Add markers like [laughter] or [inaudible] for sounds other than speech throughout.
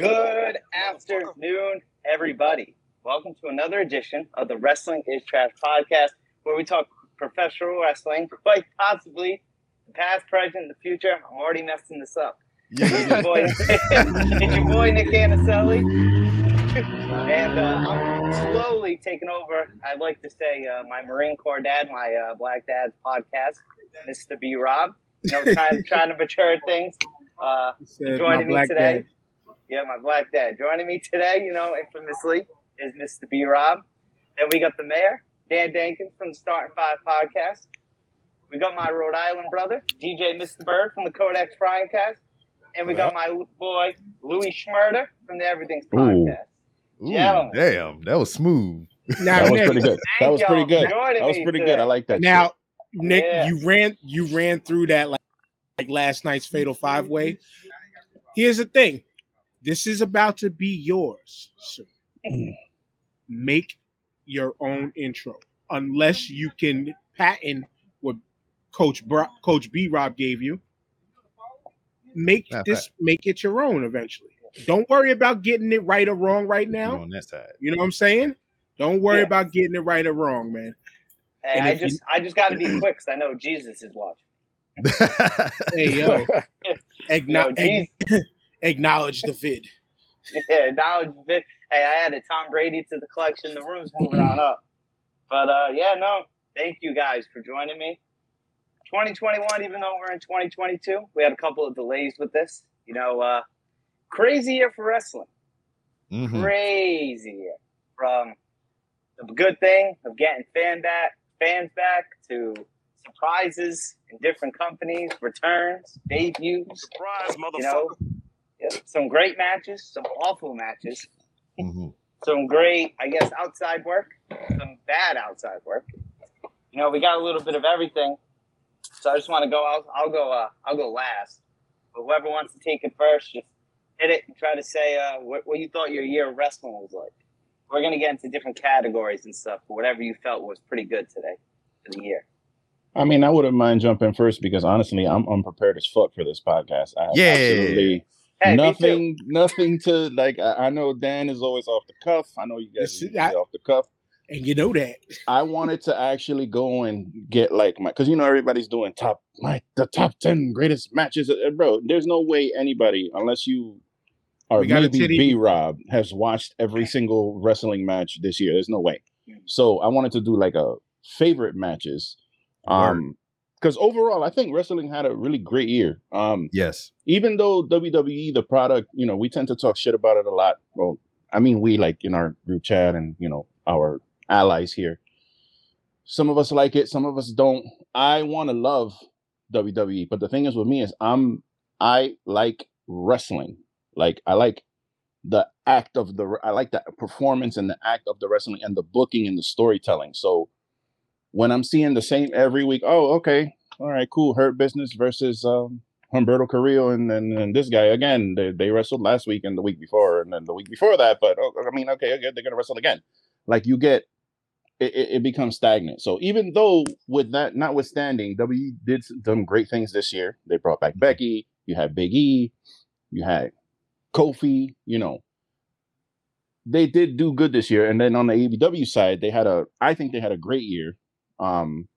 Good afternoon, everybody. Welcome to another edition of the Wrestling is Trash podcast, where we talk professional wrestling, quite possibly the past, present, the future. I'm already messing this up. It's your boy, [laughs] it's your boy Nick Anicelli. and uh, I'm slowly taking over, I'd like to say, uh, my Marine Corps dad, my uh, Black Dad's podcast, Mr. B Rob. You know, trying, trying to mature things. Uh, joining me today. dad. Yeah, my black dad. Joining me today, you know, infamously, is Mr. B Rob. Then we got the mayor, Dan Dankins from the Starting Five podcast. We got my Rhode Island brother, DJ Mr. Bird from the Codex Frying Cast. And we got my boy, Louis Schmurder from the Everything's Ooh. podcast. Ooh, Gentlemen. damn, that was smooth. Now, That was Nick, pretty good. That was pretty good. That was pretty good. I like that. now, Nick, Yeah. you ran you ran through that like, like last night's fatal five way. Here's the thing. This is about to be yours. So mm. make your own intro. Unless you can patent what Coach Bro- Coach B Rob gave you. Make Not this make it your own eventually. Don't worry about getting it right or wrong right You now. on that side. You know what I'm saying? Don't worry Yeah. about getting it right or wrong, man. Hey, And I if you- just, I just got to be quick because I know Jesus is watching. [laughs] Hey yo, You know, Acknow- Jesus, ag- [laughs] acknowledge the vid. [laughs] yeah, knowledge. of it. Hey, I added Tom Brady to the collection. The room's moving on up. But uh, yeah, no, thank you guys for joining me. 2021, even though we're in 2022, we had a couple of delays with this. You know, uh, crazy year for wrestling. Mhm. Crazy year. From the good thing of getting fan back, fans back to surprises in different companies, returns, debuts. Surprise, motherfucker. You know, yeah, some great matches, some awful matches Mhm. some great, I guess, outside work, some bad outside work. You know, we got a little bit of everything. So I just want to go. I'll, I'll go. Uh, I'll go last. But whoever wants to take it first, just hit it and try to say uh, what, what you thought your year of wrestling was like. We're gonna get into different categories and stuff. But whatever you felt was pretty good today for the year. I mean, I wouldn't mind jumping first because honestly, I'm unprepared as fuck for this podcast. I have Yeah. absolutely Hey, nothing, nothing to like. I, I know Dan is always off the cuff. I know you guys are I- off the cuff. And you know that. I wanted to actually go and get like my because you know everybody's doing top like the top ten greatest matches, Uh, bro. There's no way anybody unless you or We got a maybe B Rob has watched every single wrestling match this year. There's no way. So I wanted to do like a favorite matches. Um because overall I think wrestling had a really great year. Um Yes. even though WWE, the product, you know, we tend to talk shit about it a lot. Well, I mean, we like in our group chat and, you know, our allies here. Some of us like it, some of us don't. I want to love WWE, but the thing is with me is I'm I like wrestling. Like I like the act of the I like the performance and the act of the wrestling and the booking and the storytelling. So when I'm seeing the same every week, oh, okay, all right, cool. Hurt Business versus um, Humberto Carrillo and then and this guy again. They, they wrestled last week and the week before and then the week before that. But oh, I mean, okay, okay, they're gonna wrestle again. Like you get, it, it, becomes stagnant. So even though with that notwithstanding, W did some great things this year. They brought back Becky. You had Big E. You had Kofi. You know, they did do good this year. And then on the AEW side, they had a. I think they had a great year. Um,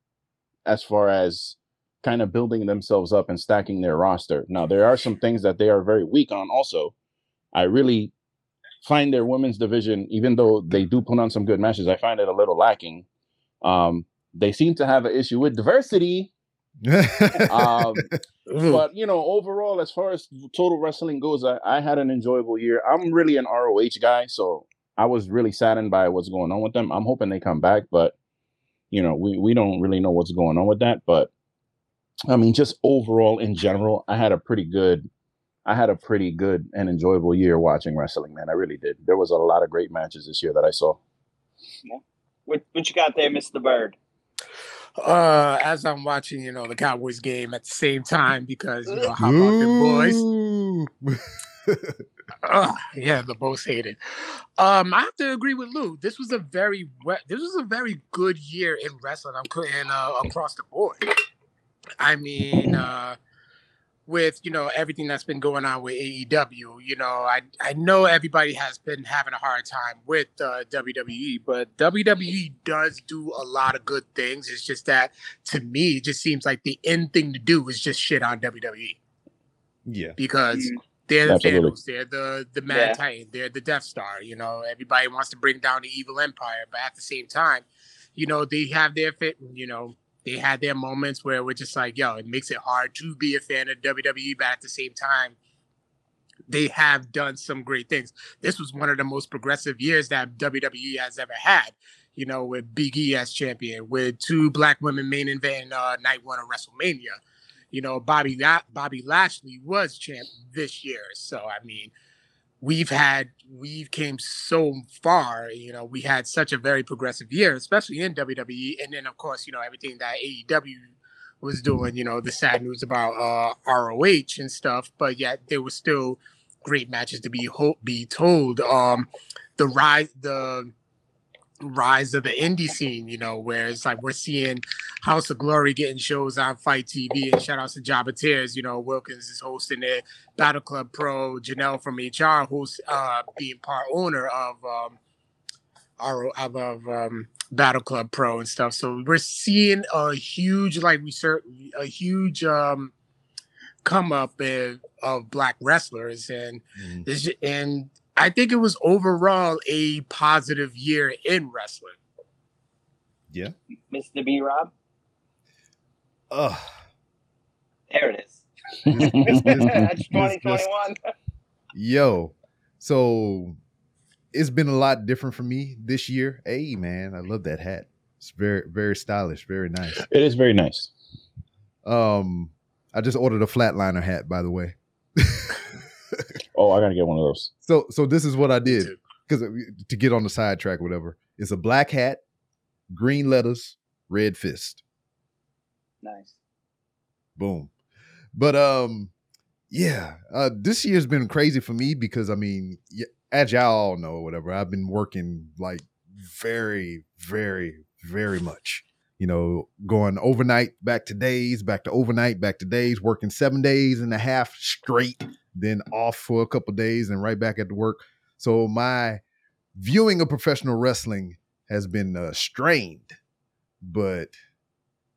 as far as kind of building themselves up and stacking their roster. Now, there are some things that they are very weak on also. I really find their women's division, even though they do put on some good matches, I find it a little lacking. Um, they seem to have an issue with diversity. [laughs] Um, but you know, overall, as far as total wrestling goes, I, I had an enjoyable year. I'm really an ROH guy, so I was really saddened by what's going on with them. I'm hoping they come back, but you know, we we don't really know what's going on with that. But I mean, just overall in general, I had a pretty good, I had a pretty good and enjoyable year watching wrestling. Man, I really did. There was a lot of great matches this year that I saw. What, what you got there, Mr. Bird? Uh, as I'm watching, you know, the Cowboys game at the same time because you know how about the boys? [laughs] Ooh. Ugh, yeah, the both hated. Um, I have to agree with Lou. This was a very we- this was a very good year in wrestling. I'm putting uh, across the board. I mean, uh, with you know everything that's been going on with AEW. You know, I I know everybody has been having a hard time with uh, WWE, but WWE does do a lot of good things. It's just that to me, it just seems like the end thing to do is just shit on WWE Yeah. because Mhm. They're the Absolutely. Thanos, they're the the Mad Yeah. Titan, they're the Death Star. You know, everybody wants to bring down the evil empire, but at the same time, you know, they have their fit. You know, they had their moments where we're just like, yo, it makes it hard to be a fan of WWE, but at the same time. They have done some great things. This was one of the most progressive years that WWE has ever had. You know, with Big E as champion, with two black women main event uh, night one of WrestleMania you know, Bobby La- Bobby Lashley was champ this year. So I mean, we've had we've came so far. You know, we had such a very progressive year, especially in WWE, and then of course, you know, everything that AEW was doing. You know, the sad news about uh, ROH and stuff, but yet there was still great matches to be ho- be told. Um, the rise the rise of the indie scene, you know, where it's like we're seeing House of Glory getting shows on FITE TV, and shout outs to Jabba Tears, you know, Wilkins is hosting it, Battle Club Pro, Janelle from HR, who's uh, being part owner of um, our of, of um, Battle Club Pro and stuff. So we're seeing a huge, like we ser- a huge um, come up in, of black wrestlers, and this and I think it was overall a positive year in wrestling. Yeah. Mr. B Rob. Ugh. There it is. [laughs] That's it's 2021. Yo, so it's been a lot different for me this year. Hey, man, I love that hat. It's very, very stylish, very nice. it is very nice. Um, I just ordered a flatliner hat, by the way. [laughs] Oh, I gotta get one of those. so, so this is what I did because to get on the sidetrack, or whatever. It's a black hat, green letters, red fist. Nice. Boom. But um, yeah, uh, this year's been crazy for me because I mean, as y'all all know, whatever, I've been working like very, very, very much. You know, going overnight, back to days, back to overnight, back to days, working seven days and a half straight, then off for a couple days and right back at the work. So my viewing of professional wrestling has been uh, strained, but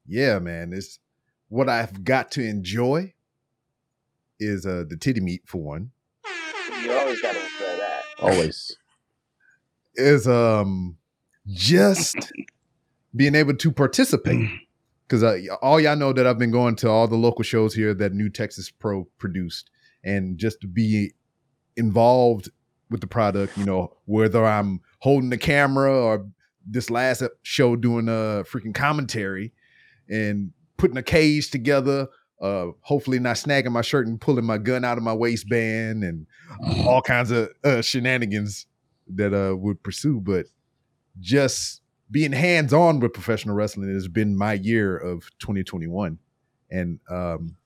yeah, man, it's what I've got to enjoy is uh the titty meat for one. You always got to enjoy that. Always. Is um just being able to participate [clears throat] because uh, all y'all know that I've been going to all the local shows here that New Texas Pro produced, and just to be involved with the product, you know, whether I'm holding the camera or this last show doing a freaking commentary and putting a cage together, uh, hopefully not snagging my shirt and pulling my gun out of my waistband and all kinds of uh, shenanigans that uh would pursue, but just being hands on with professional wrestling has been my year of 2021, and um,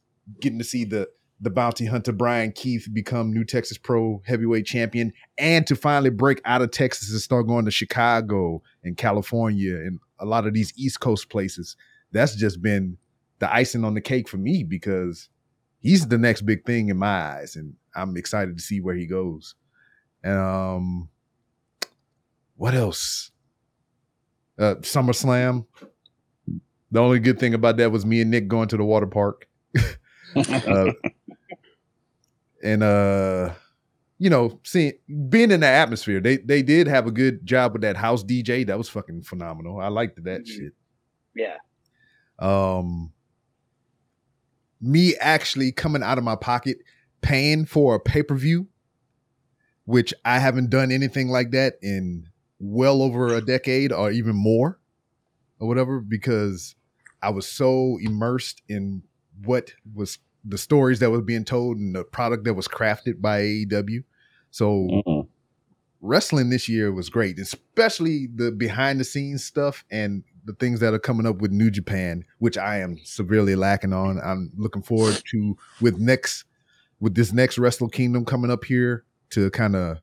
getting to see the the bounty hunter Brian Keith become new Texas Pro Heavyweight Champion, and to finally break out of Texas and start going to Chicago and California and a lot of these East Coast places. That's just been the icing on the cake for me because he's the next big thing in my eyes, and I'm excited to see where he goes. Um, what else? Uh, SummerSlam. The only good thing about that was me and Nick going to the water park. [laughs] Uh, and uh you know, seeing being in the atmosphere, they they did have a good job with that house DJ. That was fucking phenomenal. I liked that Mhm. shit. Yeah. Um me actually coming out of my pocket paying for a pay-per-view, which I haven't done anything like that in well over a decade or even more or whatever, because I was so immersed in what was the stories that was being told and the product that was crafted by AEW. So Mm-mm. wrestling this year was great, especially the behind the scenes stuff and the things that are coming up with New Japan, which I am severely lacking on. I'm looking forward to with next with this next Wrestle Kingdom coming up here to kind of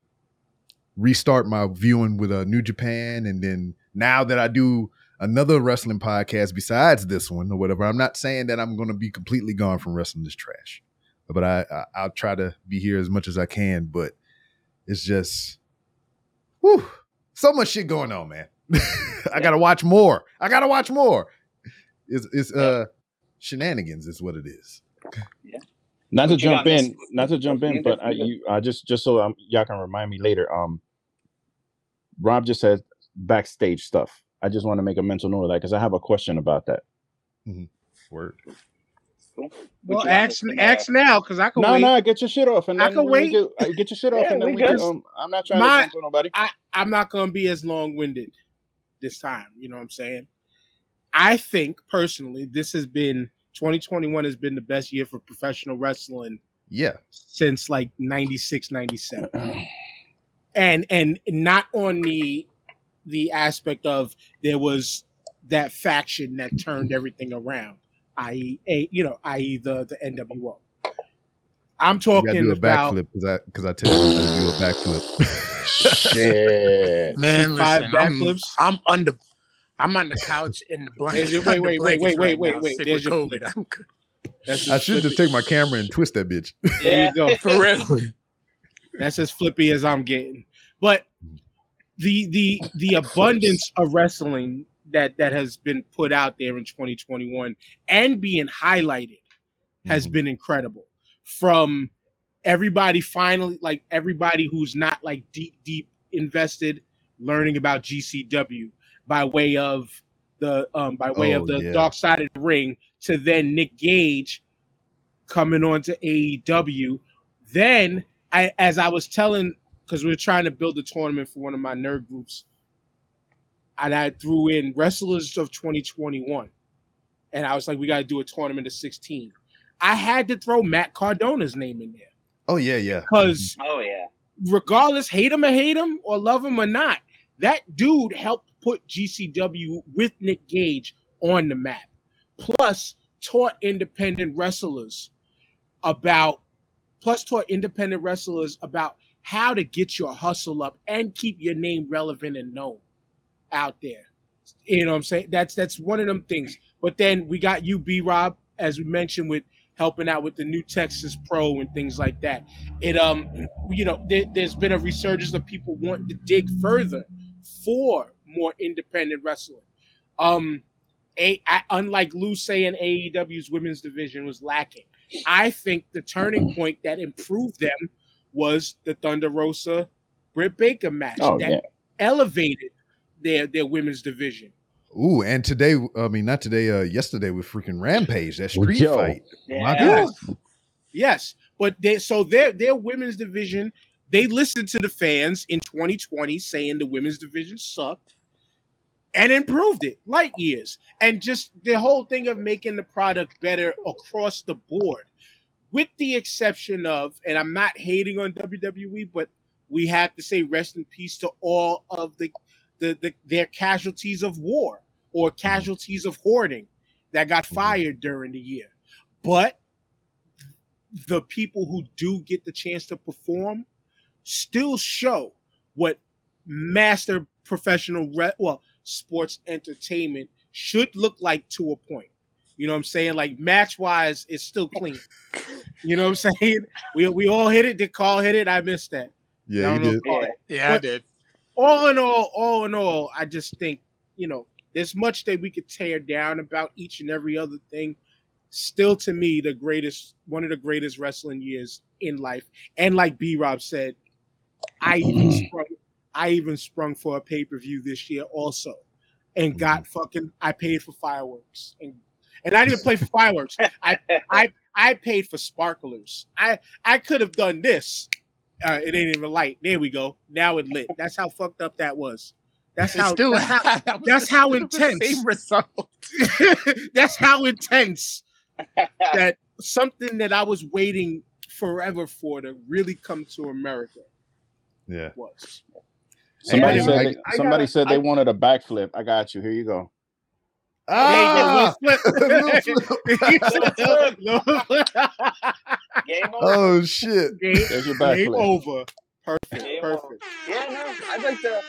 restart my viewing with uh, New Japan, and then now that I do another wrestling podcast besides this one or whatever, I'm not saying that I'm going to be completely gone from wrestling this trash. but I, I I'll try to be here as much as I can. But it's just, whew, so much shit going on, man. [laughs] I gotta watch more. I gotta watch more. It's it's uh shenanigans is what it is. Yeah. Not to jump in, not to jump in, but I, you you, I just, just so um, y'all can remind me later. Um, Rob just said backstage stuff. I just want to make a mental note of that because I have a question about that. Word. What Well, ask, ask now because I can No, wait. no, get your shit off, and I then can we wait. Get, uh, get your shit off, [laughs] Yeah, and then we we can. good. Um, I'm not trying My- to jump on nobody. I, I'm not going to be as long winded this time. You know what I'm saying? I think personally, this has been 2021 has been the best year for professional wrestling Yeah. since like 96, 97. [clears throat] And and not on the the aspect of there was that faction that turned everything around, i.e., a you know, i.e. the the NWO. I'm You gotta talking do a about backflip because I because I tell you to do a backflip. Shit. Man, Five listen, I'm, backflips? I'm under, I'm on the couch in the blanket. There's [laughs] your- wait, under wait, wait, blankets wait, wait, wait, there's with your COVID. I'm good. that's I should just take my camera and twist that bitch. There you go. [laughs] For real. That's as flippy as I'm getting. But the the the abundance of wrestling that that has been put out there in 2021 and being highlighted has Mhm. been incredible. From everybody finally like everybody who's not like deep deep invested learning about GCW by way of the um by way Oh, of the yeah. dark side of the ring to then Nick Gage coming on to AEW. Then I as I was telling because we were trying to build a tournament for one of my nerd groups, and I threw in wrestlers of 2021, and I was like, we got to do a tournament of 16. I had to throw Matt Cardona's name in there Oh yeah, yeah. because mm-hmm. Oh yeah. regardless, hate him or hate him or love him or not, that dude helped put GCW with Nick Gage on the map. Plus, taught independent wrestlers about, plus taught independent wrestlers about how to get your hustle up and keep your name relevant and known out there. You know what I'm saying? That's that's one of them things. But then we got you, B Rob, as we mentioned, with helping out with the new Texas Pro and things like that. It um, you know, there, there's been a resurgence of people wanting to dig further for more independent wrestling. Um, a, I, unlike Lou saying AEW's women's division was lacking, I think the turning point that improved them was the Thunder Rosa Britt Baker match Oh that yeah. elevated their their women's division. Ooh, and today, I mean, not today, uh, yesterday with freaking Rampage, that street Yo. fight. My Yeah. goodness. Yes, but they so their their women's division, they listened to the fans in 2020 saying the women's division sucked and improved it light years. And just the whole thing of making the product better across the board, with the exception of, and I'm not hating on WWE, but we have to say rest in peace to all of the the, the their casualties of war or casualties of hoarding that got Mhm. fired during the year. But the people who do get the chance to perform still show what master professional re- well sports entertainment should look like to a point. You know what I'm saying? Like match wise, it's still clean. You know what I'm saying? [laughs] We we all hit it. Did Carl hit it? I missed that. Yeah, I he don't know did. Yeah. Yeah, I did. all in all, all in all, I just think, you know, there's much that we could tear down about each and every other thing. Still, to me, the greatest, one of the greatest wrestling years in life. And like B Rob said, I mm-hmm. even sprung, I even sprung for a pay per view this year also, and got mm-hmm. fucking. I paid for fireworks, and and I didn't play [laughs] for fireworks. I I I paid for sparklers. I I could have done this. Uh, it ain't even light. There we go. Now it lit. That's how fucked up that was. That's how. still, that's how, [laughs] that was that's how the same intense. [laughs] result. that's how intense that something that I was waiting forever for to really come to America Yeah. was. Somebody Yeah, said I- they, I somebody gotta- said they I- wanted a backflip. I got you. Here you go. Ah! Hey, Little yo, flip. Game over. oh shit. game, game over. Perfect. Game Perfect. Yeah, no, I'd like to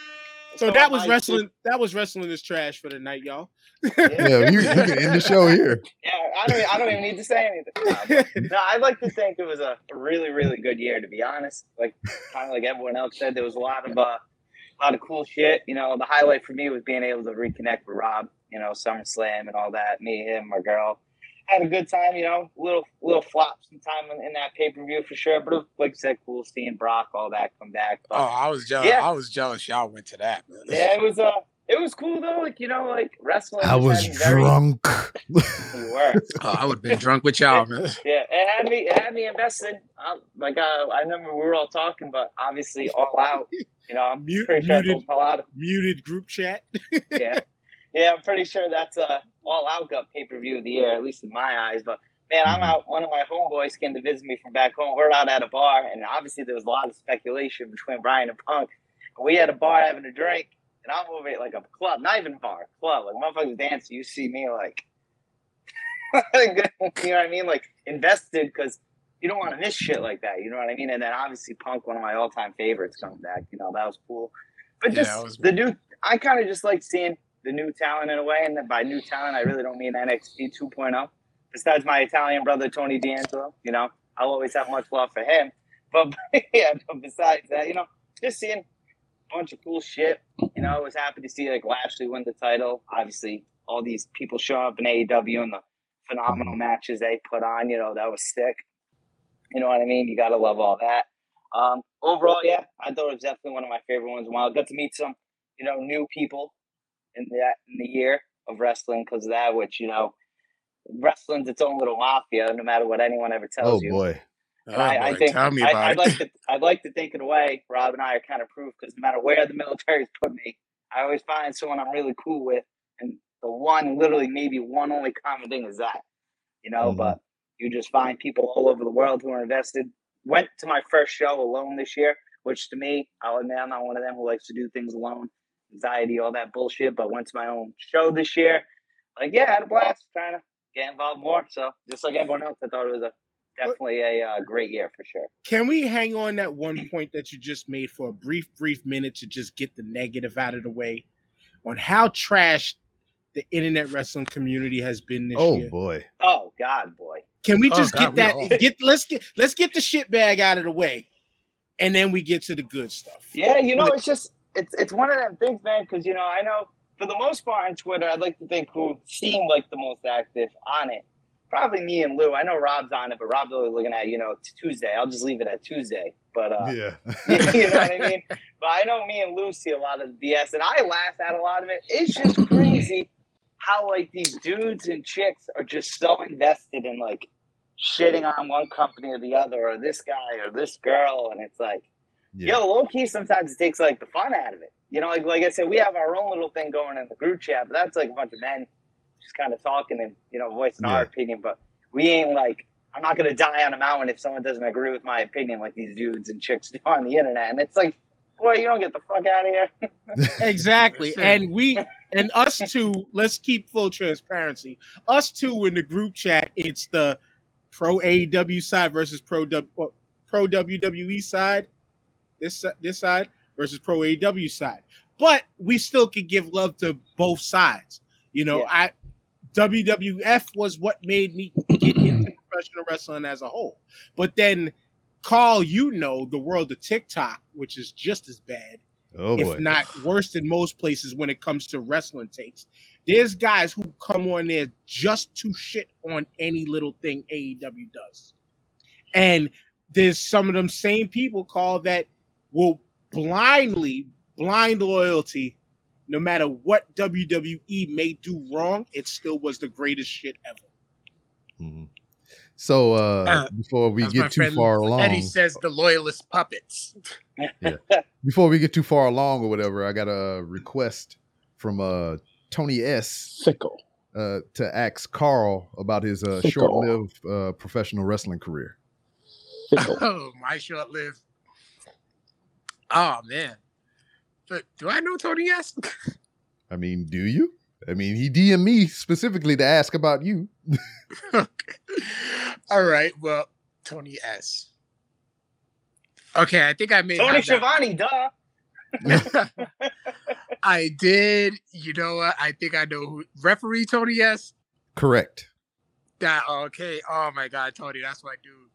So So that was I- wrestling. That was wrestling is trash for the night, y'all. Yeah, you, you can end the show here. Yeah, I don't. I don't even need to say anything. [laughs] No, no, I'd like to think it was a really, really good year. To be honest, like kind of like everyone else said, there was a lot of uh, a lot of cool shit. You know, the highlight for me was being able to reconnect with Rob. You know, SummerSlam and all that. Me, him, my girl had a good time. You know, little little flops some time in, in that pay per view for sure. But it was, like I said, cool seeing Brock, all that come back. But, Oh, I was jealous. Yeah. I was jealous. Y'all went to that. Man. yeah, it was uh, it was cool though. Like you know, like wrestling. I was had me very- drunk. [laughs] You were. [laughs] Oh, I would have been drunk with y'all, man. Yeah, it had me. It had me invested. Um, like uh, I remember we were all talking, but obviously all out. You know, I'm [laughs] Mute- pretty sure muted. that's all out. Muted group chat. Yeah, yeah, I'm pretty sure that's a all out got pay per view of the year, at least in my eyes. But man, I'm mm-hmm. out. One of my homeboys came to visit me from back home. We're out at a bar, and obviously there was a lot of speculation between Bryan and Punk. We had a bar having a drink, and I'm over at like a club, not even bar, club. Like motherfuckers dancing. You see me like, [laughs] you know what I mean? Like invested because you don't want to miss shit like that. You know what I mean? And then obviously Punk, one of my all time favorites, comes back. You know that was cool. But just that was- the new, I kind of just like seeing the new talent in a way. And by new talent, I really don't mean NXT 2.0. Besides my Italian brother Tony D'Angelo, you know, I'll always have much love for him. [laughs] But yeah, but besides that, you know, just seeing a bunch of cool shit. You know, I was happy to see like Lashley win the title. Obviously, all these people showing up in AEW and the phenomenal matches they put on. You know, that was sick. You know what I mean? You gotta love all that. Um, overall, yeah, I thought it was definitely one of my favorite ones. While I got to meet some, you know, new people in that in the year of wrestling because of that, which you know, wrestling's its own little mafia. No matter what anyone ever tells Oh you. boy. Oh, And I, I boy, think tell me I, about I'd like to [laughs] I'd like to think in a way Rob and I are kind of proof because no matter where the military's put me, I always find someone I'm really cool with, and the one literally maybe one only common thing is that, you know. Mhm. But you just find people all over the world who are invested. Went to my first show alone this year, which to me, I'll admit I'm not one of them who likes to do things alone, anxiety, all that bullshit. But went to my own show this year. Like yeah, I had a blast trying to get involved more. So just like everyone else, I thought it was a definitely a uh, great year for sure. Can we hang on that one point that you just made for a brief, brief minute to just get the negative out of the way on how trash the internet wrestling community has been this Oh year? boy. Oh God, boy. Can we Oh, just God, we get all- that? Get let's get let's get the shit bag out of the way, and then we get to the good stuff. Yeah, you know, it's just it's it's one of them things, man. Because you know, I know for the most part on Twitter, I'd like to think who seem like the most active on it. Probably me and Lou. I know Rob's on it, but Rob's always looking at you know Tuesday. I'll just leave it at Tuesday. But uh, Yeah. [laughs] you know what I [laughs] mean? But I know me and Lou see a lot of BS, and I laugh at a lot of it. It's just crazy how like these dudes and chicks are just so invested in like shitting on one company or the other, or this guy or this girl, and it's like, Yeah. yo, low key. Sometimes it takes like the fun out of it. You know, like like I said, we have our own little thing going in the group chat, but that's like a bunch of men just kind of talking and you know voicing our opinion. But we ain't like. I'm not gonna die on a mountain if someone doesn't agree with my opinion, like these dudes and chicks do on the internet. And it's like, boy, you don't get the fuck out of here. [laughs] Exactly. And we and us two, let's keep full transparency. Us two in the group chat, it's the pro AEW side versus pro W pro WWE side. This this side versus pro AEW side. But we still could give love to both sides. You know, Yeah. I WWF was what made me get into [clears throat] professional wrestling as a whole. But then Carl, you know the world of TikTok, which is just as bad Oh if not worse than most places when it comes to wrestling takes. There's guys who come on there just to shit on any little thing AEW does. And there's some of them same people call that will blindly, blind loyalty, no matter what WWE may do wrong, it still was the greatest shit ever. Mhm. So uh, Uh, before we get too friend far along, Eddie says the loyalist puppets. [laughs] yeah. before we get too far along or whatever, I got a request from uh Tony S Fickle. uh to ask Carl about his uh short-lived uh professional wrestling career. Fickle. [laughs] Oh, my short lived. Oh man. But do I know Tony S? [laughs] I mean, do you? I mean, he DM'd me specifically to ask about you. okay. All right. Well, Tony S. Okay, I think I made Tony Schiavone, duh. [laughs] [laughs] I did. You know what? I think I know who referee Tony. S. Correct. That okay. Oh my God, Tony, that's what I do.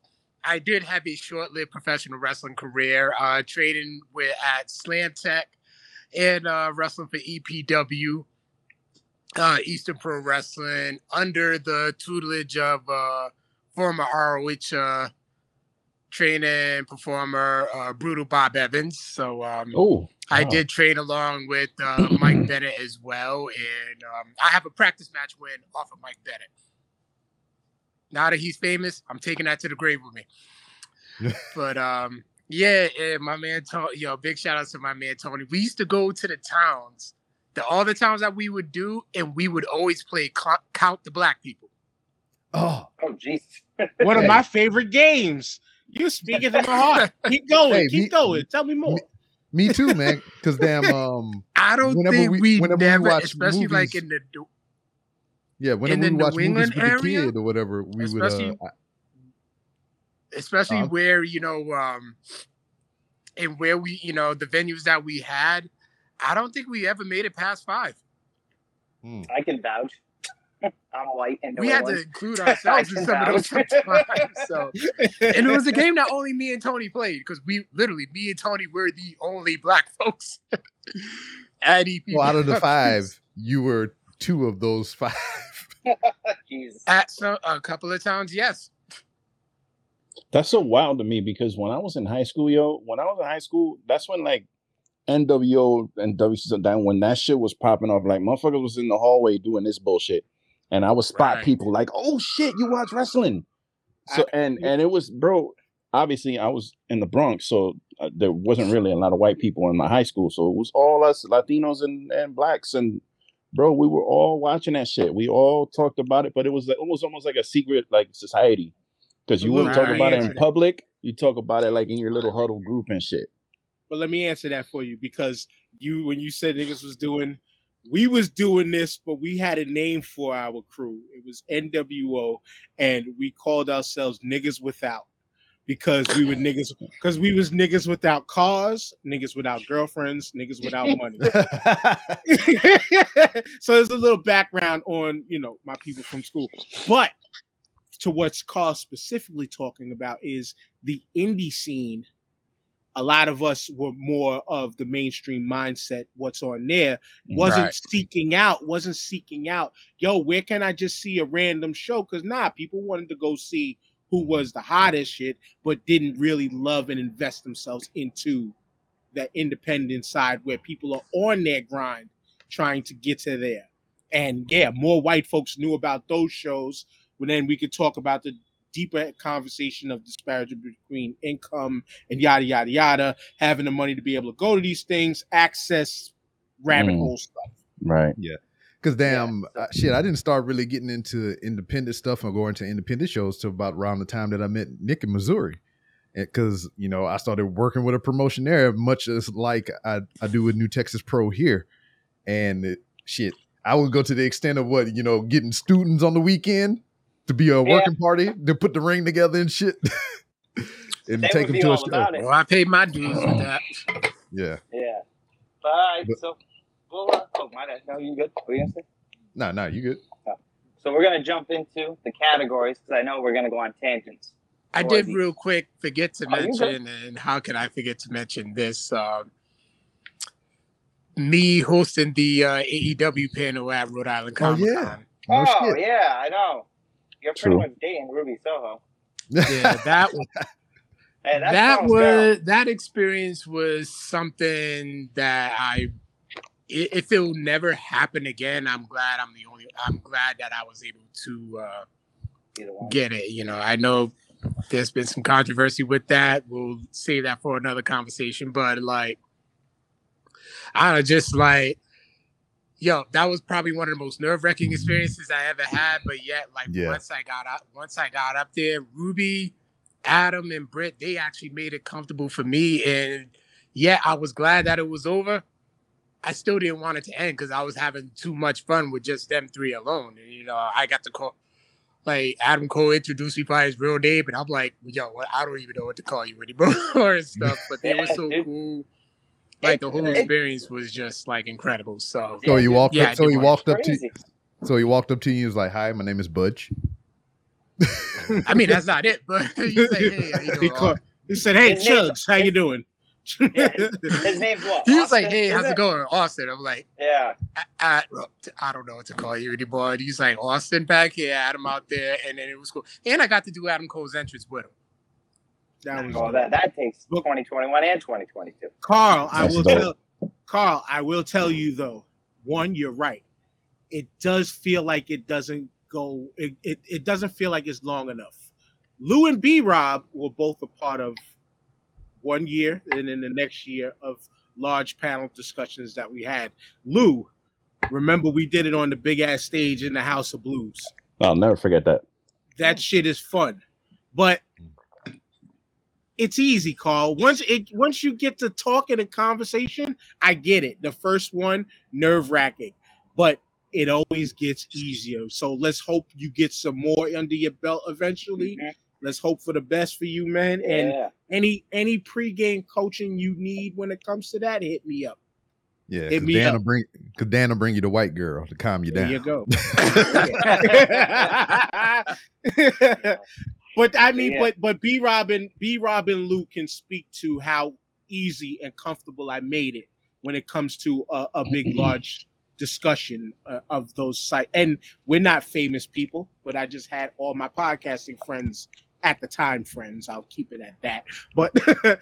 I did have a short-lived professional wrestling career, uh, training with at Slam Tech and uh, wrestling for EPW, uh, Eastern Pro Wrestling, under the tutelage of uh, former ROH uh, training performer uh, Brutal Bob Evans. So um, Oh, I wow. did train along with uh, Mike Bennett as well, and um, I have a practice match win off of Mike Bennett. Now that he's famous, I'm taking that to the grave with me. but um, yeah, and my man Tony, yo, big shout out to my man Tony. We used to go to the towns, the all the towns that we would do, and we would always play cl- count the black people. Oh, Oh, jeez. One of my favorite games. You speaking to my heart. [laughs] Keep going. Hey, keep me- going. Tell me more. me too, man. Because damn, [laughs] um, I don't think we- we, whenever we never, watch especially like in the yeah, whenever the we New watch movies England with the area, kid or whatever, we would. Uh, especially- especially Uh, where you know um and where we you know the venues that we had i don't think we ever made it past five I can vouch. I'm white and we had to include [laughs] ourselves in can some of those vouch. [laughs] sometimes so and it was a [laughs] game that only me and tony played because we literally me and tony were the only black folks at EP. well, out of the five, you were two of those five. [laughs] Jesus. at some a couple of times yes That's so wild to me because when I was in high school, yo, when I was in high school, that's when like NWO and WCW, when that shit was popping off, like motherfuckers was in the hallway doing this bullshit. And I would spot Right. people like, oh shit, you watch wrestling. So and and it was, bro. Obviously, I was in the Bronx, so uh, there wasn't really a lot of white people in my high school. So it was all us Latinos and, and blacks, and bro, we were all watching that shit. We all talked about it, but it was it was almost like a secret like society because you wouldn't talk about it in public. You talk about it like in your little huddle group and shit. But let me answer that for you because you when you said niggas was doing we was doing this, but we had a name for our crew. It was NWO, and we called ourselves niggas without because we were niggas because we was niggas without cars, niggas without girlfriends, niggas without money. [laughs] [laughs] so there's a little background on you know my people from school, but to what's Carl specifically talking about is the indie scene. A lot of us were more of the mainstream mindset. What's on there wasn't Right. seeking out, wasn't seeking out. Yo, where can I just see a random show? Because nah, people wanted to go see who was the hottest shit, but didn't really love and invest themselves into that independent side where people are on their grind trying to get to there. And yeah, more white folks knew about those shows. But then we could talk about the deeper conversation of disparity between income and yada yada yada, having the money to be able to go to these things, access rabbit Mm. hole stuff. Right. Because damn uh, shit, I didn't start really getting into independent stuff and going to independent shows till about around the time that I met Nick in Missouri. Because you know I started working with a promotion there, much as like I, I do with New Texas Pro here, and it, shit, I would go to the extent of what you know getting students on the weekend to be a Yeah. working party to put the ring together and shit, [laughs] and They take them to a show. well i paid my dues with that Yeah, Yeah. But, all right, But- so, well, uh, oh, my bad. No, you good? What were you gonna say? no, no, you good. So we're gonna jump into the categories because I know we're gonna go on tangents. I did the- real quick forget to Oh, mention, and how can I forget to mention this? Um, me hosting the uh, AEW panel at Rhode Island Oh, Comic yeah. Con. No oh shit. yeah, I know. You're pretty True. much dating Ruby Soho. Yeah, that was Hey, that's that Soho's girl. was that experience was something that I i- if it will never happen again, I'm glad I'm the only I'm glad that I was able to uh get it. You know, I know there's been some controversy with that. We'll save that for another conversation. But like, I don't just like, yo, that was probably one of the most nerve wracking experiences I ever had. But yet, like, Yeah. once I got up, once I got up there, Ruby, Adam, and Britt, they actually made it comfortable for me. And yeah, I was glad that it was over. I still didn't want it to end because I was having too much fun with just them three alone. And, you know, I got to call like Adam Cole introduced me by his real name, and I'm like, yo, what? I don't even know what to call you anymore [laughs] and stuff. But they were so cool. like the whole experience was just like incredible. So So he walked Yeah, up. So he walked up to. Crazy. So he walked up to you. He was like, "Hi, my name is Budge." I mean that's not it, but [laughs] you say, hey, how you [laughs] he, called, he said, "Hey, His Chugs, how you doing?" Yeah, His name's what? He was like, "Hey, how's it going, Austin?" I'm like, Yeah. I, I, I don't know what to call you anymore. And he's like, "Austin back here, Adam out there," and then it was cool. And I got to do Adam Cole's entrance with him. that was Well, that that takes 2021 and 2022. Carl, I That's will dope. tell Carl, I will tell you though. One, you're right. It does feel like it doesn't go. It, it, it doesn't feel like it's long enough. Lou and B Rob were both a part of one year, and then the next year of large panel discussions that we had. Lou, remember we did it on the big ass stage in the House of Blues. I'll never forget that. That shit is fun, but it's easy, Carl. Once it once you get to talking and conversation, I get it. The first one nerve wracking, but it always gets easier. So let's hope you get some more under your belt eventually. Mm-hmm. Let's hope for the best for you, man. And Yeah. any any pregame coaching you need when it comes to that, hit me up. Yeah, Hit because me Dan up. will bring. Because Dan will bring you the white girl to calm you There down. you go. [laughs] but I mean, Yeah. but but B Robin, B Robin Luke can speak to how easy and comfortable I made it when it comes to a, a big, [clears throat] large discussion uh, of those sites. And we're not famous people, but I just had all my podcasting friends at the time, friends. I'll keep it at that. But [laughs]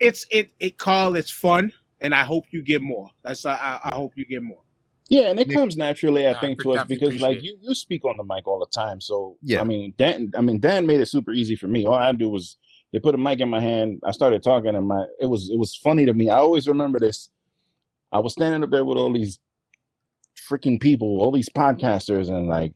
it's it it Carl, it's fun, and I hope you get more. That's I, I I hope you get more. Yeah, and it Nick- comes naturally, I Nah, think, I to us because like you, you speak on the mic all the time. So Yeah. I mean, Dan, I mean, Dan made it super easy for me. All I do was they put a mic in my hand. I started talking, and my it was it was funny to me. I always remember this. I was standing up there with all these freaking people, all these podcasters, and like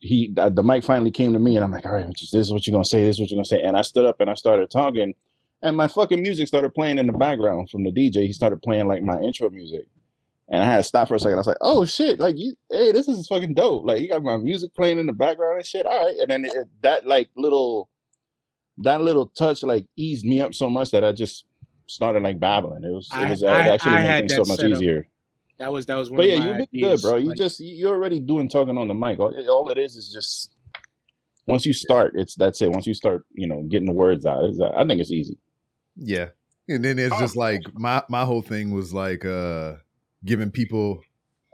he the, mic finally came to me, and I'm like, all right, this is what you're gonna say. This is what you're gonna say. And I stood up and I started talking, and my fucking music started playing in the background from the DJ. He started playing like my intro music. And I had to stop for a second. I was like, "Oh shit! Like you, hey, this is fucking dope! Like you got my music playing in the background and shit. All right." And then it, that like little, that little touch like eased me up so much that I just started like babbling. It was, it was I- actually I made things so much easier. up. Easier. That was that was one But of yeah, my you did ideas. good, bro. You Like, just you're already doing talking on the mic. All, all it is is just once you start, it's that's it. Once you start, you know, getting the words out, it's, I think it's easy. Yeah. And then it's just Oh. like my my whole thing was like uh giving people,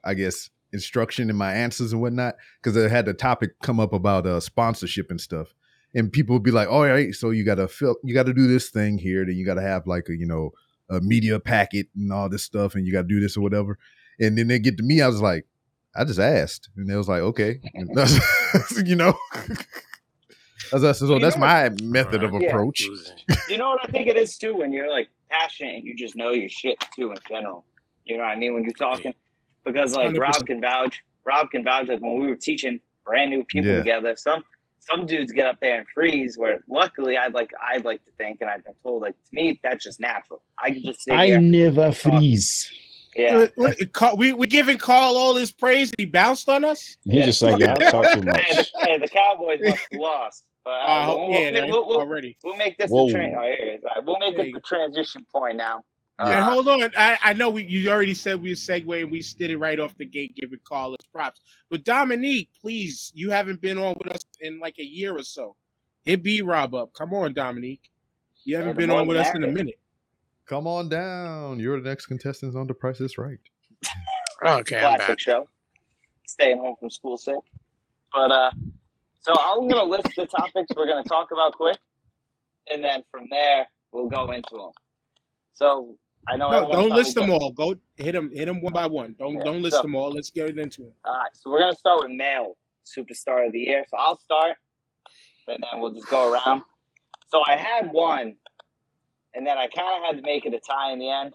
I guess, instruction in my answers and whatnot. Cause I had the topic come up about uh sponsorship and stuff. And people would be like, all right, so you gotta fill you gotta do this thing here, then you gotta have like a, you know, a media packet and all this stuff, and you gotta do this or whatever. And then they get to me, I was like, I just asked. And they was like, okay. [laughs] You know. As I said, so You that's know my method of Yeah. approach. You know what I think it is too when you're like passionate you just know your shit too in general. You know what I mean when you're talking because like 100%. Rob can vouch. Rob can vouch like when we were teaching brand new people Yeah. together. Some some dudes get up there and freeze. Where luckily I'd like I'd like to think and I've been told like to me that's just natural. I can just sit here. never freeze. Yeah. Carl- we we giving Carl all his praise. and He bounced on us. He's just like, yeah, I talk too [laughs] Hey, much. the, hey, the Cowboys must have lost. But uh, Uh, we'll, yeah, we'll, we'll, we'll, already. we'll make this Whoa. the train. Oh, here it is. All right, we'll make There this you the transition point now. And Uh, hold on, I, I know we, you already said we were segueing. We did it right off the gate, giving Carl his props. But Dominique, please, you haven't been on with us in like a year or so. Hit B Rob up. Come on, Dominique. You haven't been on with us in a minute. Come on down. You're the next contestant on The Price is Right. Okay, I'm classic back. show. Staying home from school sick. But uh so I'm gonna list the topics we're gonna talk about quick, and then from there we'll go into them. So I know No, don't list them all. Go hit them, hit them one by one. Don't Yeah, don't list so- them all. Let's get into it. All right, so we're gonna start with male superstar of the year. So I'll start, and then we'll just go around. So I had one, and then I kind of had to make it a tie in the end.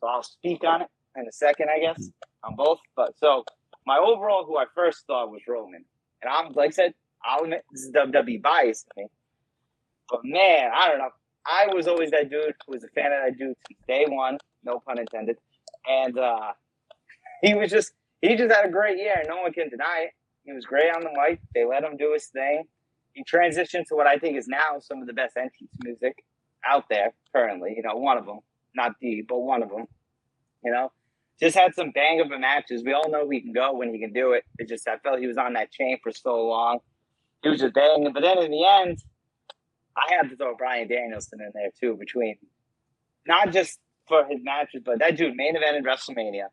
So I'll speak on it in a second, I guess, on both. But so my overall, who I first thought was Roman, and I'm like I said, I'll admit this is WWE bias to me, but man, I don't know. I was always that dude who was a fan of that dude day one, no pun intended, and uh, [laughs] he was just he just had a great year, no one can deny it. He was great on the mic. They let him do his thing. He transitioned to what I think is now some of the best entrance music out there currently. You know, one of them. not the, but one of them. You know, just had some bang of a matches. We all know he can go when he can do it. It just I felt he was on that chain for so long. He was just banging, but then in the end, I had to throw Bryan Danielson in there too, between not just for his matches, but that dude main evented WrestleMania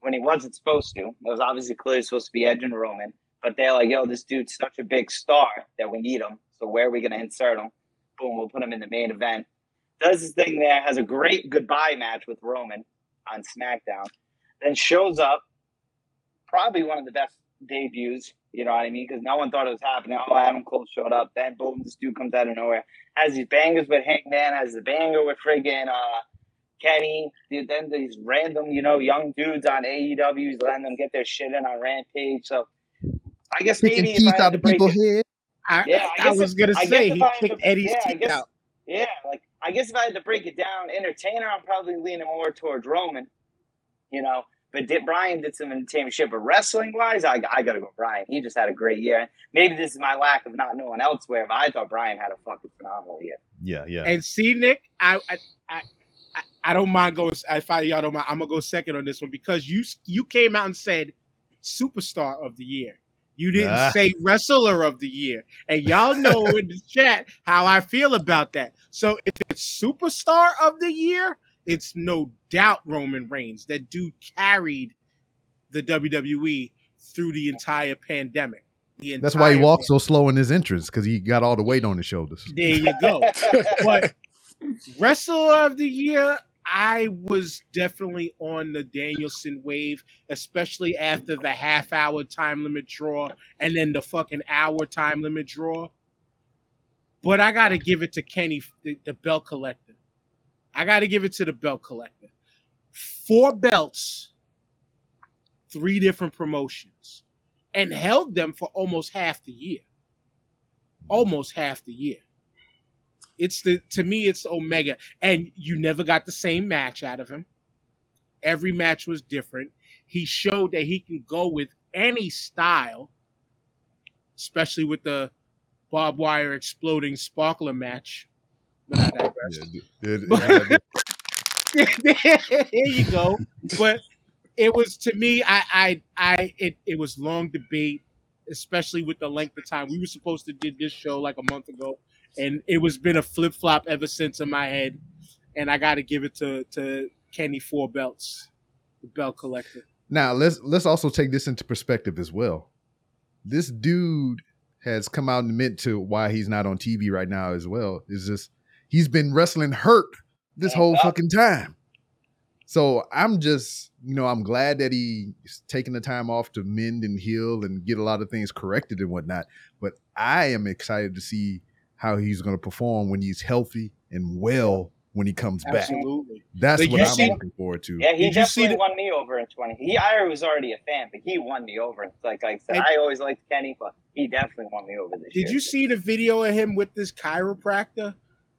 when he wasn't supposed to. It was obviously clearly supposed to be Edge and Roman, but they're like, yo, this dude's such a big star that we need him. So where are we going to insert him? Boom, we'll put him in the main event. Does his thing there, has a great goodbye match with Roman on SmackDown, then shows up, probably one of the best debuts, you know what I mean? Because no one thought it was happening. Oh, Adam Cole showed up. Then boom, this dude comes out of nowhere. Has these bangers with Hangman, has the banger with friggin' uh, Kenny. Then these random, you know, young dudes on AEW's letting them get their shit in on Rampage. So I guess Picking maybe if teeth I had out to of break people's it- head. I, Yeah, I I, guess was if- gonna I say he I kicked to- Eddie's yeah, teeth guess- out. Yeah, like I guess if I had to break it down, entertainer, I'm probably leaning more towards Roman, you know. But did, Bryan did some entertainment shit, but wrestling wise, I, I gotta go Bryan. He just had a great year. Maybe this is my lack of not knowing elsewhere, but I thought Bryan had a fucking phenomenal year. Yeah, yeah. And see, Nick, I I I, I- I don't mind going. If I y'all don't mind, I'm gonna go second on this one because you you came out and said superstar of the year. You didn't Ah. say wrestler of the year, and y'all know [laughs] in the chat how I feel about that. So if it's superstar of the year, it's no doubt Roman Reigns. That dude carried the WWE through the entire pandemic. The That's why he walked walks so slow in his entrance because he got all the weight on his shoulders. There you go. [laughs] but wrestler of the year, I was definitely on the Danielson wave, especially after the half hour time limit draw and then the fucking hour time limit draw. But I got to give it to Kenny, the, the belt collector. I got to give it to the belt collector. Four belts, three different promotions, and held them for almost half the year. Almost half the year. It's the to me, it's Omega, and you never got the same match out of him. Every match was different. He showed that he can go with any style, especially with the barbed wire exploding sparkler match. But I digress. Yeah, it- it- [laughs] there you go. But it was to me, I, I, I, it, it was long debate, especially with the length of time. We were supposed to did this show like a month ago, and it was been a flip flop ever since in my head. And I got to give it to to Kenny Four Belts, the belt collector. Now let's let's also take this into perspective as well. This dude has come out and admit to why he's not on TV right now as well. Is just he's been wrestling hurt this whole fucking time. So I'm just, you know, I'm glad that he's taking the time off to mend and heal and get a lot of things corrected and whatnot. But I am excited to see how he's going to perform when he's healthy and well when he comes back. Absolutely. That's Did what you I'm see- looking forward to. Yeah, he Did you see definitely the- won me over in 20. He, I was already a fan, but he won me over. It's like, like I said, And- I always liked Kenny, but he definitely won me over this year. Did you see the video of him with this chiropractor?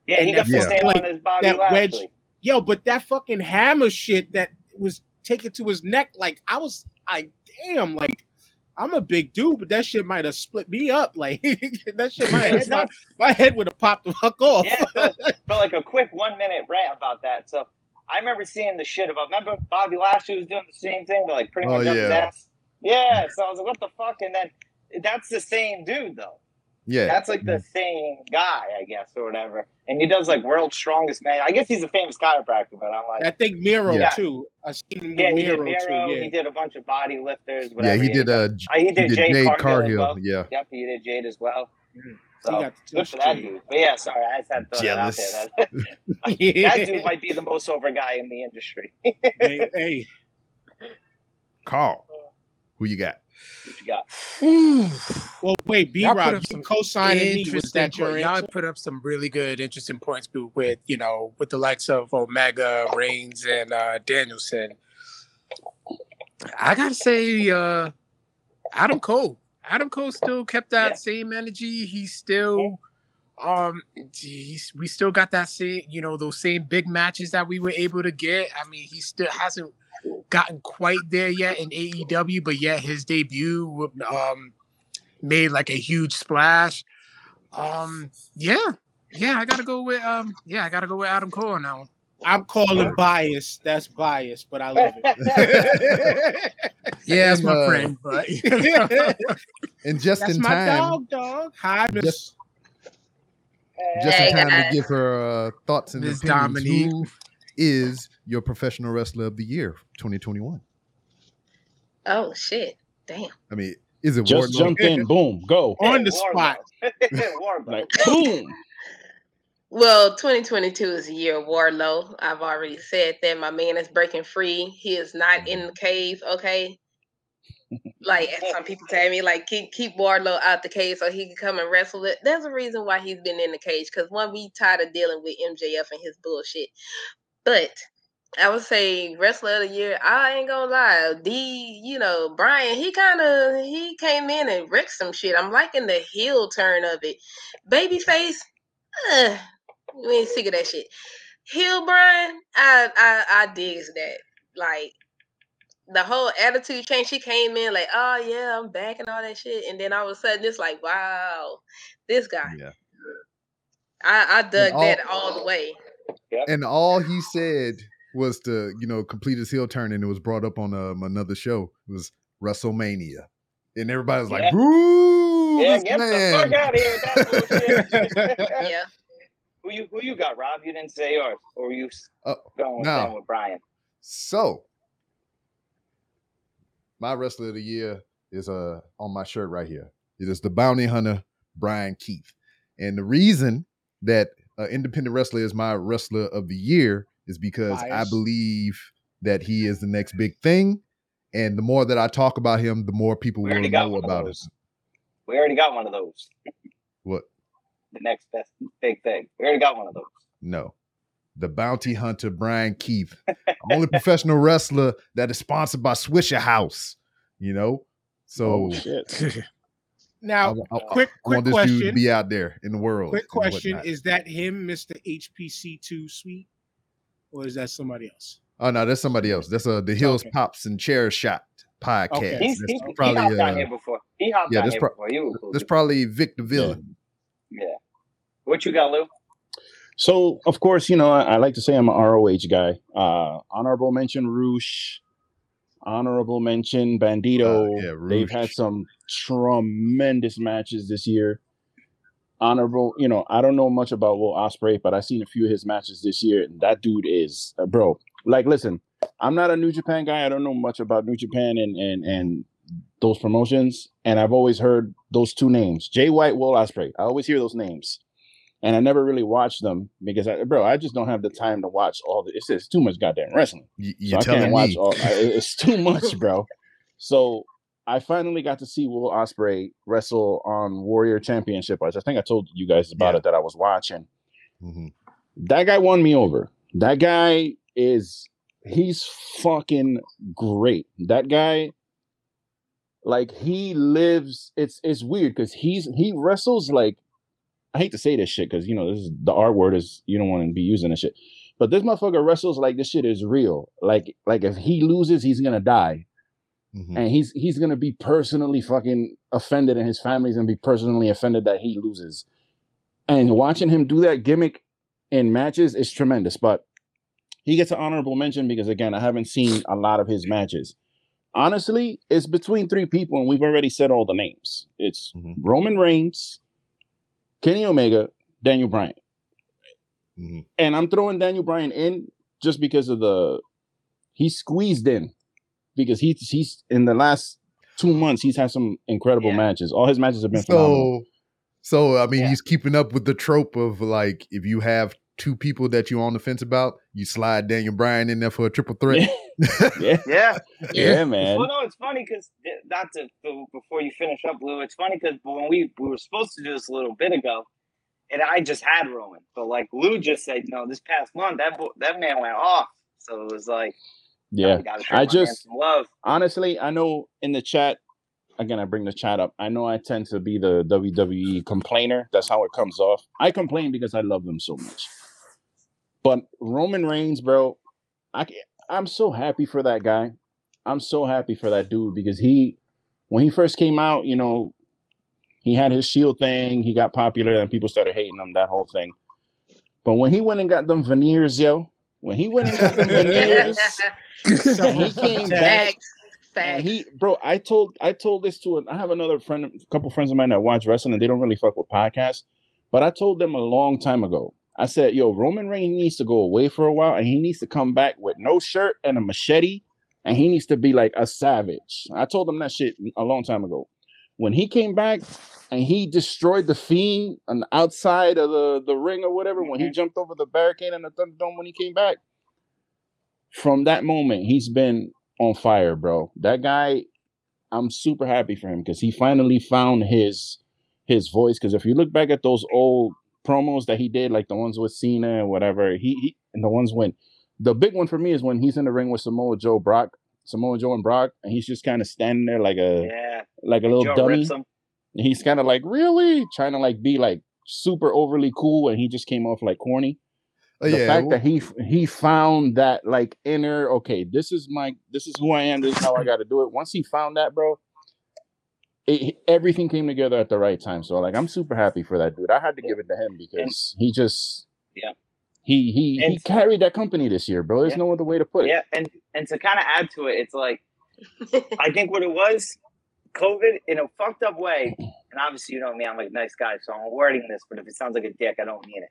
Yeah, he got Yeah. same like, on his Bobby that wedge- Yo, but that fucking hammer shit that was taken to his neck, like I was like, damn, like I'm a big dude, but that shit might have split me up. [laughs] Like that shit, my head, my, my head would have popped the fuck off. Yeah, but, but [laughs] like a quick one minute rant about that. So I remember seeing the shit about. Remember Bobby Lashley was doing the same thing, but like pretty Oh, much his yeah. ass. Yeah. So I was like, what the fuck? And then that's the same dude though. Yeah. That's like the same guy, I guess, or whatever. And he does like world's strongest man. I guess he's a famous chiropractor, but I'm like, I think Miro Yeah. too. I seen yeah, he did Miro, Miro. too. He did a bunch of body lifters. yeah, Whatever. he did uh Uh, he he did, did Jade, Jade Cargill. as Cargill. well. Yeah. Yep, he did Jade as well. Mhm. So He got the good for that dude. But yeah, sorry, I just had to throw Jealous. [laughs] that out there. That, yeah. that dude [laughs] might be the most over guy in the industry. hey, hey, Carl. [laughs] Who you got? What you got? well, wait, B Rob, up you some co-signing me. Was Interesting that your point. Y'all answer? put up some really good, interesting points with you know with the likes of Omega, Reigns, and uh, Danielson. I gotta say, uh, Adam Cole. Adam Cole still kept that Yeah. same energy. He's still, um, he's, we still got that same, you know, those same big matches that we were able to get. I mean, he still hasn't gotten quite there yet in AEW, but yet his debut, um, made like a huge splash. Um, yeah, yeah, I gotta go with, um, yeah, I gotta go with Adam Cole on that one. I'm calling bias. That's bias, but I love it. [laughs] Yeah, that's my uh, friend, but [laughs] And just That's in my time, dog, dog. Hi, Miss. Just- just Hey, in time to give her uh, thoughts and Miss opinions. Dominique. Who is your professional wrestler of the year, 2021? Oh shit! Damn. I mean, is it Just Wardlow? jump in, boom, go. on the Wardlow. spot. [laughs] Like boom. [laughs] Well, 2022 is a year of Wardlow. I've already said that my man is breaking free. He is not in the cave. Okay. [laughs] Like some people tell me, like keep keep Wardlow out the cage so he can come and wrestle it. There's a reason why he's been in the cage because one, we tired of dealing with MJF and his bullshit. But I would say wrestler of the year. I ain't gonna lie, D. You know Bryan. He kind of he came in and wrecked some shit. I'm liking the heel turn of it. Babyface. Uh, we ain't sick of that shit. Heel Bryan. I I I digs that. Like the whole attitude change. She came in like, oh yeah, I'm back and all that shit, and then all of a sudden it's like, wow, this guy. Yeah. I I dug all- that all the way. And all he said was to, you know, complete his heel turn, and it was brought up on um, another show. It was WrestleMania, and everybody was like, Yeah. "Boo, Yeah, this get the fuck out of here with that bullshit. [laughs] Yeah. who you who you got, Rob? You didn't say yours, or you s- Oh, going with, no. with Bryan? So, my wrestler of the year is uh on my shirt right here. It is the bounty hunter Brian Keith, and the reason that uh, independent wrestler is my wrestler of the year is because I believe that he is the next big thing, and the more that I talk about him, the more people will know about it. We already got one of those. What? The next best big thing. We already got one of those. No. The bounty hunter Brian Keith, only professional wrestler that is sponsored by Swisher House. You know, so Oh shit. [laughs] [laughs] Now, I- I quick, want quick this dude to question. be out there in the world. Quick question. Is that him, Mister HPC2 Sweet, or is that somebody else? Oh no, that's somebody else. That's uh the Hills Okay. Pops and Chair Shot podcast. Okay. He's, That's he, he probably hopped on uh, here before. He hopped yeah, on this here pro- before. You were cool. that's too. probably Vic the villain. yeah. What you got, Lou? So of course, you know, I, I like to say I'm an ROH guy. Uh honorable mention Roosh. Honorable mention Bandito. Uh, yeah, They've had some tremendous matches this year. Honorable, you know, I don't know much about Will Ospreay, but I've seen a few of his matches this year, and that dude is uh, bro. Like, listen, I'm not a New Japan guy. I don't know much about New Japan and and and those promotions, and I've always heard those two names, Jay White, Will Ospreay. I always hear those names, and I never really watched them because, I, bro, I just don't have the time to watch all the. It's just too much goddamn wrestling. Y- So I can't watch me. all. I, it's too much, [laughs] bro. So I finally got to see Will Ospreay wrestle on Warrior Championship. I think I told you guys about Yeah. it that I was watching. Mhm. That guy won me over. That guy is he's fucking great. That guy, like he lives. It's it's weird because he's he wrestles like I hate to say this shit because you know this is the R word is you don't want to be using this shit. But this motherfucker wrestles like this shit is real. Like like if he loses, he's gonna die, Mhm. and he's he's gonna be personally fucking offended, and his family's gonna be personally offended that he loses. And watching him do that gimmick in matches is tremendous. But he gets an honorable mention because again, I haven't seen a lot of his matches. Honestly, it's between three people, and we've already said all the names. It's Mhm. Roman Reigns, Kenny Omega, Daniel Bryan Mhm. and I'm throwing Daniel Bryan in just because of the he squeezed in because he's he's in the last two months he's had some incredible Yeah. matches. All his matches have been phenomenal. So, so I mean, Yeah. he's keeping up with the trope of like if you have two people that you're on the fence about, you slide Daniel Bryan in there for a triple threat. yeah, [laughs] [laughs] Yeah. yeah, man. Well, no, it's funny because eh, not to to- before you finish up, Lou. It's funny because when we we were supposed to do this a little bit ago, and I just had Roman, but like Lou just said, no, this past month that bo- that man went off. So it was like, Yeah, I just- love. honestly, I know in the chat. Again, I bring the chat up. I know I tend to be the WWE complainer. That's how it comes off. I complain because I love them so much. But Roman Reigns, bro, I I'm so happy for that guy. I'm so happy for that dude because he, when he first came out, you know, he had his shield thing. He got popular and people started hating him. That whole thing. But when he went and got them veneers, yo, When he went and got them he came back. Facts. Facts. And he, bro, I told I told this to an, I have another friend, a couple friends of mine that watch wrestling, and they don't really fuck with podcasts. But I told them a long time ago. I said, "Yo, Roman Reigns needs to go away for a while, and he needs to come back with no shirt and a machete, and he needs to be like a savage." I told them that shit a long time ago. When he came back and he destroyed the Fiend on the outside of the the ring or whatever, when he mm-hmm. jumped over the barricade in the Thunderdome when he came back, from that moment he's been on fire, bro. That guy, I'm super happy for him because he finally found his his voice. Because if you look back at those old promos that he did, like the ones with Cena and whatever, he, he and the ones when the big one for me is when he's in the ring with Samoa Joe Brock, Samoa Joe and Brock, and he's just kind of standing there like a Yeah. Like a little Joe dummy. rips him. And he's kind of like really trying to like be like super overly cool, and he just came off like corny Oh, the yeah, fact that he he found that like inner okay this is my this is who i am this is how i got to do it once he found that bro it, everything came together at the right time so like i'm super happy for that dude i had to give it to him because he just Yeah. he he he carried that company this year bro there's Yeah. no other way to put it Yeah, and and to kind of add to it, it's like [laughs] I think what it was, COVID in a fucked up way, and obviously you know me, I'm like a nice guy, so I'm wording this, but if it sounds like a dick, I don't mean it.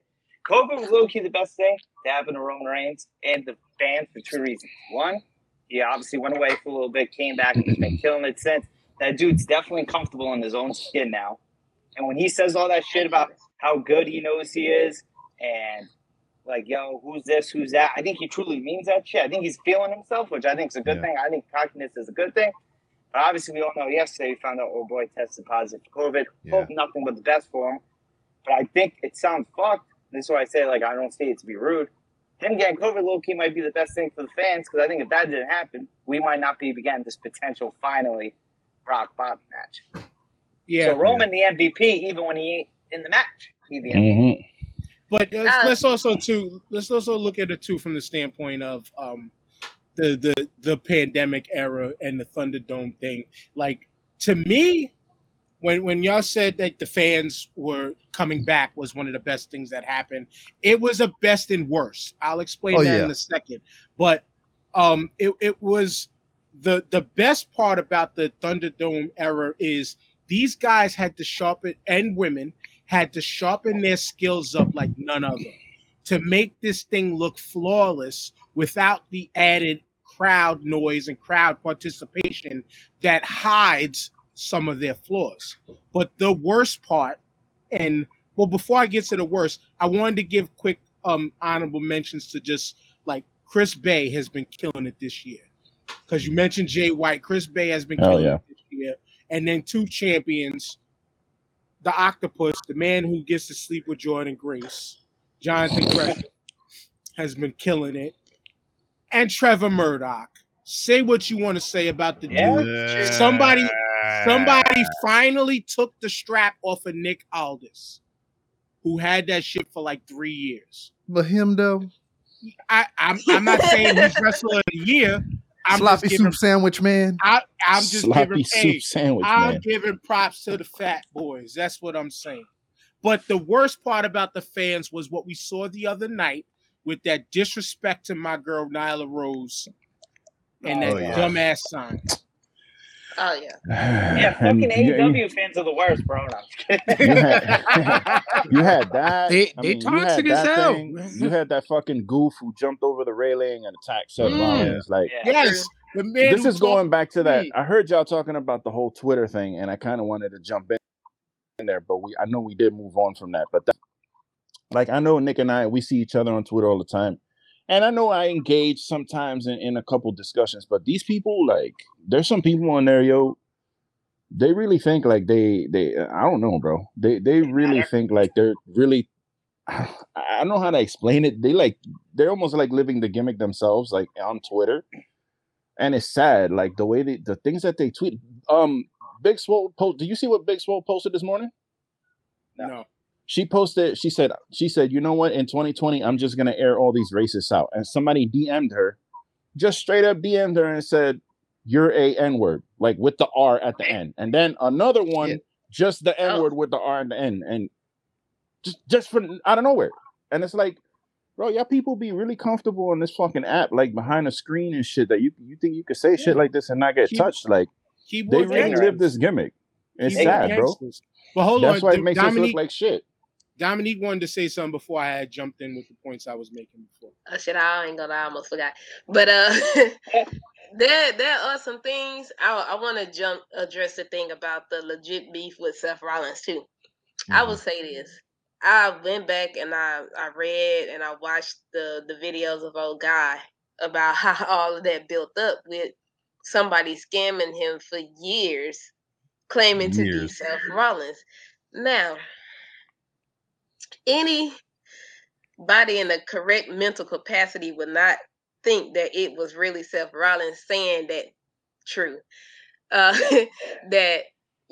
COVID was low key the best thing to happen to Roman Reigns and the fans for two reasons. One, he obviously went away for a little bit, came back, and has been killing it since. That dude's definitely comfortable in his own skin now. And when he says all that shit about how good he knows he is and like, yo, who's this, who's that, I think he truly means that shit. I think he's feeling himself, which I think is a good Yeah. thing. I think cockiness is a good thing. But obviously, we all know yesterday we found out old boy tested positive for COVID. Yeah. Hope nothing but the best for him. But I think it sounds fucked. This is why I say, like, I don't say it to be rude. Him getting COVID low key might be the best thing for the fans because I think if that didn't happen, we might not be getting this potential finally Brock Bobby match. Yeah, so Roman the MVP, even when he ain't in the match, he the MVP. Mhm. but let's, Uh, let's also too let's also look at it too from the standpoint of um the the the pandemic era and the Thunderdome thing. Like to me, when when y'all said that the fans were coming back was one of the best things that happened, it was a best and worst. I'll explain Oh, that yeah. in a second. But um it, it was the the best part about the Thunderdome era is these guys had to sharpen and women had to sharpen their skills up like none other to make this thing look flawless without the added crowd noise and crowd participation that hides some of their flaws. But the worst part, and well, before I get to the worst, I wanted to give quick um honorable mentions to just like Chris Bey has been killing it this year. Because you mentioned Jay White, Chris Bey has been killing yeah. it this year. And then two champions, the octopus, the man who gets to sleep with Jordynne Grace, Jonathan Gresham, has been killing it. And Trevor Murdoch. Say what you want to say about the Yeah. dude. Somebody, somebody finally took the strap off of Nick Aldis, who had that shit for like three years. but him though, I, I'm, I'm not saying he's wrestler of the year. I'm sloppy giving, soup sandwich man. I, I'm just sloppy giving, soup hey, sandwich I'm man giving props to the fat boys. That's what I'm saying. But the worst part about the fans was what we saw the other night with that disrespect to my girl Nyla Rose and that Oh, yeah. dumbass sign. Oh yeah. [sighs] Yeah, And fucking you- AEW fans are the worst, bro. No, I'm just kidding. you had, [laughs] you had that. They- I they mean, you had toxic as that hell. thing. You had that fucking goof who jumped over the railing and attacked Seth Mm. Rollins. Like Yeah. Yes, the man. this is going back to that. me. I heard y'all talking about the whole Twitter thing, and I kind of wanted to jump in, in there, but we I know we did move on from that. But that, like I know Nick and I, we see each other on Twitter all the time, and I know I engage sometimes in, in a couple discussions. But these people, like, there's some people on there, yo. They really think like they they I don't know, bro. They they really think like they're really. [sighs] I don't know how to explain it. They like they're almost like living the gimmick themselves, like on Twitter and it's sad like the way they the things that they tweet um big swole post do you see what big swole posted this morning No. she posted she said she said you know what in 2020 i'm just gonna air all these racists out and somebody dm'd her just straight up dm'd her and said you're a n-word like with the r at the end and then another one Yeah. just the oh. n-word with the r at the end and just just from out of nowhere and it's like Bro, y'all people be really comfortable on this fucking app, like behind a screen and shit. That you you think you could say shit like this and not get Keep- touched? Like they Keyboard really gangsters. live this gimmick. It's Keyboard sad, bro. gangsters. But hold That's on, why it D- makes us Dominique, look like shit. Dominique wanted to say something before I had jumped in with the points I was making before. Oh shit, I ain't gonna lie, I almost forgot. But uh [laughs] there there are some things I I want to jump address the thing about the legit beef with Seth Rollins too. I will say this. I went back and I, I read and I watched the, the videos of old guy about [laughs] how all of that built up with somebody scamming him for years, claiming to be Years. Seth Rollins. Now, anybody in the correct mental capacity would not think that it was really Seth Rollins saying that true. Uh, [laughs] that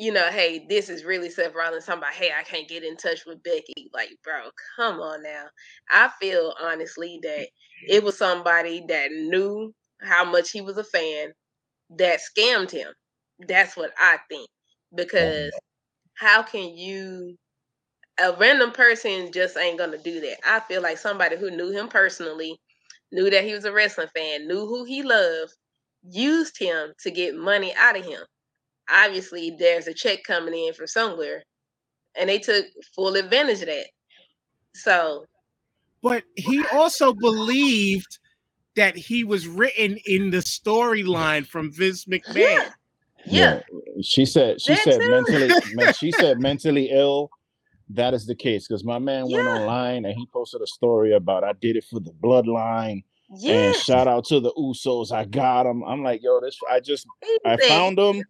you know, hey, this is really Seth Rollins talking about, hey, I can't get in touch with Becky. Like, bro, come on now. I feel honestly that it was somebody that knew how much he was a fan that scammed him. That's what I think. Oh, because how can you a random person just ain't gonna do that. I feel like somebody who knew him personally, knew that he was a wrestling fan, knew who he loved, used him to get money out of him. Obviously, there's a check coming in from somewhere, and they took full advantage of that. So, But he also believed that he was written in the storyline from Vince McMahon. yeah, yeah, She said she That said too. mentally me- she [laughs] said mentally ill. That is the case because my man went online and he posted a story about I did it for the bloodline yeah. and shout out to the Usos. I got him. I'm like, yo, this I just He I said- found him,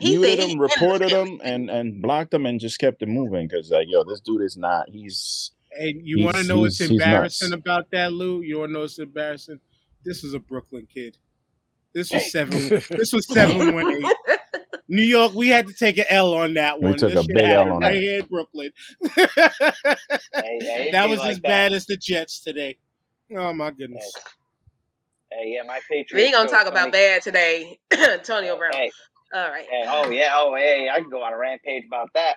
he said muted he him, reported him. him, and and blocked him and just kept it moving because like, yo, this dude is not. He's And you want to know what's he's- he's embarrassing about that, Lou? You want to know what's embarrassing? This was a Brooklyn kid. This was seven. [laughs] this was seven one eight. [laughs] New York, we had to take an L on that one. We took This a big L on right that. here in Brooklyn. Hey, hey, [laughs] that was like as bad as the Jets today. Oh my goodness. Hey, yeah, my Patriots. We ain't gonna go talk about bad today, [coughs] Antonio Brown. Hey, All right. hey, oh yeah, oh hey, I can go on a rampage about that.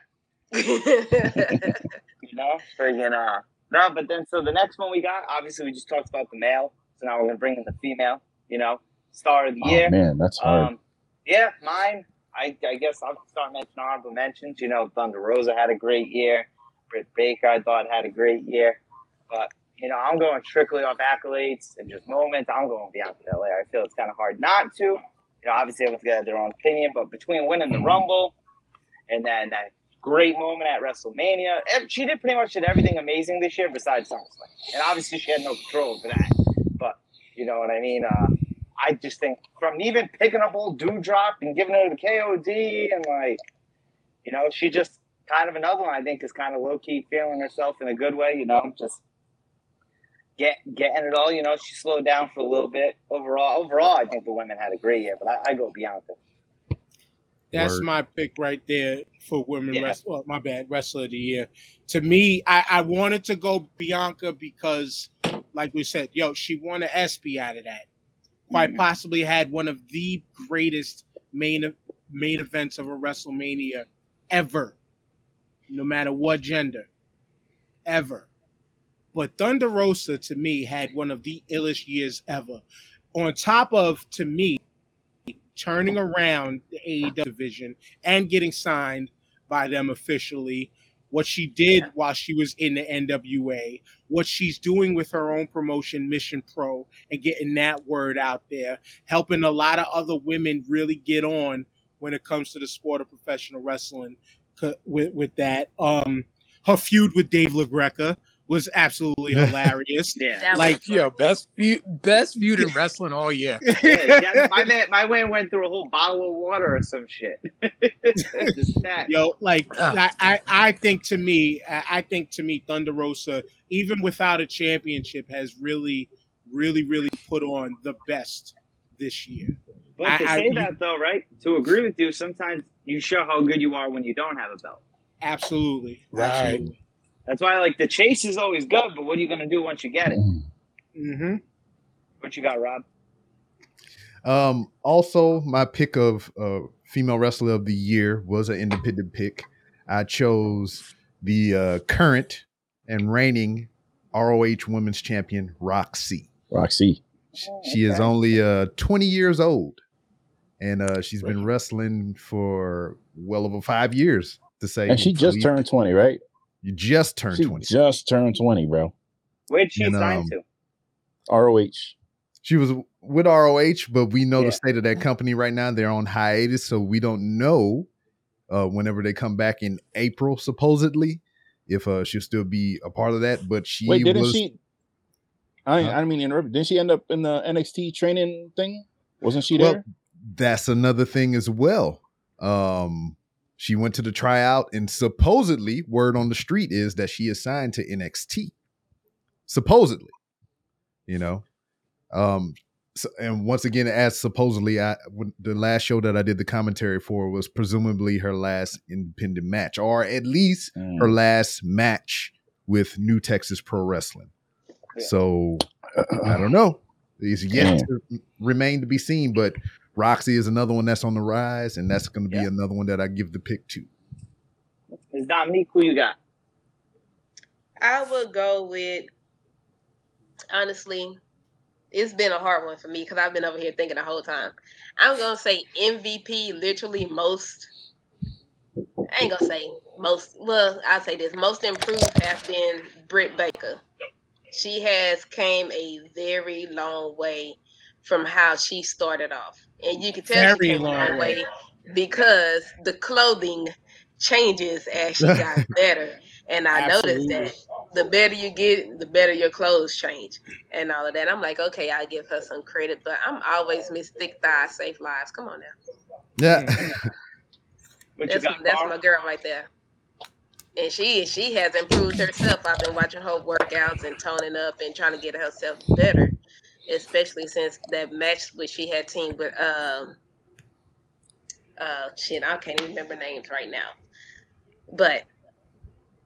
You know, friggin' uh, no, but then so the next one we got, obviously we just talked about the male, so now we're gonna bring in the female. You know, star of the oh year. man, that's hard. Um, yeah, mine. I, I guess I'll start mentioning honorable mentions. You know, Thunder Rosa had a great year. Britt Baker, I thought, had a great year. But, you know, I'm going strictly off accolades and just moments. I'm going Bianca Belair. I feel it's kind of hard not to. You know, obviously everyone's got their own opinion, but between winning the Rumble and then that great moment at WrestleMania, she did pretty much did everything amazing this year besides SummerSlam. And obviously she had no control over that. But, you know what I mean? Uh, I just think from even picking up old Doudrop and giving her the KOD and like, you know, she just kind of another one I think is kind of low key feeling herself in a good way, you know, just get getting it all. You know, she slowed down for a little bit. Overall, overall, I think the women had a great year, but I, I go Bianca. That's Word. my pick right there for women Yeah. wrestler. Well, my bad, wrestler of the year. To me, I, I wanted to go Bianca because, like we said, yo, she won an ESPY out of that. Quite Mhm. possibly had one of the greatest main main events of a WrestleMania ever, no matter what gender, ever. But Thunder Rosa to me had one of the illest years ever. On top of, to me, turning around the AEW division and getting signed by them officially. What she did while she was in the NWA, what she's doing with her own promotion, Mission Pro, and getting that word out there, helping a lot of other women really get on when it comes to the sport of professional wrestling. With with that, um, her feud with Dave LaGreca was absolutely [laughs] hilarious. Yeah. Like, was- Yo, best feud, best feud in [laughs] wrestling all year. yeah, yeah, my man, my man went through a whole bottle of water or some shit. [laughs] Just that. Yo, like Ah. I, I, I think to me, I I think to me, Thunder Rosa, even without a championship, has really, really, really put on the best this year. But to I- I- say that though, right? To agree with you, sometimes you show how good you are when you don't have a belt. Absolutely, Right. absolutely. That's why, like, the chase is always good, but what are you gonna do once you get it? hmm What you got, Rob? Um, also, my pick of uh, female wrestler of the year was an independent pick. I chose the uh, current and reigning ROH Women's Champion Rok-C. Rok-C. She is Okay. only uh 20 years old, and uh she's been wrestling for well over five years. To say, And she just believe- turned 20, right? You just turned She 20. just turned 20, bro. Where'd she And, sign um, to? ROH. She was with ROH, but we know Yeah. the state of that company right now. They're on hiatus, so we don't know uh, whenever they come back in April, supposedly, if uh, she'll still be a part of that. But she Wait, didn't was, she? I, Huh? I mean, interrupt. Didn't she end up in the NXT training thing? Wasn't she Well, there? that's another thing as well. Um, she went to the tryout, and supposedly, word on the street is that she is signed to NXT. Supposedly, you know. Um, so, and once again, as supposedly, I when, the last show that I did the commentary for was presumably her last independent match, or at least Mm. her last match with New Texas Pro Wrestling. Yeah. So I don't know. It's yet Man. to remain to be seen, but Rok-C is another one that's on the rise, and that's going to be Yeah. another one that I give the pick to. It's Dominique. Who you got? I would go with honestly, it's been a hard one for me because I've been over here thinking the whole time. I'm gonna say MVP, literally most. I ain't gonna say most. Well, I'll say this: most improved has been Britt Baker. She has came a very long way from how she started off, and you can tell Very she came a long long way. way because the clothing changes as she got [laughs] better. And I noticed that the better you get, the better your clothes change and all of that. I'm like, okay, I give her some credit, but I'm always Miss Thick Thigh Safe Lives. Come on now. Yeah. Mm-hmm. [laughs] That's you got, that's my girl right there. And she she has improved herself. I've been watching her workouts and toning up and trying to get herself better, especially since that match which she had teamed with um uh shit, I can't even remember names right now. But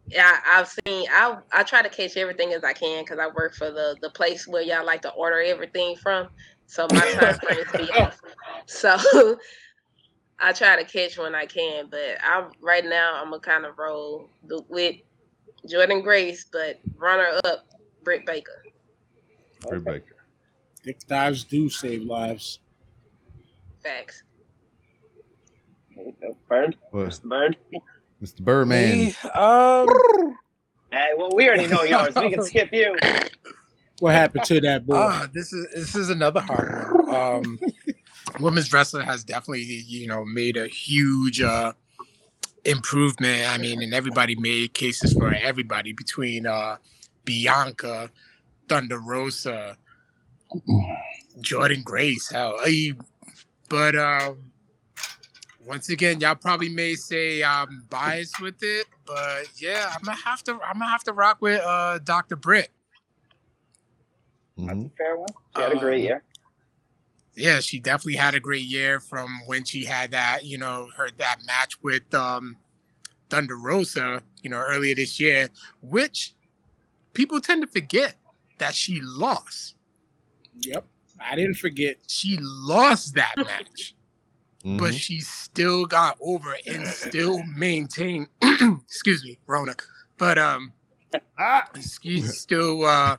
yeah, I've seen I I try to catch everything as I can because I work for the the place where y'all like to order everything from. So my [laughs] time frames be off. So [laughs] I try to catch when I can, but I'm right now I'm gonna kind of roll the, with Jordynne Grace, but runner up Britt Baker. Britt Baker. Thick thighs do save lives. Facts. Bird, What? Bird. Mr. Birdman. Me, um, Hey, well, we already know yours. We can skip you. What happened to that boy? Ah, this is this is another hard one. Um, [laughs] women's wrestling has definitely you know made a huge uh, improvement. I mean, and everybody made cases for everybody between uh, Bianca, Thunder Rosa, Jordynne Grace. Hell, I- but um, once again, y'all probably may say I'm biased with it, but yeah, I'm gonna have to I'm gonna have to rock with uh, Dr. Britt. Mhm. Fair one. She had a great Um, year. yeah, she definitely had a great year from when she had that, you know, her that match with um Thunder Rosa, you know, earlier this year, which people tend to forget that she lost. Yep. I didn't forget. She lost that match, but Mhm. she still got over and still maintained [clears throat] excuse me, Rona. But um excuse still uh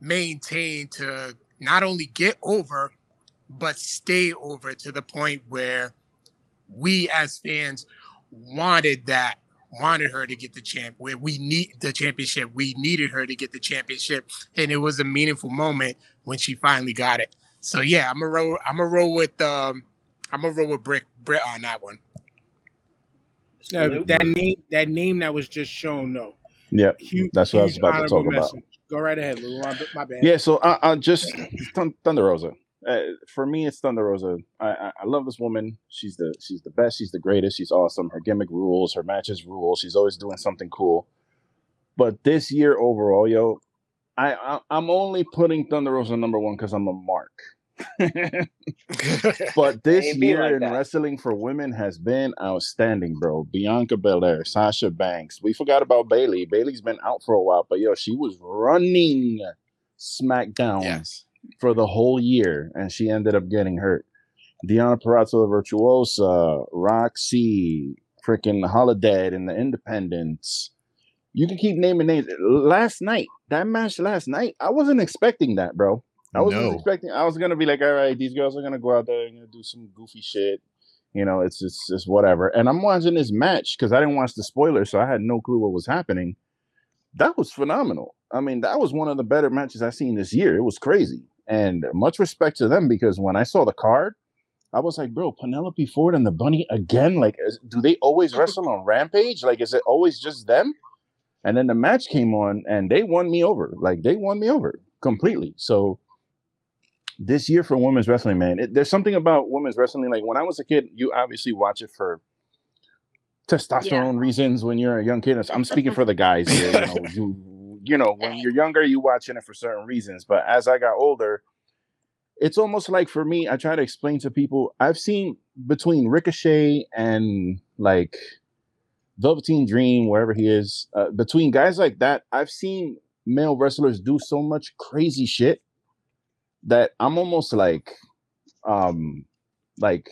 maintained to not only get over but stay over to the point where we as fans wanted that wanted her to get the champ where we need the championship we needed her to get the championship and it was a meaningful moment when she finally got it so yeah i'm a roll i'm a roll with um i'm a roll with brick brick on that one Uh, Salute. that name, that name that was just shown, though. Yeah. Huge, That's what I was about to honorable talk about. Go right ahead, Lou. My, my bad. Yeah, so I, I just [clears throat] Thun- Thunder Rosa. Uh, for me, it's Thunder Rosa. I, I I love this woman. She's the she's the best. She's the greatest. She's awesome. Her gimmick rules. Her matches rule. She's always doing something cool. But this year overall, yo, I, I I'm only putting Thunder Rosa number one because I'm a mark. [laughs] but this year like in that. wrestling for women has been outstanding, bro. Bianca Belair, Sasha Banks. We forgot about Bayley. Bayley's been out for a while, but yo, she was running SmackDown yes for the whole year, and she ended up getting hurt. Deonna Purrazzo, the Virtuosa, Rok-C, freaking Holiday in the Independents. You can keep naming names. Last night, that match last night, I wasn't expecting that, bro. I wasn't No. expecting. I was gonna be like, all right, these girls are gonna go out there and gonna do some goofy shit. You know, it's just it's whatever. And I'm watching this match because I didn't watch the spoilers, so I had no clue what was happening. That was phenomenal. I mean, that was one of the better matches I've seen this year. It was crazy. And much respect to them because when I saw the card, I was like, bro, Penelope Ford and the Bunny again. Like, is, do they always wrestle on Rampage? Like, is it always just them? And then the match came on and they won me over. Like, they won me over completely. So, this year for women's wrestling, man, it, there's something about women's wrestling. Like, when I was a kid, you obviously watch it for testosterone reasons when you're a young kid. I'm speaking for the guys here. You know, [laughs] you, you know, when you're younger, you watching it for certain reasons. But as I got older, it's almost like for me, I try to explain to people I've seen between Ricochet and like Velveteen Dream, wherever he is, uh, between guys like that, I've seen male wrestlers do so much crazy shit that I'm almost like, um, like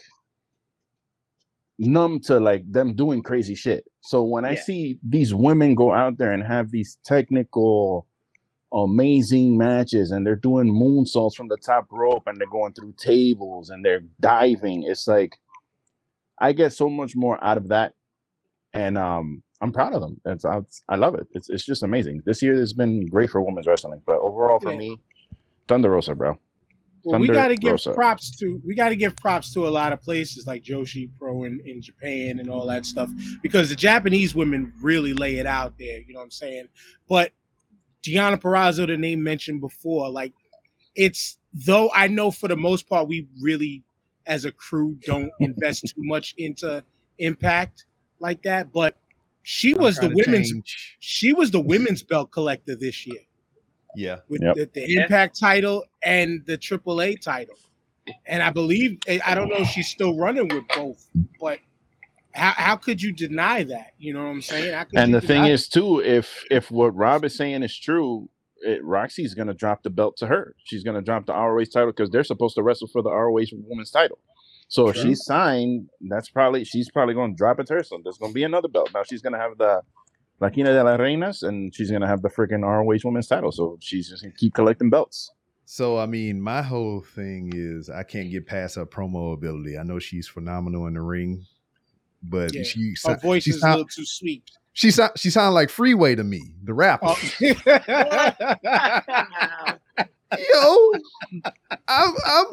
numb to like them doing crazy shit. So when I see these women go out there and have these technical, amazing matches, and they're doing moonsaults from the top rope, and they're going through tables, and they're diving, it's like I get so much more out of that, and um, I'm proud of them. It's, I, I love it. It's it's just amazing. This year has been great for women's wrestling, but overall for Yeah. me, Thunder Rosa, bro. Well, we got to give Rosa. props to we got to give props to a lot of places like Joshi Pro in, in Japan and all that stuff because the Japanese women really lay it out there. You know what I'm saying? But Deonna Purrazzo, the name mentioned before, like it's though I know for the most part we really as a crew don't [laughs] invest too much into Impact like that, but she was the women's change. she was the women's belt collector this year Yeah. with Yep. the, the Yeah. Impact title and the AAA title. And I believe I don't know if she's still running with both, but how, how could you deny that? You know what I'm saying? How could And the thing is, too, if if what Rob is saying is true, it, Rok-C's gonna drop the belt to her. She's gonna drop the ROH title because they're supposed to wrestle for the ROH Women's title. So if Sure. she's signed, that's probably she's probably gonna drop it to her. So there's gonna be another belt. Now she's gonna have the La Reina de las Reinas, and she's gonna have the freaking ROH Women's title. So she's just gonna keep collecting belts. So I mean, my whole thing is I can't get past her promo ability. I know she's phenomenal in the ring, but Yeah. she her sou- voice she is a little too sweet. she sound, she sound like Freeway to me, the rapper. Oh. [laughs] [laughs] Yo, I'm I'm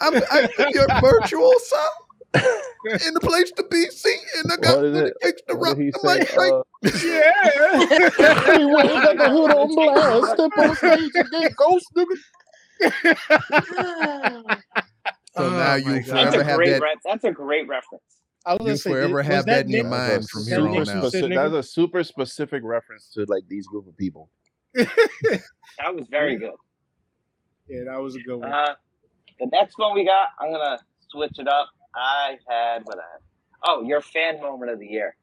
I'm, I'm your virtual son [laughs] in the place to be seen, and I got What is what it? it takes to What rock did he the say? mic right. Uh, [laughs] yeah. "Hey, wait, got the hood on blast. Step on stage and get ghost, nigga." So Oh now you That's forever a have great that. re- That's a great reference. I was You gonna say, forever have that in your mind That's a from here super on out. speci- That's a super specific reference to like these group of people. [laughs] That was very good. Yeah, that was a good one. Uh, the next one we got, I'm gonna switch it up. I had what I had. Oh, your fan moment of the year.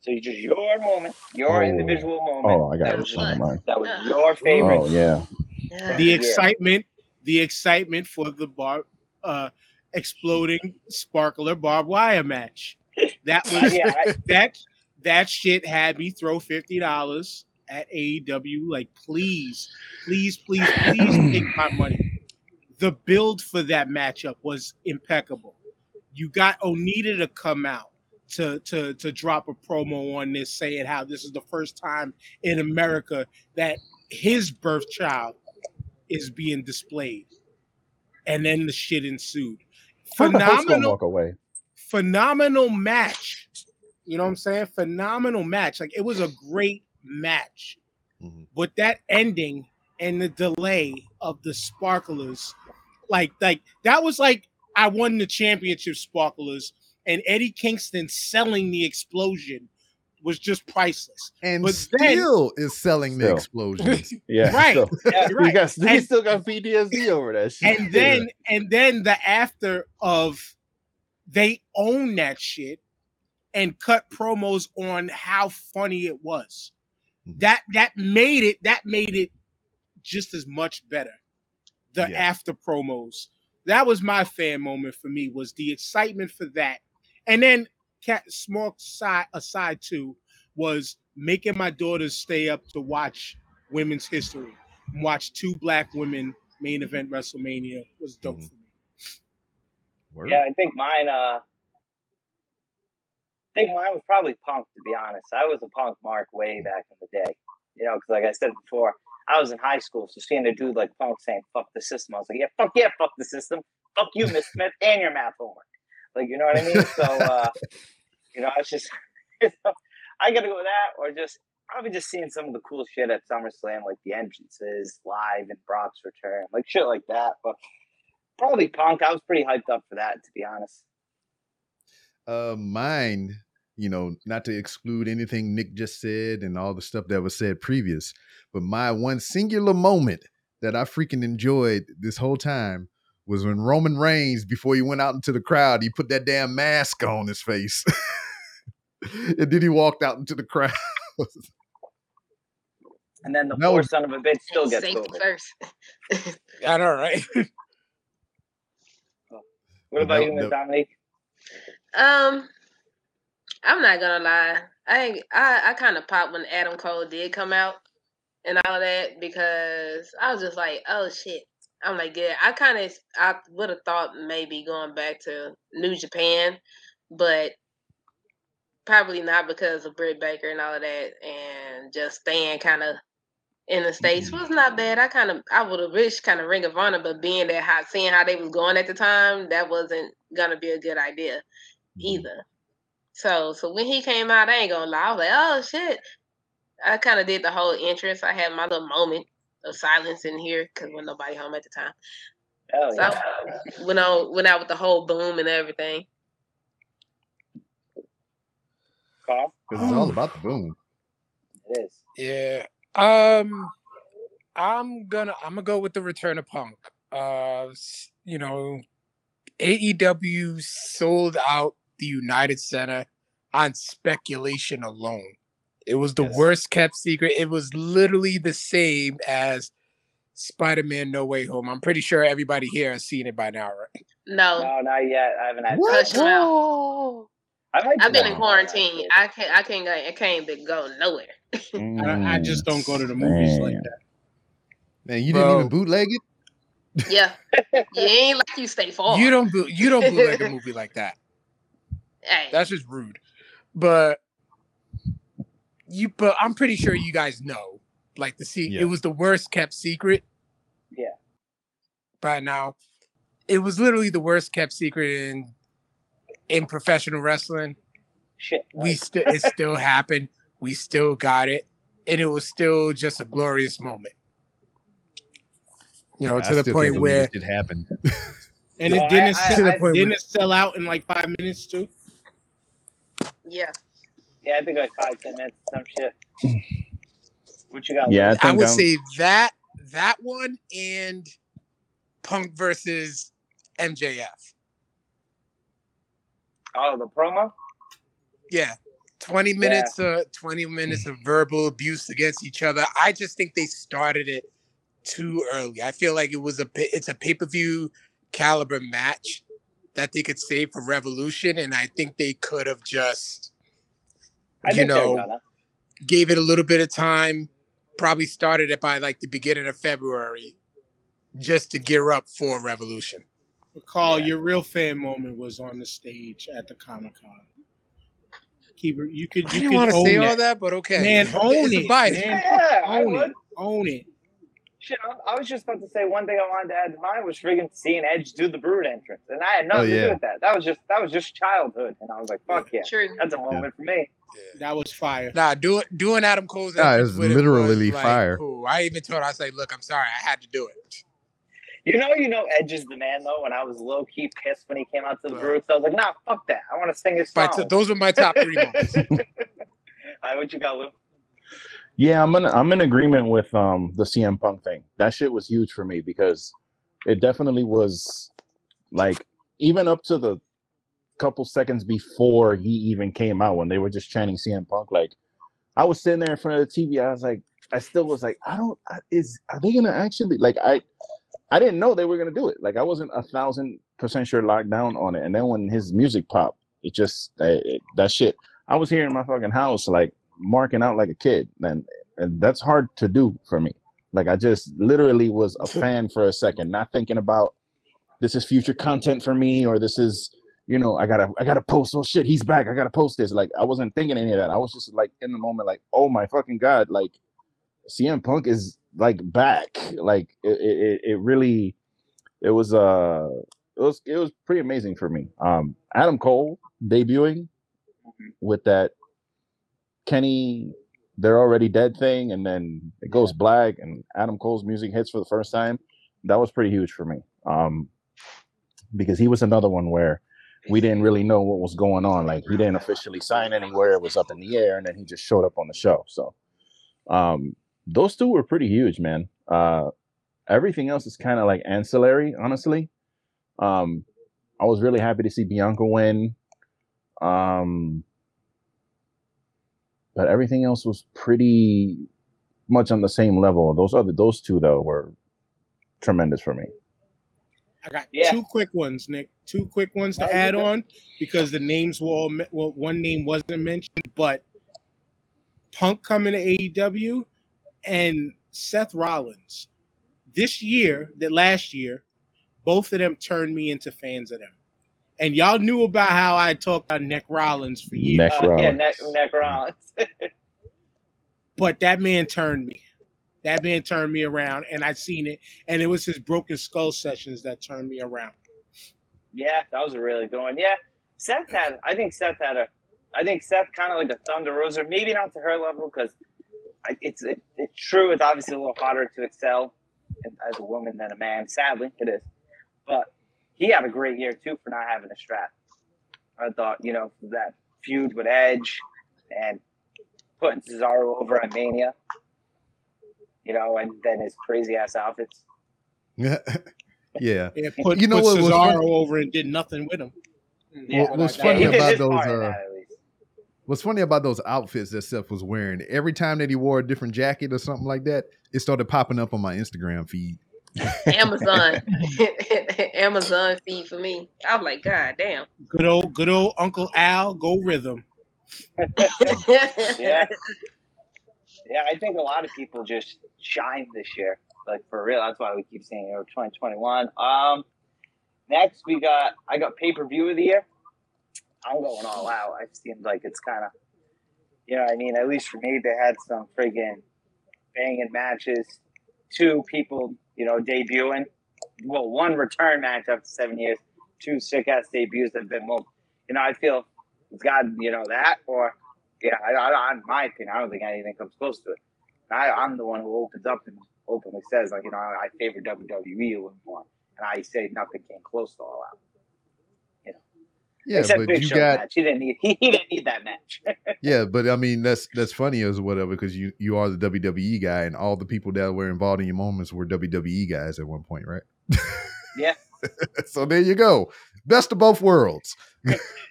So it's just your moment, your Oh. individual moment. Oh, I got that it. was, Never that was your favorite. Oh yeah. Yeah. the excitement, the excitement for the bar, uh, exploding sparkler barbed wire match. That [laughs] was yeah, I, that that shit had me throw fifty dollars at AEW. Like, please, please, please, please take my money. The build for that matchup was impeccable. You got Onita to come out to to to drop a promo on this, saying how this is the first time in America that his birth child is being displayed, and then the shit ensued. How the host gonna Phenomenal walk away. phenomenal match. You know what I'm saying? Phenomenal match. Like it was a great match. Mhm. But that ending and the delay of the sparklers, like like that was like I won the championship sparklers and Eddie Kingston selling the explosion was just priceless. and But then- still is selling the explosion. [laughs] Yeah. Right. So, yeah, [laughs] he, got, he And- still got PTSD over that shit. and then and then the after of they own that shit and cut promos on how funny it was Mhm. that that made it that made it just as much better the Yeah. after promos that was my fan moment for me was the excitement for that and then cat small side aside too was making my daughters stay up to watch women's history, and watch two black women main event WrestleMania was dope Mhm. for me. Word. Yeah, I think mine. Uh, I think mine was probably Punk. To be honest, I was a Punk mark way back in the day. You know, because like I said before, I was in high school, so seeing a dude like Punk saying "fuck the system," I was like, "Yeah, fuck yeah, fuck the system, fuck you, Miss Smith, [laughs] and your math homework." Like, you know what I mean? So, uh, [laughs] you know, I was just, [laughs] I gotta go with that, or just probably just seeing some of the cool shit at SummerSlam, like the entrances live and Brock's return, like shit like that. But probably Punk. I was pretty hyped up for that, to be honest. Uh, mine, you know, not to exclude anything Nick just said and all the stuff that was said previous, but my one singular moment that I freaking enjoyed this whole time was when Roman Reigns, before he went out into the crowd, he put that damn mask on his face. [laughs] and then he walked out into the crowd. [laughs] And then the That poor son of a bitch still gets Safety COVID. first. [laughs] I know, right? What about That- you, Miss that- Dominique? Um, I'm not gonna lie. I ain't- I I kind of popped when Adam Cole did come out and all that because I was just like, oh shit. I'm like, yeah. I kind of I would have thought maybe going back to New Japan, but probably not because of Britt Baker and all of that, and just staying kind of in the states mm-hmm. was not bad. I kind of I would have wished kind of Ring of Honor, but being that how seeing how they was going at the time, that wasn't gonna be a good idea mm-hmm. either. So so when he came out, I ain't gonna lie, I was like, oh shit. I kind of did the whole entrance. I had my little moment of silence in here because when nobody home at the time. Hell So yeah. I went on went out with the whole boom and everything. Carl? Because it's all about the boom. It is. Yeah. Um I'm gonna I'm gonna go with the return of Punk. Uh you know, AEW sold out the United Center on speculation alone. It was the Yes. worst kept secret. It was literally the same as Spider-Man No Way Home. I'm pretty sure everybody here has seen it by now, right? No, No, not yet. I haven't had. What? hush him. I might I've been in quarantine. I can't. I can't go. I can't be- go nowhere. [laughs] I, I mm, just don't go to the movies like that. Man, you didn't even bootleg it? Yeah, [laughs] you ain't like you stay far. You don't boo- you don't bootleg a movie like that. Hey, That's just rude. But you but I'm pretty sure you guys know. Like the see Yeah. it was the worst kept secret. Yeah. By now. It was literally the worst kept secret in in professional wrestling. Shit. We still it still [laughs] happened. We still got it. And it was still just a glorious moment. You know, I to the point where it happened. [laughs] And No, it didn't, I- I- sell, I- didn't it sell out in like five minutes too? Yeah. yeah, I think like five, ten minutes, some shit. What you got? Yeah, I I would I'm- say that that one and Punk versus MJF. Oh, the promo. Yeah. 20 minutes uh 20 minutes of verbal abuse against each other. I just think they started it too early. I feel like it was a pa- it's a pay-per-view caliber match that they could save for Revolution and I think they could have just I you know gave it a little bit of time, probably started it by like the beginning of February just to gear up for Revolution. Carl, Yeah. your real fan moment was on the stage at the Comic Con. Keep it. You could. I You didn't could want to say that. all that, but okay. Man, own It's it, man. Yeah, I Own it. Own it. Shit, I, I was just about to say one thing I wanted to add to mine was friggin' seeing Edge do the Brood entrance, and I had oh, nothing Oh, to do with that. That was just that was just childhood, and I was like, fuck yeah, True. that's a moment for me. That was fire. Nah, doing doing Adam Cole's Nah, entrance it's with it literally was, like, fire. Cool. I even told her, I say, like, look, I'm sorry, I had to do it. You know, you know, Edge is the man though. When I was low key pissed when he came out to the Brood, Broods, I was like, nah, fuck that. I want to sing his My song. t- those were my top three [laughs] moments. All right, what you got, Lou? Yeah, I'm in I'm in agreement with um the CM Punk thing. That shit was huge for me because it definitely was like even up to the couple seconds before he even came out when they were just chanting CM Punk like I was sitting there in front of the TV I was like I still was like I don't is are they going to actually like I I didn't know they were going to do it. Like I wasn't a thousand percent sure locked down on it and then when his music popped it just it, it- that shit I was here in my fucking house like marking out like a kid, and and that's hard to do for me. Like I just literally was a fan for a second, not thinking about this is future content for me or this is you know I gotta I gotta post. Oh shit, he's back. I gotta post this. Like I wasn't thinking any of that. I was just like in the moment, like oh my fucking god, like CM Punk is like back. Like it it, it really it was uh it was it was pretty amazing for me. Um Adam Cole debuting with that Kenny they're already dead thing and then it goes black and Adam Cole's music hits for the first time. That was pretty huge for me. Um because he was another one where we didn't really know what was going on. Like he didn't officially sign anywhere, it was up in the air, and then he just showed up on the show. So um those two were pretty huge, man. Uh everything else is kind of like ancillary, honestly. Um I was really happy to see Bianca win. Um but everything else was pretty much on the same level. Those other those two though were tremendous for me. I got Yeah. two quick ones, Nick. Two quick ones to Oh, add on because the names were all well, one name wasn't mentioned, but Punk coming to AEW and Seth Rollins this year, that last year, both of them turned me into fans of them. And y'all knew about how I talked about Neck Rollins for years, Neck Uh, yeah, Rollins. neck, neck Rollins. [laughs] but that man turned me. That man turned me around, and I seen it. And it was his Broken Skull sessions that turned me around. Yeah, that was a really good one. Yeah, Seth had. I think Seth had a. I think Seth kind of like a Thunder Rosa, maybe not to her level because it's it, it's true. It's obviously a little harder to excel as a woman than a man. Sadly, it is. But he had a great year too for not having a strap. I thought you know that feud with Edge and putting Cesaro over at Mania. You know, and then his crazy ass outfits. [laughs] yeah. Yeah, put, You know put what Cesaro funny? over and did nothing with him. Yeah, what's Yeah, funny he about those, uh, that. What's funny about those outfits that Seth was wearing, every time that he wore a different jacket or something like that, it started popping up on my Instagram feed. Amazon, [laughs] [laughs] Amazon feed for me. I was like, God damn. Good old, good old Uncle Al, go rhythm. yeah. [laughs] Yeah, I think a lot of people just shined this year. Like for real. That's why we keep saying you know 2021. Um next we got I got pay per view of the year. I'm going all out. It seems like it's kind of you know I mean. At least for me, they had some friggin' banging matches. Two people, you know, debuting. Well, one return match after seven years. Two sick ass debuts that have been more. You know, I feel it's got you know that or yeah, I, I, in my opinion, I don't think anything comes close to it. I, I'm the one who opens up and openly says, like, you know, I, I favor WWE a little more, and I say nothing came close to all out. Yeah, Except but Big you Show got match. He didn't need. He, [laughs] he didn't need that match. [laughs] yeah, but I mean that's that's funny as whatever because you you are the WWE guy and all the people that were involved in your moments were WWE guys at one point, right? [laughs] Yeah. so there you go, best of both worlds.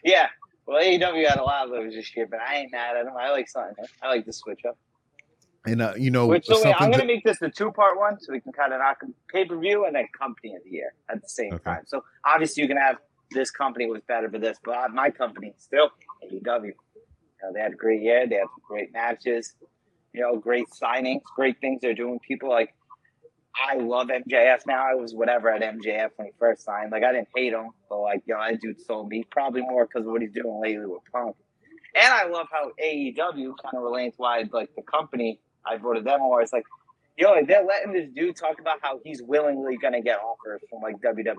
yeah. Well, AEW had a lot of those this year, but I ain't mad at him. I like something. I like the switch up. And uh, you know Which, so wait, I'm going to to- make this a two part one so we can kind of knock pay per view and then company of the year at the same Okay. time. So obviously you can have this company was better for this, but my company still AEW. You know, they had a great year. They had great matches. You know, great signings, great things they're doing. People like I love MJF now. I was whatever at MJF when he first signed. Like I didn't hate him, but like yo, that dude sold me probably more because of what he's doing lately with Punk. And I love how AEW kind of relates why like the company I voted them over. It's like, yo, they're letting this dude talk about how he's willingly gonna get offers from like WWE,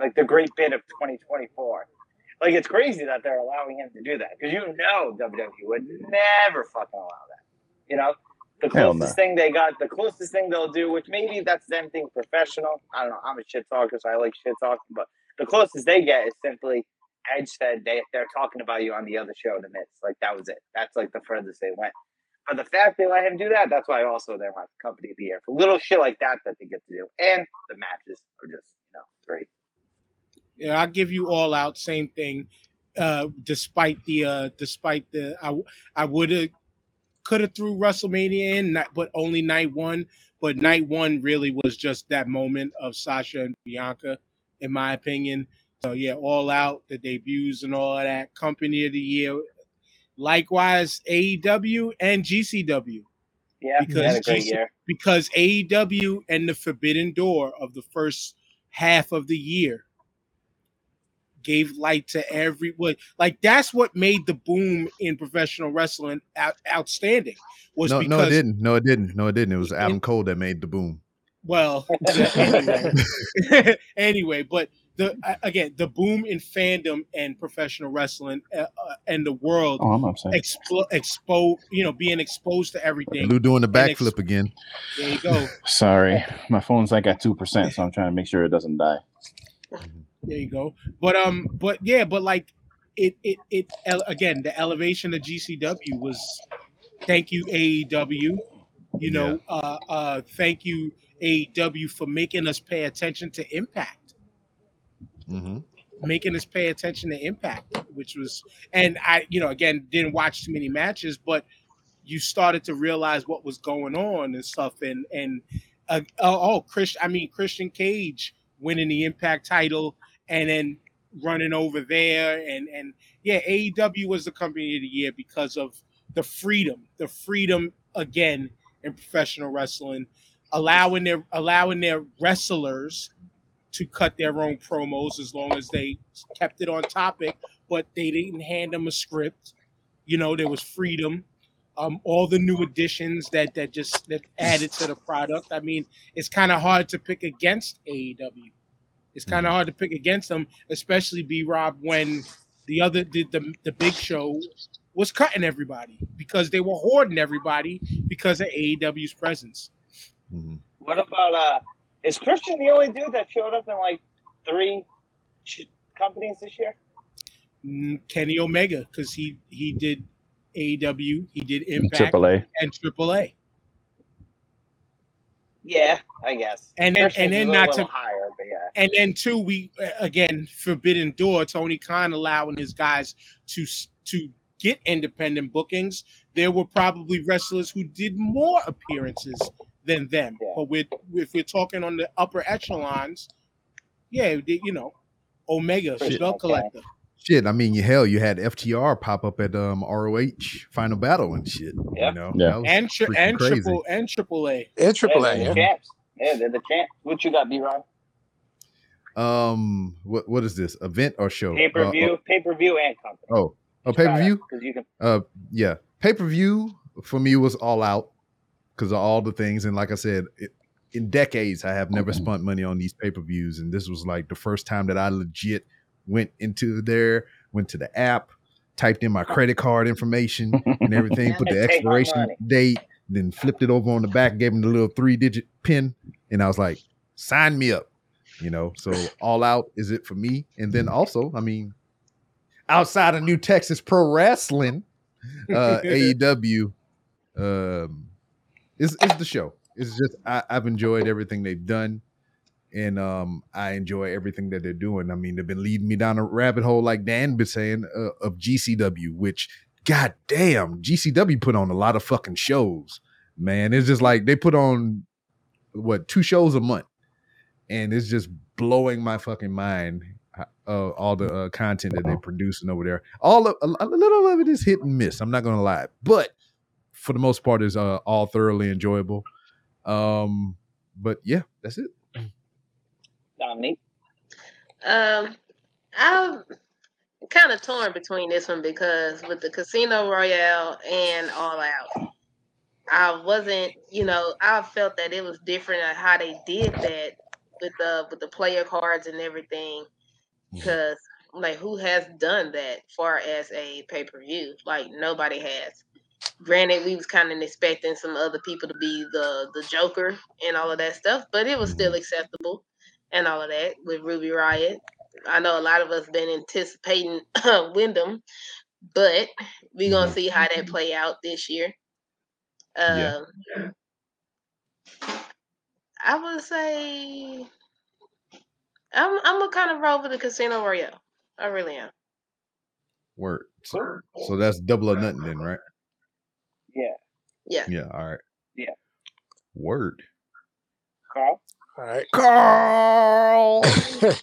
like the great bid of 2024. Like it's crazy that they're allowing him to do that because you know WWE would never fucking allow that. You know, the closest thing they got, the closest thing they'll do, which maybe that's them being professional. I don't know. I'm a shit talker, so I like shit talking, but the closest they get is simply Edge said they they're talking about you on the other show, the Miz. Like that was it. That's like the furthest they went. But the fact they let him do that, that's why also they're my company of the year for little shit like that that they get to do, and the matches are just you know great. Yeah, I'll give you all out. Same thing. Uh, despite the uh, despite the I I would have could have threw WrestleMania in, not, but only night one. But night one really was just that moment of Sasha and Bianca, in my opinion. So yeah, all out the debuts and all of that. Company of the year, Likewise, AEW and GCW Yeah, Because had a great GC year. because AEW and the Forbidden Door of the first half of the year gave light to everyone. Like that's what made the boom in professional wrestling out, outstanding. Was No, because no, it didn't. No, it didn't. No, it didn't. It was It- Adam Cole that made the boom. Well, anyway, [laughs] [laughs] anyway, but the uh, again the boom in fandom and professional wrestling uh, uh, and the world Oh, I'm upset. explo- expo you know being exposed to everything. Lou doing the And ex- backflip again. There you go. [laughs] Sorry, my phone's like at two percent, so I'm trying to make sure it doesn't die. There you go. But um, but yeah, but like it it it again the elevation of GCW was thank you AEW. You know, uh uh thank you AEW for making us pay attention to Impact. Mm-hmm. making us pay attention to impact which was and i you know again didn't watch too many matches but you started to realize what was going on and stuff and and uh, oh, christian i mean christian cage winning the impact title and then running over there and and yeah aew was the company of the year because of the freedom the freedom again in professional wrestling allowing their allowing their wrestlers to cut their own promos as long as they kept it on topic, but they didn't hand them a script. You know, there was freedom. Um, all the new additions that that just that added to the product. I mean, it's kind of hard to pick against AEW. It's kind of hard to pick against them, especially B Rob when the other did the the big show was cutting everybody because they were hoarding everybody because of AEW's presence. Mm-hmm. What about uh? Is Christian the only dude that showed up in like three sh- companies this year? Mm, Kenny Omega because he he did AEW, he did Impact Triple A. and AAA, Yeah, I guess. and then and then not to higher, but yeah. and then two we again Forbidden Door, Tony Khan allowing his guys to to get independent bookings. There were probably wrestlers who did more appearances than them, Yeah. but with if we're talking on the upper echelons, yeah, you know, Omega, Spell okay. Collector. Shit, I mean, you hell, you had FTR pop up at um ROH Final Battle and shit. Yeah. You know, Yeah. That and tri- and crazy. triple and triple A. And Triple A, yeah. the champs. Yeah, they're the champs. What you got, B Ron? Um, what what is this event or show? Pay per Uh, view, pay per view, and company. oh, oh, pay per view. Because you can. Uh, yeah, pay per view for me was all out because of all the things, and like I said, it, in decades I have never spent money on these pay per views, and this was like the first time that I legit went into there, went to the app, typed in my credit card information and everything, [laughs] put the expiration date, then flipped it over on the back, gave him the little three digit pin, and I was like, sign me up. You know, so all out is it for me. And then also, I mean, outside of New Texas Pro Wrestling, uh [laughs] AEW um is is the show. It's just I, I've enjoyed everything they've done. And um I enjoy everything that they're doing. I mean, they've been leading me down a rabbit hole, like Dan been saying, uh, of GCW, which god damn, GCW put on a lot of fucking shows. Man, it's just like they put on what two shows a month, and it's just blowing my fucking mind. Uh, all the uh, content that they're producing over there, all of, a, a little of it is hit and miss. I'm not gonna lie, but for the most part, is uh, all thoroughly enjoyable. Um, but yeah, that's it. Dominique. Um, I'm kind of torn between this one because with the Casino Royale and All Out, I wasn't, you know, I felt that it was different on how they did that with the with the player cards and everything. Because like, who has done that far as a pay per view? Like nobody has. Granted, we was kind of expecting some other people to be the the Joker and all of that stuff, but it was still acceptable and all of that with Ruby Riott. I know a lot of us been anticipating [clears throat] Windham, but we're gonna Mhm. see how that play out this year. Um, Yeah. I would say I'm I'm gonna kind of roll with the Casino Royale. I really am. Word. So, so that's double or nothing then, right? Yeah. Yeah. Yeah. All right. Yeah. Word. Carl. All right. Carl. [laughs]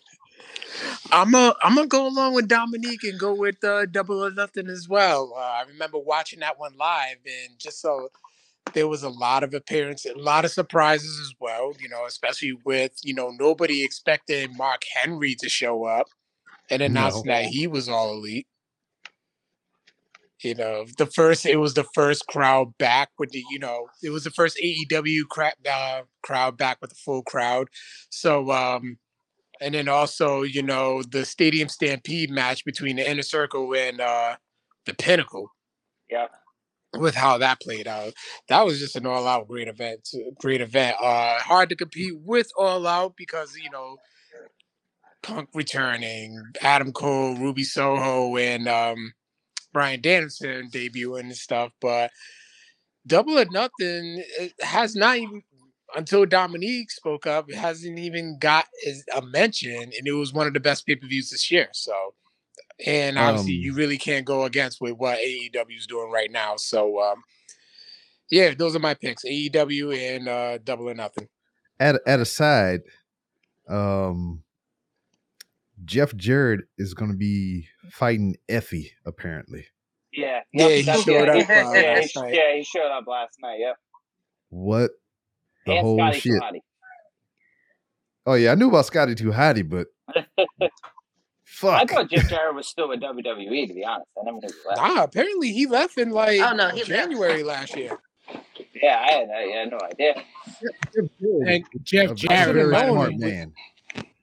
I'm a I'm gonna go along with Dominique and go with uh, Double or Nothing as well. Uh, I remember watching that one live, and just so there was a lot of appearances, a lot of surprises as well. You know, especially with you know nobody expecting Mark Henry to show up and announcing No. that he was all elite. You know, the first it was the first crowd back with the you know it was the first AEW crowd uh, crowd back with the full crowd. So um and then also you know the Stadium Stampede match between the Inner Circle and uh the Pinnacle yeah with how that played out. That was just an all out great event. Great event. Uh hard to compete with all out because you know Punk returning, Adam Cole, Ruby Soho, and um Bryan Danielson debuting and stuff, but Double or Nothing has not even until Dominique spoke up, it hasn't even got a mention, and it was one of the best pay per views this year. So, and obviously, Um, you really can't go against with what AEW is doing right now. So, um, yeah, those are my picks: AEW and uh, Double or Nothing. at at a side, um, Jeff Jarrett is going to be fighting Effy apparently. Yeah. Yeah, he that's- showed [laughs] yeah, up, uh, yeah, he, last night. yeah, he showed up last night. Yep. What the and whole Scotty shit? Shotty. Oh yeah, I knew about Scotty Too Hottie, but [laughs] fuck. I thought Jeff Jarrett was still with WWE. To be honest, I never knew he left. Nah, apparently he left in like Oh, no, he left. January last year. Yeah, I had, I had no idea. And Jeff a Jarrett, very alone smart man.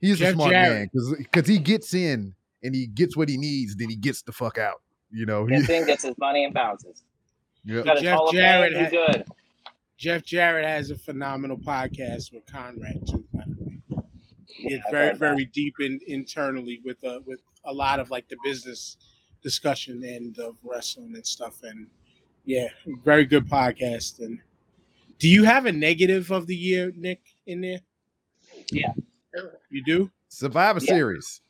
He's Jeff a smart Jarrett. man because he gets in and he gets what he needs, then he gets the fuck out. You know, he, Gets [laughs] in, gets his money, and bounces. yeah. Jeff Jarrett Fame. Had- good. Jeff Jarrett has a phenomenal podcast with Conrad too. By the way, Yeah, it's very that. very deep in internally with uh, with a lot of like the business discussion and of wrestling and stuff. And yeah, very good podcast. And do you have a negative of the year, Nick, in there? Yeah. You do. Survivor Yeah. Series.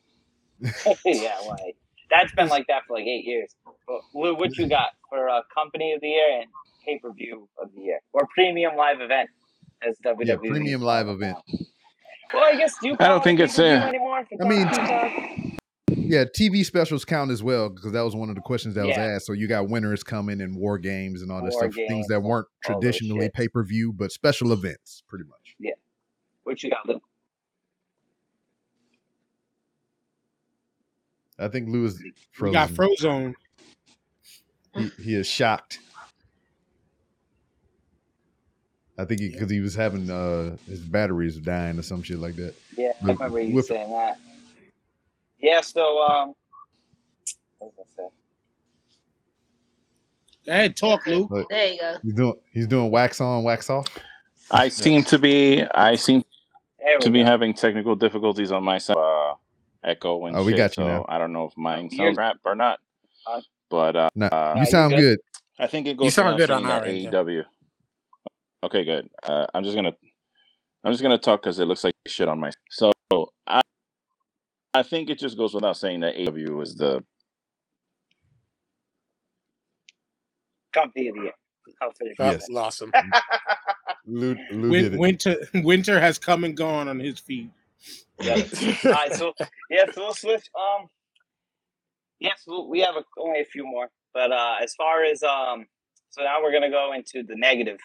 [laughs] yeah, like that's been like that for like eight years. But Lou, what you got for uh, company of the year and pay per view of the year or premium live event as WWE? Yeah, premium live event. Well, I guess do you I don't think it's, pay-per-view uh, anymore. I mean, Peacock? Yeah, TV specials count as well because that was one of the questions that was asked. So you got winners coming and war games and all that War stuff, things that weren't traditionally pay per view, but special events, pretty much. Yeah. What you got, Lou? I think Lou is We frozen. got Frozone. he, he is shocked. I think because he, was having uh his batteries dying or some shit like that. Yeah, I remember you with- saying that. Yeah, so um, what was I say? Go ahead, talk, Lou. But There you go. he's doing he's doing wax on, wax off. I seem to be I seem There we to be having technical difficulties on my side. Uh, echo and Oh, we shit, got you so now. I don't know if mine You're- sounds crap or not. Uh, But uh, No, uh, you you sound good? good. I think it goes. You sound good on our that yeah. AEW. Okay, good. Uh, I'm just gonna, I'm just gonna talk because it looks like shit on my. So I, I think it just goes without saying that AEW is the company of the year. I'll finish with Yes. Lost him. Lou, Lou Win- winter [laughs] winter has come and gone on his feet. Yeah. [laughs] All right, so yeah, so we'll switch. Um, yes, we'll, we have a, only a few more, but uh, as far as um, so now we're gonna go into the negative,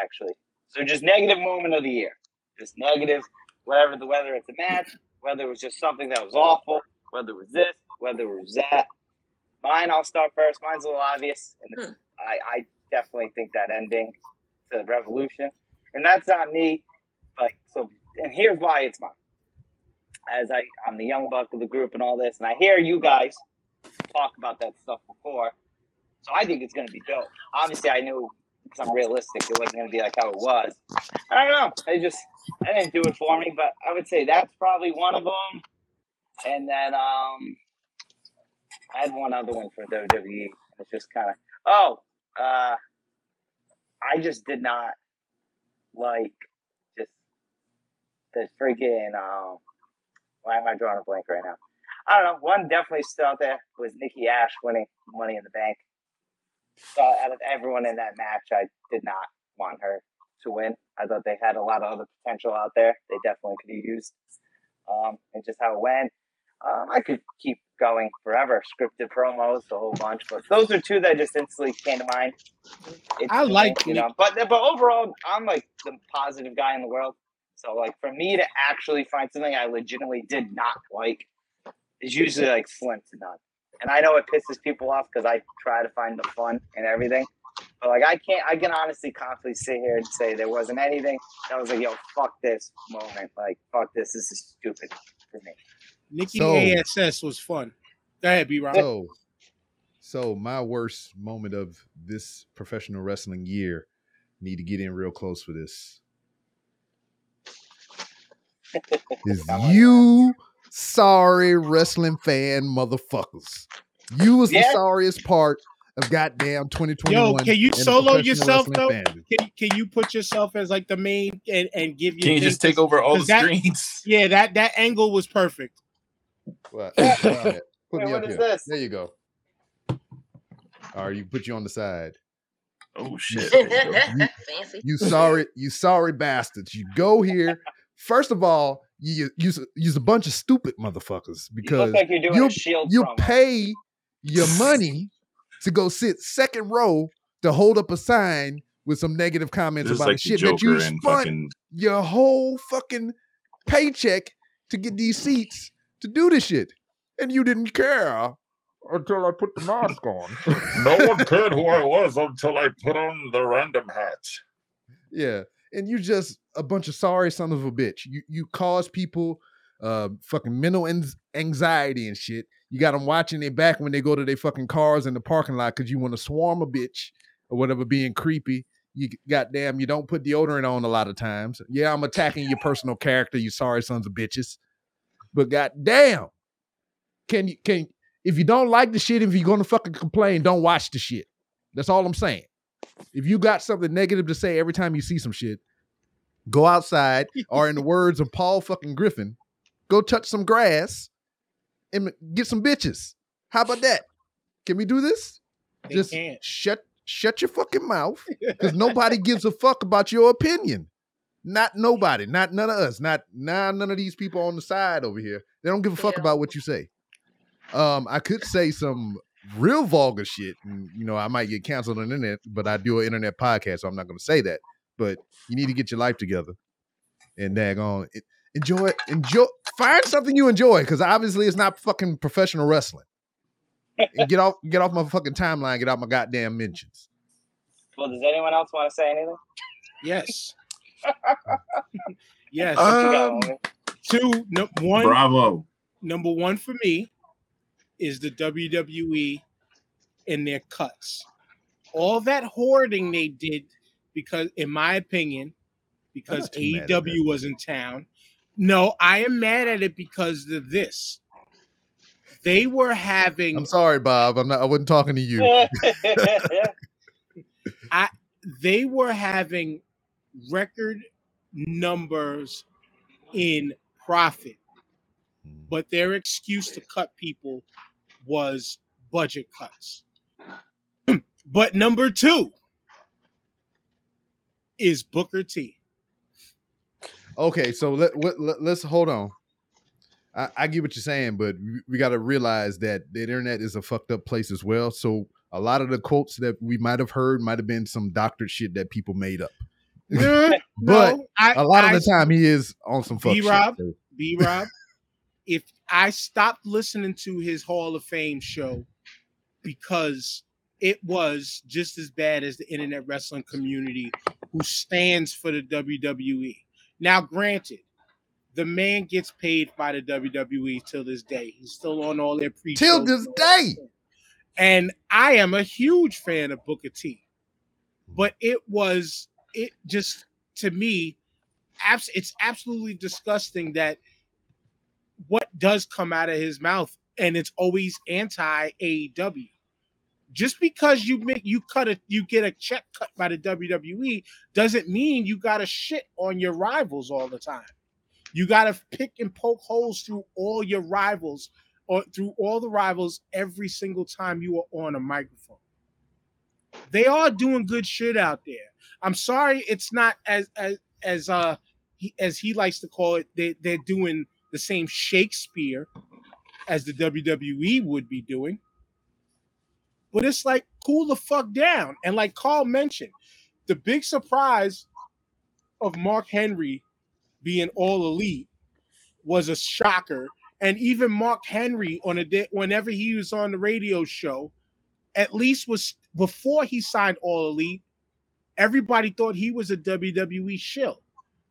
actually. So just negative moment of the year, just negative, whatever the whether it's a match, whether it was just something that was awful, whether it was this, whether it was that. Mine, I'll start first. Mine's a little obvious, and it's, I, I definitely think that ending to the Revolution, and that's not me, but so and here's why it's mine as I, I'm the young buck of the group and all this, and I hear you guys talk about that stuff before. So I think it's to be dope. Obviously, I knew because I'm realistic, it wasn't to be like how it was. I don't know. I just, I didn't do it for me, but I would say that's probably one of them. And then um, I had one other one for WWE. It's just kind of, oh, uh, I just did not like just the freaking um, why am I drawing a blank right now? I don't know. One definitely still out there was Nikki Ash winning Money in the Bank. So out of everyone in that match, I did not want her to win. I thought they had a lot of other potential out there. They definitely could have used. Um, and just how it went. Um, I could keep going forever. Scripted promos, a whole bunch, but those are two that just instantly came to mind. I like you know, but but overall, I'm like the positive guy in the world. So like for me to actually find something I legitimately did not like is usually like slim to none. And I know it pisses people off because I try to find the fun and everything. But like I can't I can honestly confidently sit here and say there wasn't anything that was like, yo, fuck this moment. Like, fuck this. This is stupid for me. Nikki So- ASS was fun. Go ahead, B Rob. So, so my worst moment of this professional wrestling year. Need to get in real close for this. Is [laughs] you sorry wrestling fan motherfuckers? You was the sorriest part of goddamn 2021. Yo, can you solo yourself, though? Can, can you put yourself as like the main and, and give you? Can you just take over all the that- screens? [laughs] Yeah, that that angle was perfect. What? [laughs] Where Put Wait, me what up is here. this? There you go. All right, you put you on the side. Oh shit! There you. Fancy. You sorry, you sorry bastards. You go here. First of all, you use use a bunch of stupid motherfuckers You because look like you you pay your money to go sit second row to hold up a sign with some negative comments This about like shit that you spent fucking. your whole fucking paycheck to get these seats to do this shit, and you didn't care until I put the mask on. [laughs] No one cared who I was until I put on the random hat. Yeah, and you just a bunch of sorry son of a bitch. You you cause people uh fucking mental anxiety and shit. You got them watching their back when they go to their fucking cars in the parking lot because you want to swarm a bitch or whatever, being creepy. You goddamn, you don't put deodorant on a lot of times. Yeah, I'm attacking your personal character, you sorry sons of bitches. But goddamn, can you can if you don't like the shit, if you're gonna fucking complain, don't watch the shit. That's all I'm saying. If you got something negative to say every time you see some shit, go outside, or in the [laughs] words of Paul fucking Griffin, go touch some grass and get some bitches. How about that? Can we do this? They Just can't. shut shut your fucking mouth because [laughs] nobody gives a fuck about your opinion. Not nobody, not none of us, not nah, none of these people on the side over here. They don't give a fuck Yeah. about what you say. Um, I could say some real vulgar shit, and you know, I might get canceled on the internet, but I do an internet podcast, so I'm not gonna say that. But you need to get your life together and daggone it. Enjoy, enjoy, find something you enjoy, because obviously it's not fucking professional wrestling. And get off, get off my fucking timeline, get out my goddamn mentions. Well, does anyone else want to say anything? Yes. [laughs] yes. What you got, Um. Two. No, one. Bravo. Number one for me is the WWE and their cuts. All that hoarding they did because, in my opinion, because not too mad at that. AEW was in town. No, I am mad at it because of this. They were having I'm sorry, Bob. I'm not. I wasn't talking to you. [laughs] I. they were having record numbers in profit, hmm. but their excuse to cut people was budget cuts. [clears throat] but number two is Booker T. Okay, so let, let, let us hold on. I, I get what you're saying, but we, we got to realize that the internet is a fucked up place as well. So a lot of the quotes that we might have heard might have been some doctored shit that people made up. [laughs] No, But I, A lot I- of the time, he is on some fuck shit. B-Rob? B Rob, if I stopped listening to his Hall of Fame show because it was just as bad as the internet wrestling community who stands for the WWE. Now, granted, the man gets paid by the WWE till this day. He's still on all their pre Till this day. and I am a huge fan of Booker T. But it was it just to me, abs- it's absolutely disgusting that what does come out of his mouth, and it's always anti AEW. Just because you make you cut a you get a check cut by the WWE doesn't mean you got to shit on your rivals all the time. You got to pick and poke holes through all your rivals or through all the rivals every single time you are on a microphone. They are doing good shit out there. I'm sorry, it's not as as as uh he, as he likes to call it. They they're doing the same Shakespeare as the WWE would be doing. But it's like cool the fuck down. And like Carl mentioned, the big surprise of Mark Henry being all elite was a shocker. And even Mark Henry on a day whenever he was on the radio show, at least was before he signed all elite, everybody thought he was a WWE shill.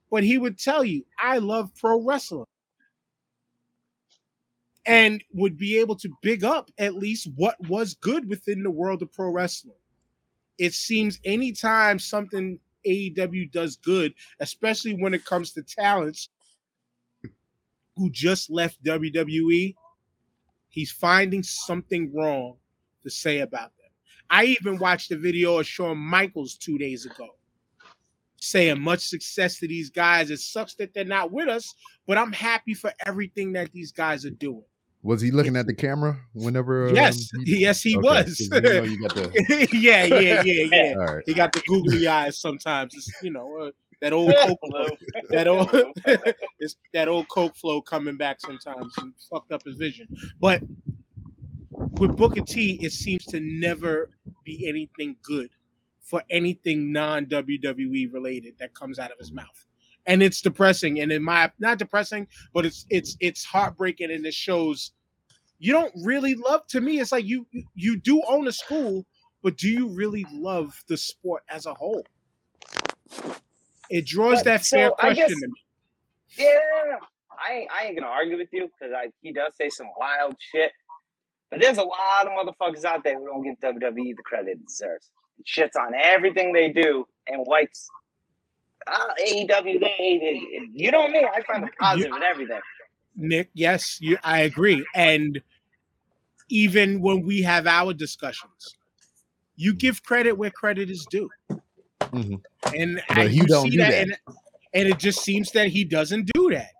But he would tell you, I love pro wrestling. And would be able to big up at least what was good within the world of pro wrestling. It seems anytime something AEW does good, especially when it comes to talents who just left WWE, he's finding something wrong to say about them. I even watched a video of Shawn Michaels two days ago saying much success to these guys. It sucks that they're not with us, but I'm happy for everything that these guys are doing. Was he looking at the camera whenever? um, Yes, he- yes, he Okay, was. 'cause you know you got the- [laughs] yeah, yeah, yeah, [laughs] yeah. All right. He got the googly eyes sometimes. It's, you know, uh, that old coke flow, that old [laughs] it's that old coke flow coming back sometimes and fucked up his vision. But with Booker T, it seems to never be anything good for anything non WWE related that comes out of his mouth. And it's depressing. And in my not depressing, but it's it's it's heartbreaking and it shows you don't really love to me, it's like you you do own a school, but do you really love the sport as a whole? It draws But- that fair question guess- to me. Yeah, I ain't, I ain't gonna argue with you because he does say some wild shit. But there's a lot of motherfuckers out there who don't give WWE the credit it deserves. Shits on everything they do and wipes. Uh, AEW, they, they, you know me. I find the positive in everything. Nick, yes, you, I agree. And even when we have our discussions, you give credit where credit is due. Mhm. And But I, he you don't see do that, that. And, and it just seems that he doesn't do that.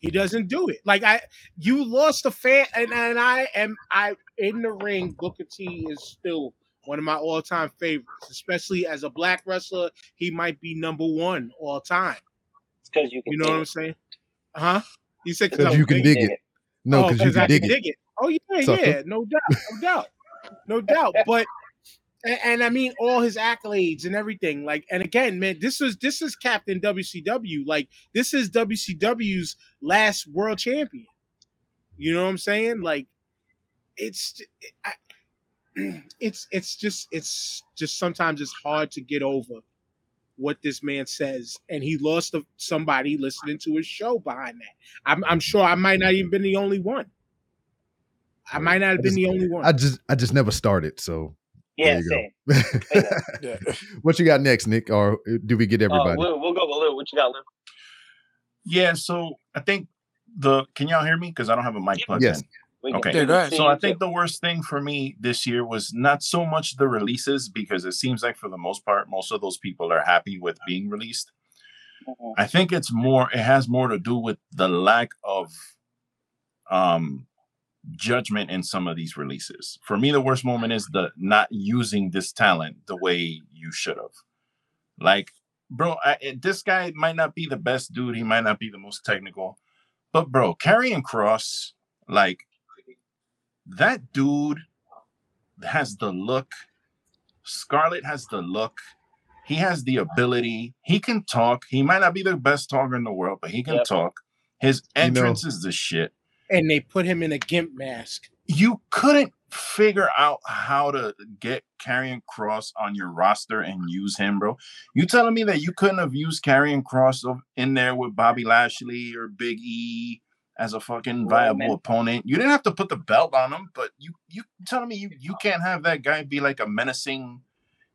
He doesn't do it. Like I, you lost a fan, and, and I am I in the ring. Booker T is still one of my all-time favorites, especially as a black wrestler. He might be number one all time. It's because you can You know dig what I'm it. saying? Huh? You said Because I you can dig it. No, Oh, because you 'cause I can dig it. Oh yeah, Sucker. yeah, no doubt, no doubt, no doubt. [laughs] But and, and I mean all his accolades and everything. Like, and again, man, this is this is Captain WCW. Like, this is WCW's last world champion. You know what I'm saying? Like, it's I, it's it's just it's just sometimes it's hard to get over what this man says, and he lost a, somebody listening to his show behind that. I'm, I'm sure I might not even been the only one. I might not have been the only one. I just I just never started. So Yeah, There you same. [laughs] Yeah. what you got next, Nick? Or uh, do we get Uh, everybody? Lou, we'll go with Lou. What you got, Lou? Yeah, so I think the can y'all hear me? Because I don't have a mic plugged Yes. in. We Okay. Yeah, go ahead. see So I think the worst thing for me this year was not so much the releases because it seems like for the most part, most of those people are happy with being released. Mhm. I think it's more it has more to do with the lack of um judgment in some of these releases. For me, the worst moment is the not using this talent the way you should have. Like, bro, I, this guy might not be the best dude. He might not be the most technical, but bro, Karrion Kross, like that dude has the look. Scarlett has the look. He has the ability. He can talk. He might not be the best talker in the world, but he can Yep. talk. His You know- entrance is the shit. and they put him in a gimp mask. You couldn't figure out how to get Karrion Kross on your roster and use him, bro. You telling me that you couldn't have used Karrion Kross in there with Bobby Lashley or Big E as a fucking viable Roman. opponent? You didn't have to put the belt on him, but you you telling me you, you can't have that guy be like a menacing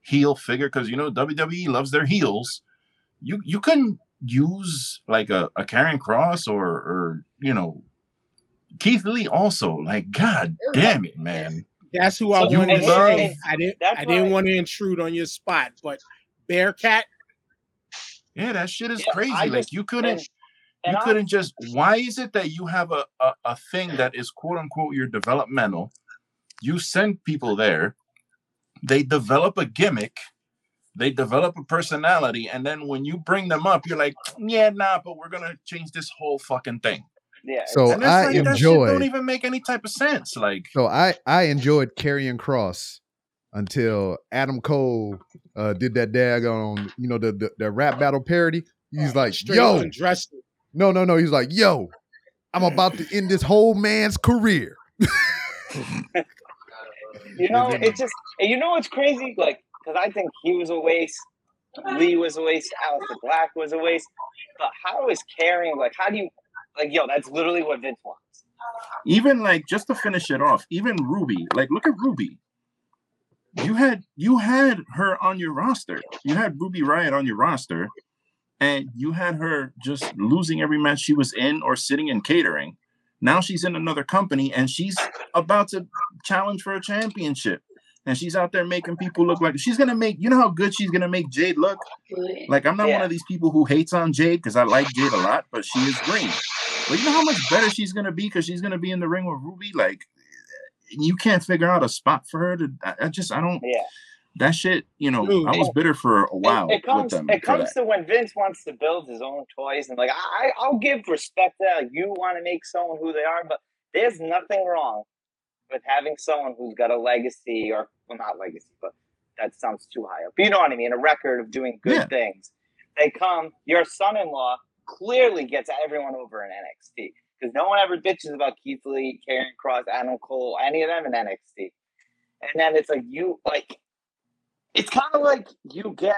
heel figure because you know WWE loves their heels. You you couldn't use like a, a Karrion Kross or or you know Keith Lee also like God damn it, man. That's who I So, wanted to and- say. I didn't. I didn't want to intrude on your spot, but Bearcat. Yeah, that shit is Yeah, crazy. I like just- you couldn't and- and you couldn't just why is it that you have a, a a thing that is quote unquote your developmental you send people there they develop a gimmick they develop a personality and then when you bring them up you're like yeah nah but we're gonna change this whole fucking thing Yeah. So And it's I like, that shit enjoyed. don't even make any type of sense. Like, So I I enjoyed Karrion Kross until Adam Cole uh did that dag on you know, the the, the rap battle parody. He's like, yo, undressed. No, no, no. He's like, yo, I'm [laughs] about to end this whole man's career. You know, then- it's just you know what's crazy? Like, because I think he was a waste, Lee was a waste, Alistair Black was a waste. But how is caring? Like, how do you? Like, yo, that's literally what Vince wants. even like just to finish it off, even Ruby, like look at Ruby. You had you had her on your roster. You had Ruby Riot on your roster, and you had her just losing every match she was in or sitting in catering. Now she's in another company and she's about to challenge for a championship. And she's out there making people look like she's gonna make you know how good she's gonna make Jade look? Like I'm not one of these people who hates on Jade because I like Jade a lot, but she is green. But you know how much better she's gonna be because she's gonna be in the ring with Ruby. Like you can't figure out a spot for her to. I, I just I don't. Yeah. That shit, you know, Dude, I was bitter for a while It, it comes. with them. It comes to when Vince wants to build his own toys, and like I, I'll give respect that you want to make someone who they are, but there's nothing wrong with having someone who's got a legacy, or well, not legacy, but that sounds too high up. But you know what I mean? A record of doing good Yeah. things. They come. Your son-in-law clearly gets everyone over in NXT because no one ever bitches about Keith Lee, Karrion Kross, Adam Cole, any of them in NXT. And then it's like you like it's kind of like you get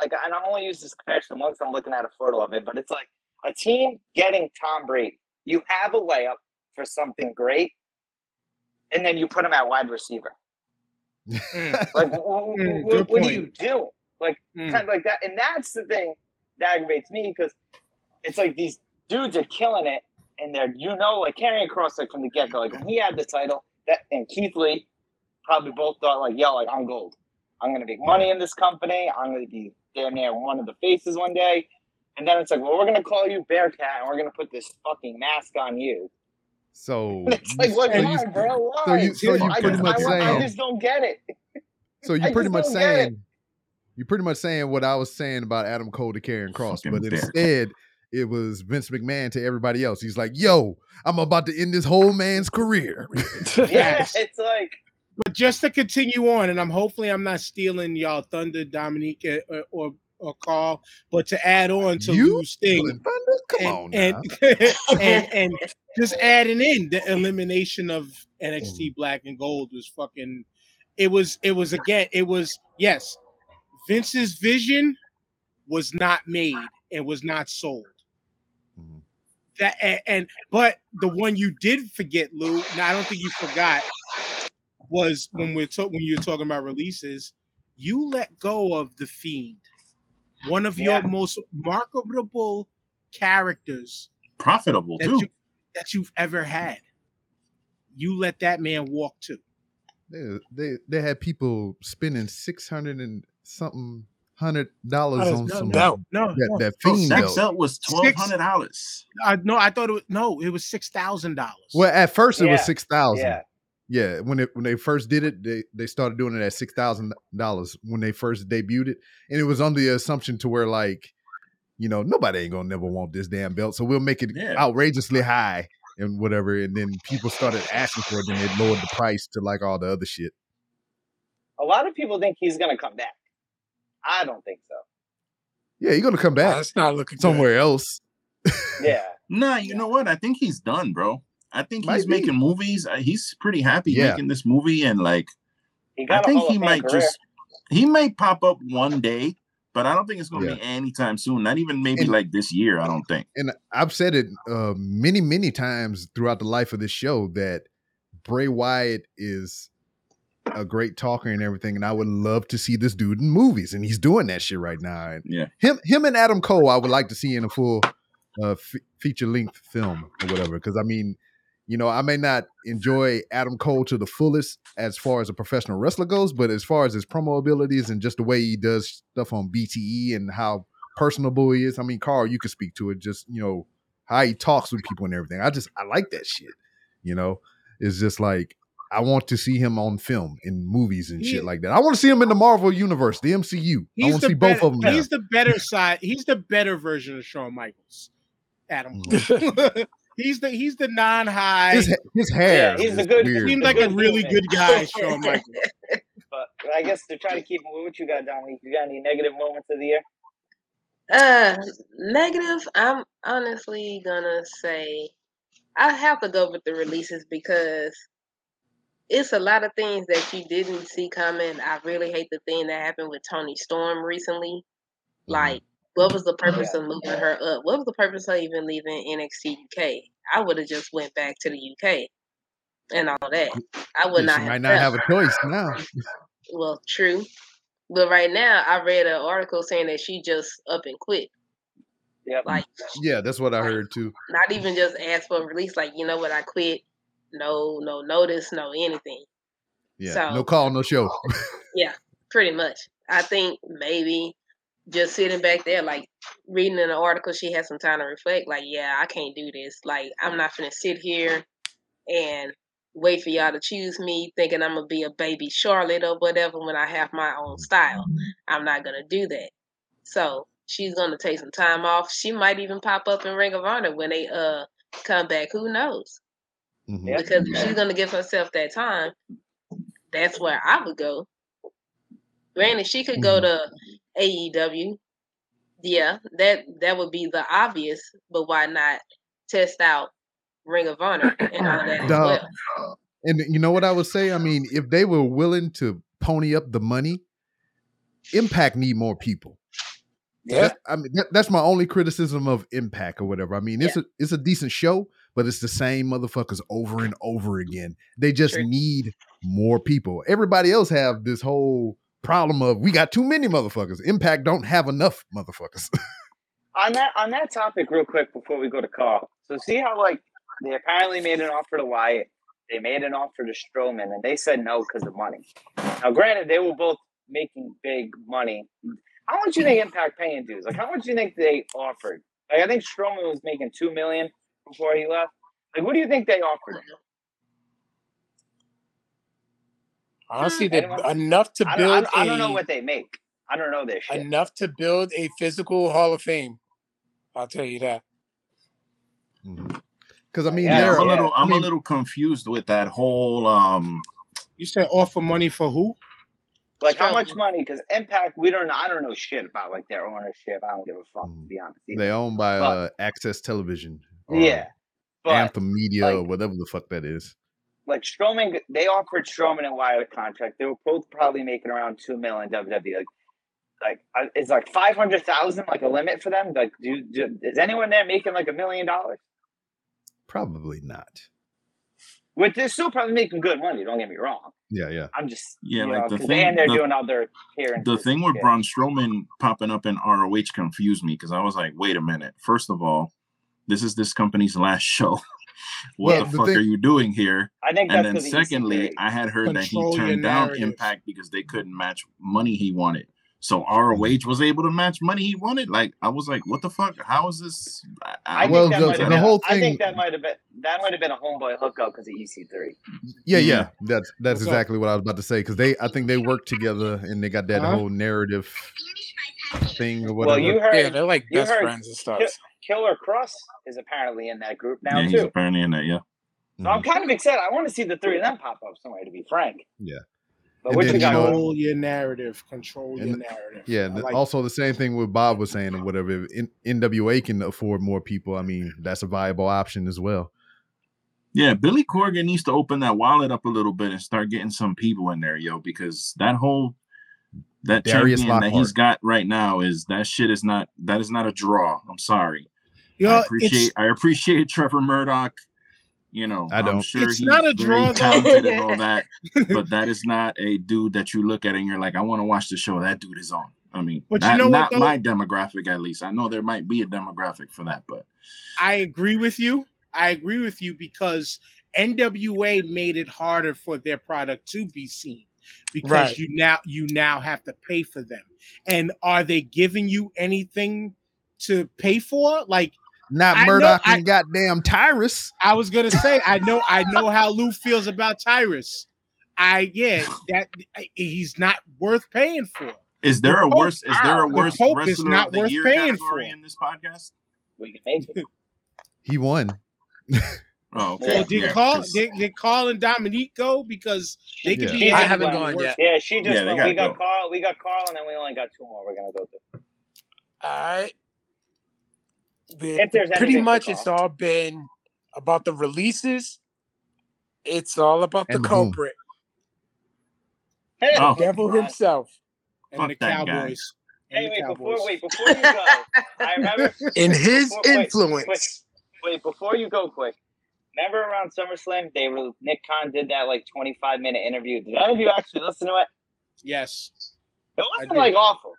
like and I only use this comparison once I'm looking at a photo of it, but it's like a team getting Tom Brady. You have a layup for something great, and then you put him at wide receiver. Mm, Like, wh- wh- Mm, wh- good what do you do? Like, mm. kind of like that, and that's the thing that aggravates me because it's like these dudes are killing it, and they're you know like Karrion Kross like from the get go. Like when he had the title, that and Keith Lee probably both thought like, yo, like I'm gold. I'm gonna make money in this company. I'm gonna be damn near one of the faces one day. And then it's like, well, we're gonna call you Bearcat, and we're gonna put this fucking mask on you. So [laughs] It's like, what? so why, you, bro? Why? so you so you I, pretty just, much I, I just don't get it. so [laughs] you I pretty much don't get it. saying you pretty much saying what I was saying about Adam Cole to Karrion Kross, but bear. instead it was Vince McMahon to everybody else. He's like, "Yo, I'm about to end this whole man's career." [laughs] Yeah, it's like But just to continue on, and I'm hopefully I'm not stealing y'all thunder, Dominique uh, or or, or Carl, but to add on to You Lou's thing, Stealing thunder? Come on, and now. [laughs] and, and and just adding in the elimination of Mm. NXT Black and Gold was fucking. It was it was again it was yes, Vince's vision was not made and was not sold. Mhm. That and, and but the one you did forget, Lou. Now I don't think you forgot was oh. when we're talking when you're talking about releases. You let go of the Fiend, one of Yeah. your most marketable characters Profitable that too. you that you've ever had. You let that man walk too. They, they they had people spending six hundred and something hundred dollars Oh, on no, some no. No, that, no, that Bro, fiend Sex belt. Was twelve hundred dollars. I, no, I thought it was no, it was six thousand dollars. Well, at first it was six thousand. yeah. Yeah, when it when they first did it, they they started doing it at six thousand dollars when they first debuted it, and it was under the assumption to where like, you know, nobody ain't gonna never want this damn belt, so we'll make it Yeah. outrageously high and whatever, and then people started asking for it, and they lowered the price to like all the other shit. a lot of people think he's gonna come back. I don't think so. Yeah, you're gonna come back That's not looking good. somewhere else. Yeah. Nah, you know what? I think he's done, bro. I think Might he's be. making movies. Uh, He's pretty happy Yeah. making this movie, and like I think he might career. just he might pop up one day, but I don't think it's gonna Yeah. be anytime soon. Not even maybe And- like this year. I don't think. and I've said it uh, many, many times throughout the life of this show that Bray Wyatt is a great talker and everything, and I would love to see this dude in movies, and he's doing that shit right now. And Yeah. him, him, and Adam Cole, I would like to see in a full uh, f- feature length film or whatever. Because I mean, you know, I may not enjoy Adam Cole to the fullest as far as a professional wrestler goes, but as far as his promo abilities and just the way he does stuff on BTE and how personable he is, I mean, Carl, you could speak to it. Just you know how he talks with people and everything. I just I like that shit. You know, it's just like I want to see him on film in movies and He- shit like that. I want to see him in the Marvel universe, the MCU. I want to see both of them. Now. He's the better side. He's the better version of Shawn Michaels. Adam. Mm-hmm. [laughs] Cole. He's the he's the non-high. His, his hair. Yeah, he's is a good- weird. seems like a really good guy, Shawn [laughs] Michaels. But I guess to try to keep what you got, Dominique. You got any negative moments of the year? Uh, negative. I'm honestly gonna say I have to go with the releases because it's a lot of things that you didn't see coming. I really hate the thing that happened with Toni Storm recently. Like, what was the purpose of moving her up? What was the purpose of even leaving NXT UK? I would have just went back to the UK and all that. I would Yeah, not have might not done have a choice now. [laughs] well, true. But right now, I read an article saying that she just up and quit. Yep. Like, Yeah, that's what I heard too. not even just ask for a release. Like, you know what? I quit. No, no notice, no anything. Yeah, So- no call, no show. Yeah, pretty much. I think maybe just sitting back there, like reading an article, she had some time to reflect. Like, yeah, I can't do this. Like, I'm not gonna sit here and wait for y'all to choose me, thinking I'm gonna be a baby Charlotte or whatever when I have my own style. I'm not gonna do that. So she's gonna take some time off. She might even pop up in Ring of Honor when they uh come back. Who knows? Mhm. Because if she's gonna give herself that time, that's where I would go. Granted, she could go mm-hmm. to AEW. Yeah, that that would be the obvious, but why not test out Ring of Honor and all that as Dog. well? And you know what I would say? I mean, if they were willing to pony up the money, Impact need more people. Yeah. That- I mean, that, that's my only criticism of Impact or whatever. I mean, it's a it's a decent show, but it's the same motherfuckers over and over again. They just True. need more people. Everybody else have this whole problem of we got too many motherfuckers. Impact don't have enough motherfuckers. [laughs] on that on that topic real quick before we go to call. So see how like they apparently made an offer to Wyatt, they made an offer to Strowman, and they said no because of money. Now, granted, they were both making big money. How much do you think Impact paying dues? Like, how much do you think they offered? Like, I think Strowman was making two million before he left. Like, what do you think they offered him? Honestly, they Anyone? enough to I don't, build I, I don't know what they make. I don't know their shit. enough to build a physical Hall of Fame. I'll tell you that. Because I mean, Yeah, they're I'm a little I I'm mean- a little confused with that whole um You said offer money for who? Like how much money? Because Impact, we don't. I don't know shit about like their ownership. I don't give a fuck to Mm. be honest. they own by But- uh, AXS Television. yeah, but Anthem Media, or whatever the fuck that is. Like Strowman, they offered Strowman and Wyatt a contract. They were both probably making around two million WWE. Like, like uh, is like five hundred thousand like a limit for them? Like, do, do is anyone there making like a million dollars? Probably not. Which they're still probably making good money. Don't get me wrong. Yeah, yeah. I'm just Yeah, you like know, the 'cause thing- and they're the- doing other appearances. the thing with shit. Braun Strowman popping up in ROH confused me because I was like, wait a minute. First of all, this is this company's last [laughs] show. What Well, the the fuck thing- are you doing here? I think And that's then secondly, I had heard that he turned down narrative. Impact because they couldn't match money he wanted. So ROH mm-hmm. was able to match money he wanted. Like I was like, what the fuck? How is this? I, I I- Well, think that the- might have the been, whole I think that might have been that might have been a homeboy hookup because of EC3. Yeah, yeah. Yeah. That's that's What's up? exactly what I was about to say. Because they, I think they worked together and they got that Huh? whole narrative thing or Well, whatever. you heard Yeah, they're like best heard- friends and stuff. Ki- Killer Kross is apparently in that group now yeah, he's too. apparently in that. Yeah, So I'm kind of excited. I want to see the three of them pop up somewhere. To be frank. Yeah. But And what you you got? Control your narrative. Control your narrative. yeah. I like also, the same thing with Bob was saying or whatever. If NWA can afford more people. I mean, that's a viable option as well. yeah. Billy Corgan needs to open that wallet up a little bit and start getting some people in there, yo, because that whole that Darius champion that he's got right now is that shit is not that is not a draw. I'm sorry. Yo, I appreciate I appreciate Trevor Murdoch. You know, I I'm don't. sure It's he's not a very draw, though. talented and all [laughs] that, but that is not a dude that you look at and you're like, I want to watch the show that dude is on. I mean, But you know not though? my demographic at least. I know there might be a demographic for that, but I agree with you. I agree with you because NWA made it harder for their product to be seen because Right. you now you now have to pay for them. And are they giving you anything to pay for? Like Not I know- Murdoch I- and goddamn Tyrus. I was gonna say, I know I know how Lou feels about Tyrus. I yeah, that he's not worth paying for. is there a Pope- worse is there a the worse Pope is wrestler not of the worth year paying category for. in this podcast? We can make it. [laughs] He won. Oh, okay. Well, did Yeah, Carl 'cause- did, did Carl and Dominique go because they could Yeah. be? I haven't gone yet. Yeah, she just Yeah, went. We got go. Carl. We got Carl, and then we only got two more. We're gonna go to. All right. If there's Pretty much, it's all been about the releases. It's all about And the the boom. culprit, Hey, Oh. devil himself, and Fuck the. Cowboys. And Hey, the wait, before wait, before you go, I remember. [laughs] in his Before- wait, influence. Wait, before you go, quick. Remember around SummerSlam, they were Nick Khan did that like twenty five minute interview. Did any of you actually listen to it? Yes. It I wasn't like awful,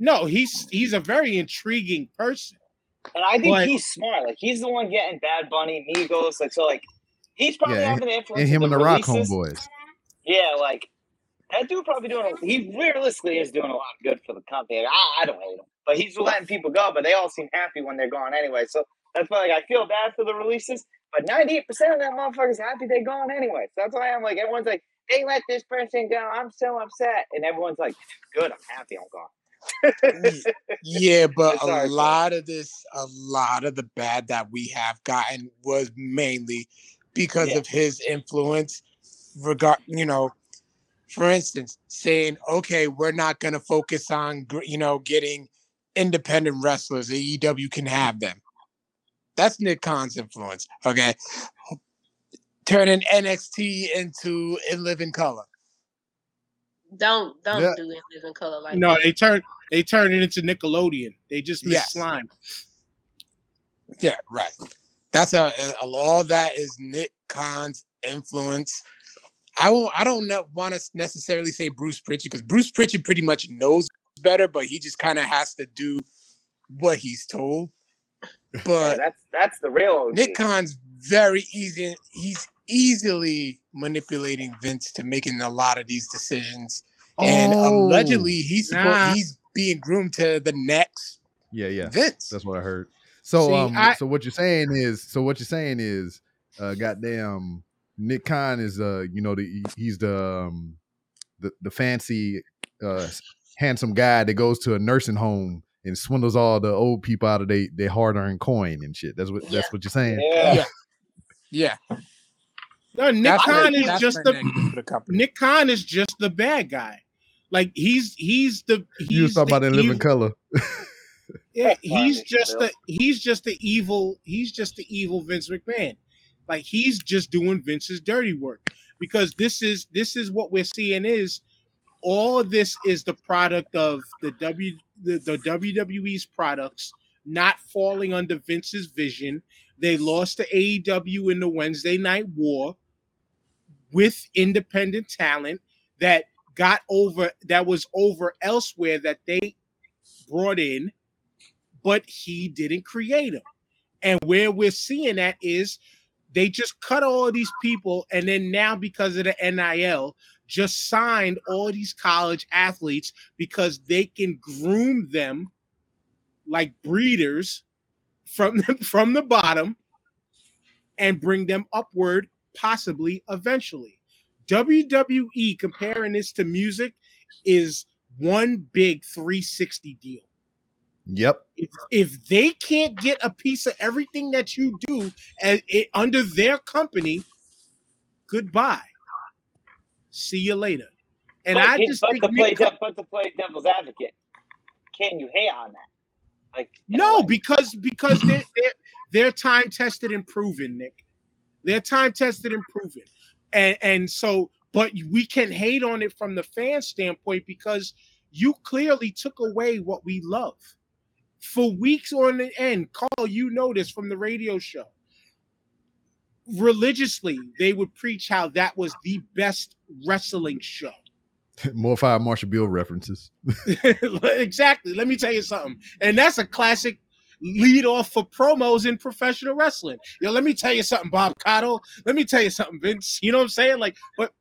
No, he's he's a very intriguing person. And I think But- he's smart. Like he's the one getting Bad Bunny, Migos. Like so, like he's probably Yeah, having the influence. And him and the Rock releases. homeboys. Yeah, like that dude probably doing. A, he realistically is doing a lot of good for the company. I, I don't hate him, but he's letting people go. But they all seem happy when they're gone anyway. So that's why like I feel bad for the releases. But ninety eight percent of them motherfuckers happy they're gone anyway. So that's why I'm like everyone's like they let this person go. I'm so upset, and everyone's like, good. I'm happy I'm gone. Yeah, [laughs] but It's a lot of this, a lot of the bad that we have gotten was mainly because Yeah. of his influence. Regard, you know, for instance, saying, "Okay, we're not going to focus on, you know, getting independent wrestlers. AEW can have them." That's Nick Khan's influence. Okay, turning NXT into In Living Color. Don't don't Yeah. do it living color like No, that. they turn they turn it into Nickelodeon. They just miss Yes. slime. Yeah, right. That's uh, a, a all that is Nick Khan's influence. I won't. I don't want to necessarily say Bruce Pritchard because Bruce Pritchard pretty much knows better, but he just kind of has to do what he's told. Yeah, But that's that's the real OG. Nick Khan's very easy. He's easily manipulating Vince to making a lot of these decisions, and Oh. allegedly he's suppo- Nah. he's being groomed to the next Yeah, yeah. Vince. That's what I heard. So See, um I- so what you're saying is so what you're saying is uh goddamn Nick Khan is uh you know the he's the um the, the fancy uh handsome guy that goes to a nursing home and swindles all the old people out of they their hard earned coin and shit. That's what Yeah. that's what you're saying. Yeah. Yeah, No, Nick that's Khan for- is just the the company. Nick Khan is just the bad guy. Like he's he's the he's You was talking the about in living color. [laughs] Yeah, he's just the he's just the evil he's just the evil Vince McMahon. Like he's just doing Vince's dirty work because this is this is what we're seeing is all of this is the product of the W the, the WWE's products not falling under Vince's vision. They lost to AEW in the Wednesday Night War with independent talent that got over that was over elsewhere that they brought in, but he didn't create them. And where we're seeing that is they just cut all these people, and then now because of the NIL, just signed all these college athletes because they can groom them like breeders from the, [laughs] from the bottom and bring them upward, possibly eventually. WWE comparing this to music is one big 360 deal. Yep. If, if they can't get a piece of everything that you do as it, under their company, goodbye. See you later. And but, I just but think to play Nick- but to play devil's advocate, can you hate on that? Like no, because because they're, they're they're time tested and proven, Nick. They're time tested and proven, and and so, but we can hate on it from the fan standpoint because you clearly took away what we love for weeks on the end. Carl, you know this from the radio show. Religiously, they would preach how that was the best wrestling show. [laughs] More fire Marshall Bill references. [laughs] exactly. Let me tell you something. And that's a classic lead off for promos in professional wrestling. Yo, let me tell you something, Bob Cotto. Let me tell you something, Vince. You know what I'm saying? Like, but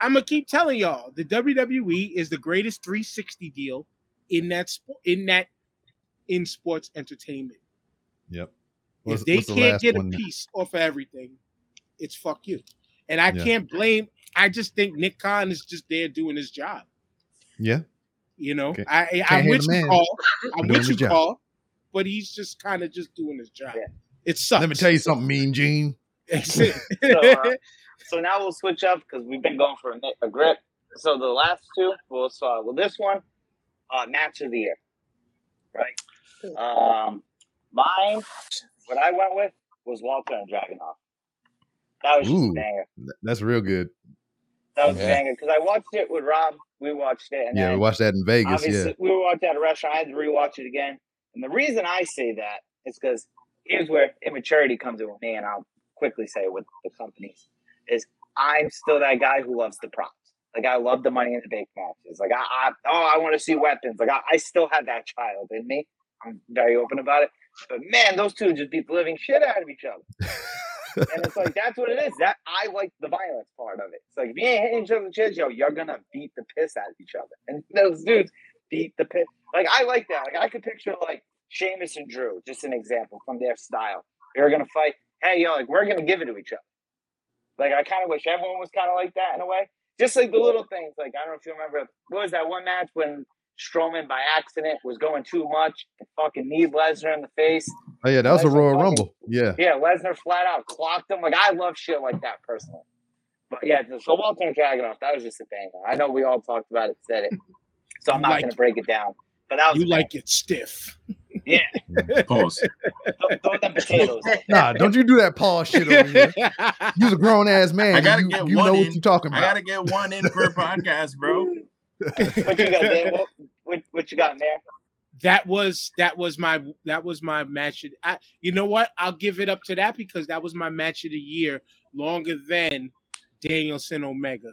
I'm gonna keep telling y'all the WWE is the greatest 360 deal in that sport in that in sports entertainment. Yep. if they can't last get a piece off of everything, it's fuck you. And I Yeah. can't blame. I just think Nick Khan is just there doing his job. Yeah. You know, Can't- I, I with you, call. I'm with you, job. Paul. But he's just kind of just doing his job. Yeah. It sucks. Let me tell you something, Mean Gene. [laughs] so, uh, so now we'll switch up because we've been going for a, a grip. So the last two, we'll start with this one, uh, match of the year, right? Um, mine, what I went with was Walter and Dragunov. That was just Ooh. a banger. That's real good. That was a Yeah. banger because I watched it with Rob. We watched it, and Yeah, we watched that in Vegas. Yeah. we watched that at a restaurant. I had to rewatch it again, and the reason I say that is because here's where immaturity comes in with me, and I'll quickly say with the companies is I'm still that guy who loves the props. Like I love the money in the bank matches. Like I, I oh I want to see weapons. Like I, I still have that child in me. I'm very open about it. But man, those two just beat the living shit out of each other. and it's like that's what it is. That I like the violence part of it. It's like if you ain't hitting each other with chins, yo, you're gonna beat the piss out of each other. And those dudes beat the pit. Like I like that. Like I could picture like Sheamus and Drew, just an example from their style. They're gonna fight. Hey, yo, like we're gonna give it to each other. Like I kind of wish everyone was kind of like that in a way. Just like the little things. Like I don't know if you remember what was that one match when Strowman by accident was going too much and fucking kneed Lesnar in the face. Oh yeah, that was a Royal fucking- Rumble. Yeah. Yeah, Lesnar flat out clocked him. Like I love shit like that personally. But yeah, so Walter and Dragunov, that was just a banger. I know we all talked about it, said it, so I'm You not like going to break it down. But that was You a like it stiff. Yeah. [laughs] Pause. throw, throw them potatoes. [laughs] Nah, don't you do that Paul shit over here. You's a grown ass man. I gotta you get you one know what you're talking about. I gotta get one in per podcast, bro. [laughs] What you got, Dan? What, what, what you got, man? that was that was my that was my match. Of, I, you know what? I'll give it up to that because that was my match of the year, longer than Danielson Omega.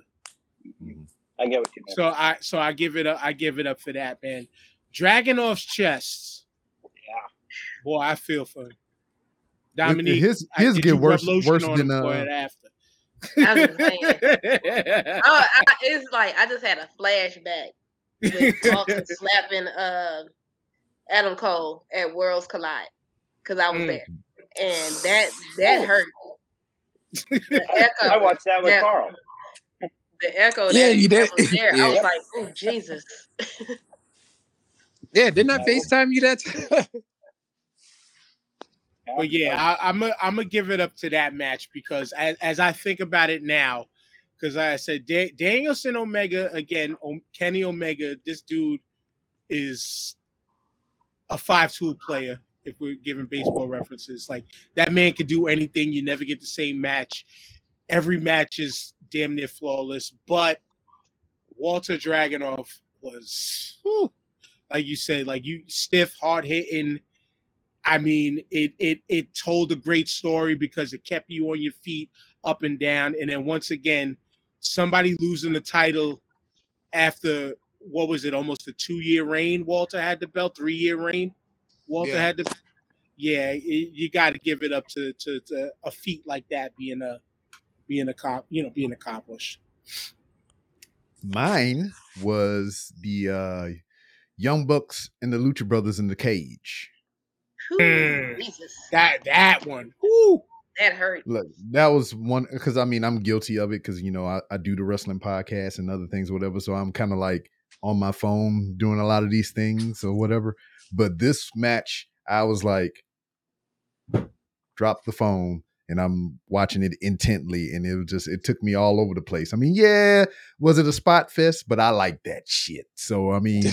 Mm-hmm. I get what you mean. So I so I give it up. I give it up for that man. Dragunov's chest. Yeah. Boy, I feel for him. Dominique, his his did get worse worse on than uh, after. I was just saying. [laughs] Oh, I, it's like I just had a flashback with Walter [laughs] slapping uh, Adam Cole at Worlds Collide because I was Mm. there, and that that hurt. The [laughs] echo, I watched that with Yeah. Carl. The echo. Yeah, that, you that did. was there. I [laughs] was like, oh Jesus. [laughs] Yeah, didn't I No. FaceTime you that? time? [laughs] But yeah, I, I'm a, I'm gonna give it up to that match because as, as I think about it now, because like I said da- Danielson Omega again, o- Kenny Omega, this dude is a five-tool player. If we're giving baseball references, like that man could do anything. You never get the same match. Every match is damn near flawless. But Walter Dragunov was, whew, like you said, like you stiff, hard hitting. I mean, it it it told a great story because it kept you on your feet, up and down. And then once again, somebody losing the title after what was it, almost a two year reign? Walter had the belt, three year reign. Walter Yeah. had the, yeah. it- you got to give it up to, to to a feat like that being a being a you know being accomplished. mine was the uh Young Bucks and the Lucha Brothers in the cage. Whew, Mm. Jesus, That that one, Woo. that hurt. Look, that was one because I mean I'm guilty of it because you know I, I do the wrestling podcast and other things, whatever. So I'm kind of like on my phone doing a lot of these things or whatever. But this match, I was like, drop the phone and I'm watching it intently, and it was just it took me all over the place. I mean, yeah, was it a spot fest? But I like that shit. So I [laughs] mean,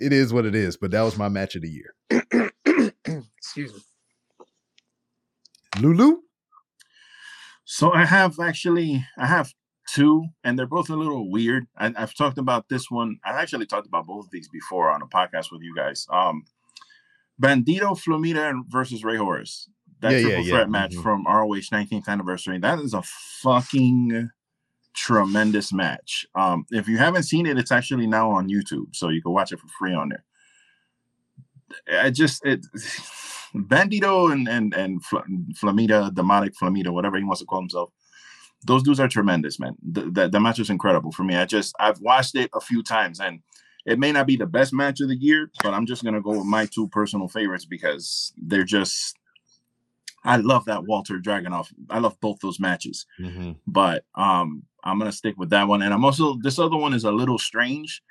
it is what it is. But that was my match of the year. Excuse me. Lulu, So I have actually I have two, and they're both a little weird. I, I've talked about this one. I actually talked about both of these before on a podcast with you guys. Um, Bandito Flamita versus Rey Horus. That Yeah, yeah, triple yeah. threat match Mhm. from ROH 19th anniversary. That is a fucking tremendous match. Um, if you haven't seen it, it's actually now on YouTube, so you can watch it for free on there. I just it [sighs] Bandito and and and Fl- Flamita, demonic Flamita, whatever he wants to call himself. Those dudes are tremendous, man. The, the, the match is incredible for me. I just I've watched it a few times, and it may not be the best match of the year, but I'm just gonna go with my two personal favorites because they're just. I love that Walter Dragunov. I love both those matches but um i'm gonna stick with that one and i'm also this other one is a little strange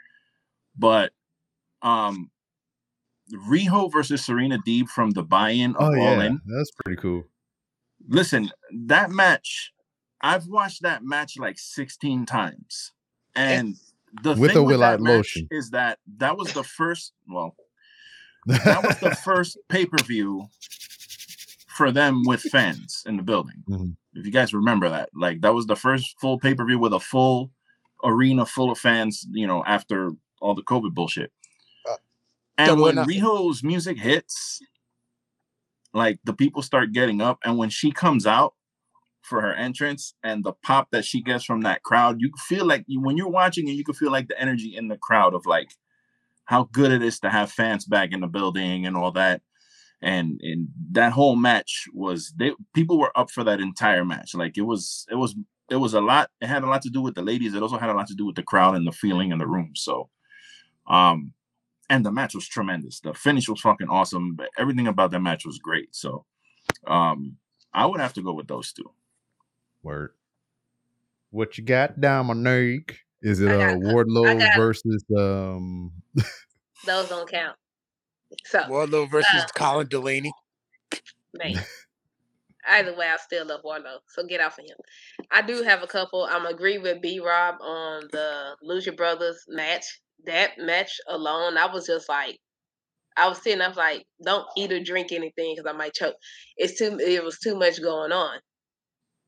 but um Riho versus Serena Deeb from the buy-in of Oh All yeah, In. that's pretty cool. Listen, that match, I've watched that match like 16 times. And the With thing or with that match lotion? is that that was the first, well, [laughs] that was the first pay-per-view for them with fans in the building. Mhm. If you guys remember that, like that was the first full pay-per-view with a full arena full of fans, you know, after all the COVID bullshit. Uh, and when nothing. Riho's music hits, like the people start getting up, and when she comes out for her entrance and the pop that she gets from that crowd, you feel like you, when you're watching it, you can feel like the energy in the crowd of like how good it is to have fans back in the building and all that. And and that whole match was they people were up for that entire match. Like it was it was it was a lot. It had a lot to do with the ladies. It also had a lot to do with the crowd and the feeling in the room. So, um, and the match was tremendous. The finish was fucking awesome. But everything about that match was great. So, um, I would have to go with those two. Word. What you got down my neck? Is it I uh got- Wardlow versus um [laughs] Those don't count. So Wardlow versus Uh, Colin Delaney. man. [laughs] Either way, I still love Wardlow. So get off of him. I do have a couple. I'm agree with B Rob on the Lucha Brothers match. That match alone, I was just like, I was sitting. I was like, don't eat or drink anything because I might choke. It's too. It was too much going on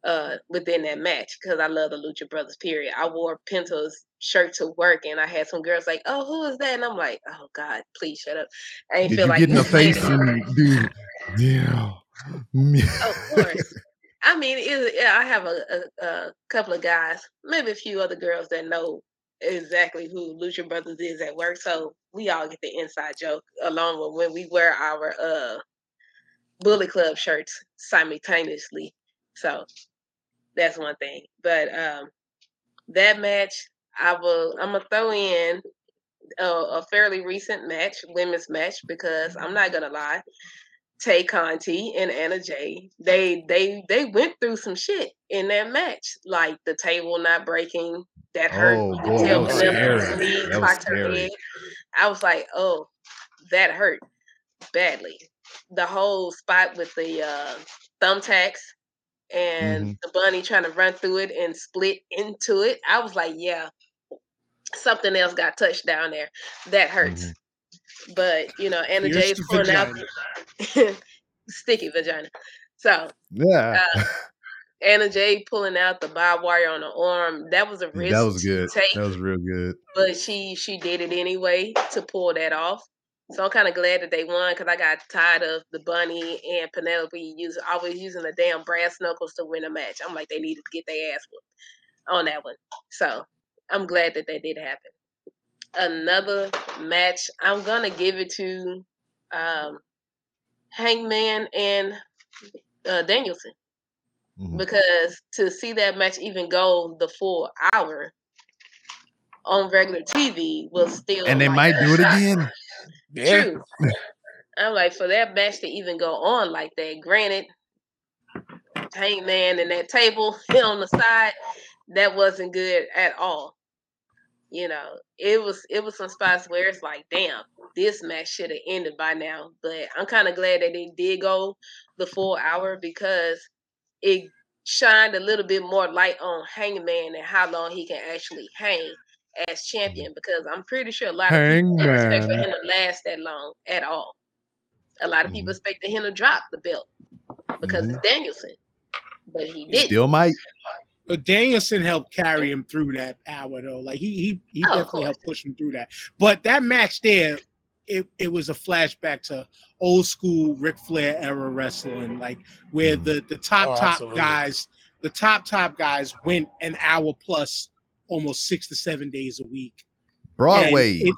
uh within that match because I love the Lucha Brothers. Period. I wore Penta's shirt to work, and I had some girls like, "Oh, who is that?" And I'm like, "Oh God, please shut up." I ain't did feel you like get in the face and dude yeah. Of course. I mean, it, yeah, I have a, a, a couple of guys, maybe a few other girls that know exactly who Lucha Brothers is at work. So we all get the inside joke along with when we wear our uh Bullet Club shirts simultaneously. So that's one thing. But um that match, I will. I'm gonna throw in a, a fairly recent match, women's match, because I'm not gonna lie. Tay Conti and Anna Jay, they they they went through some shit in that match, like the table not breaking. That hurt. Oh, boy, that was scary. That was scary. I was like, oh, that hurt badly. The whole spot with the uh, thumbtacks and Mhm. the bunny trying to run through it and split into it. I was like, yeah, something else got touched down there. That hurts. Mhm. But you know, Anna Here's Jay's pulling out [laughs] sticky vagina. So Yeah. uh, Anna Jay pulling out the barbed wire on the arm. That was a risk that was to good. take, That was real good. but she she did it anyway to pull that off. So I'm kind of glad that they won because I got tired of the bunny and Penelope use always using the damn brass knuckles to win a match. I'm like they needed to get their ass whooped on that one. So I'm glad that that did happen. Another match, I'm gonna give it to um, Hangman and uh, Danielson Mhm. because to see that match even go the full hour on regular TV was still And they like might do it [laughs] again. Yeah. True. I'm like for that match to even go on like that. Granted, Hangman and that table [laughs] on the side, that wasn't good at all. You know, it was it was some spots where it's like, damn, this match should have ended by now. But I'm kind of glad that they did go the full hour because it shined a little bit more light on Hangman and how long he can actually hang as champion. Because I'm pretty sure a lot of people didn't expect for him to last that long at all. A lot of people Mhm. expected him to drop the belt because Mhm. it's Danielson, but he didn't. Still might. But Danielson helped carry him through that hour though. Like he he he Oh, definitely helped push him through that. But that match there, it, it was a flashback to old school Ric Flair era wrestling, like where Mhm. the the top Oh, top absolutely. guys, the top top guys went an hour plus, almost six to seven days a week. Broadway. And it,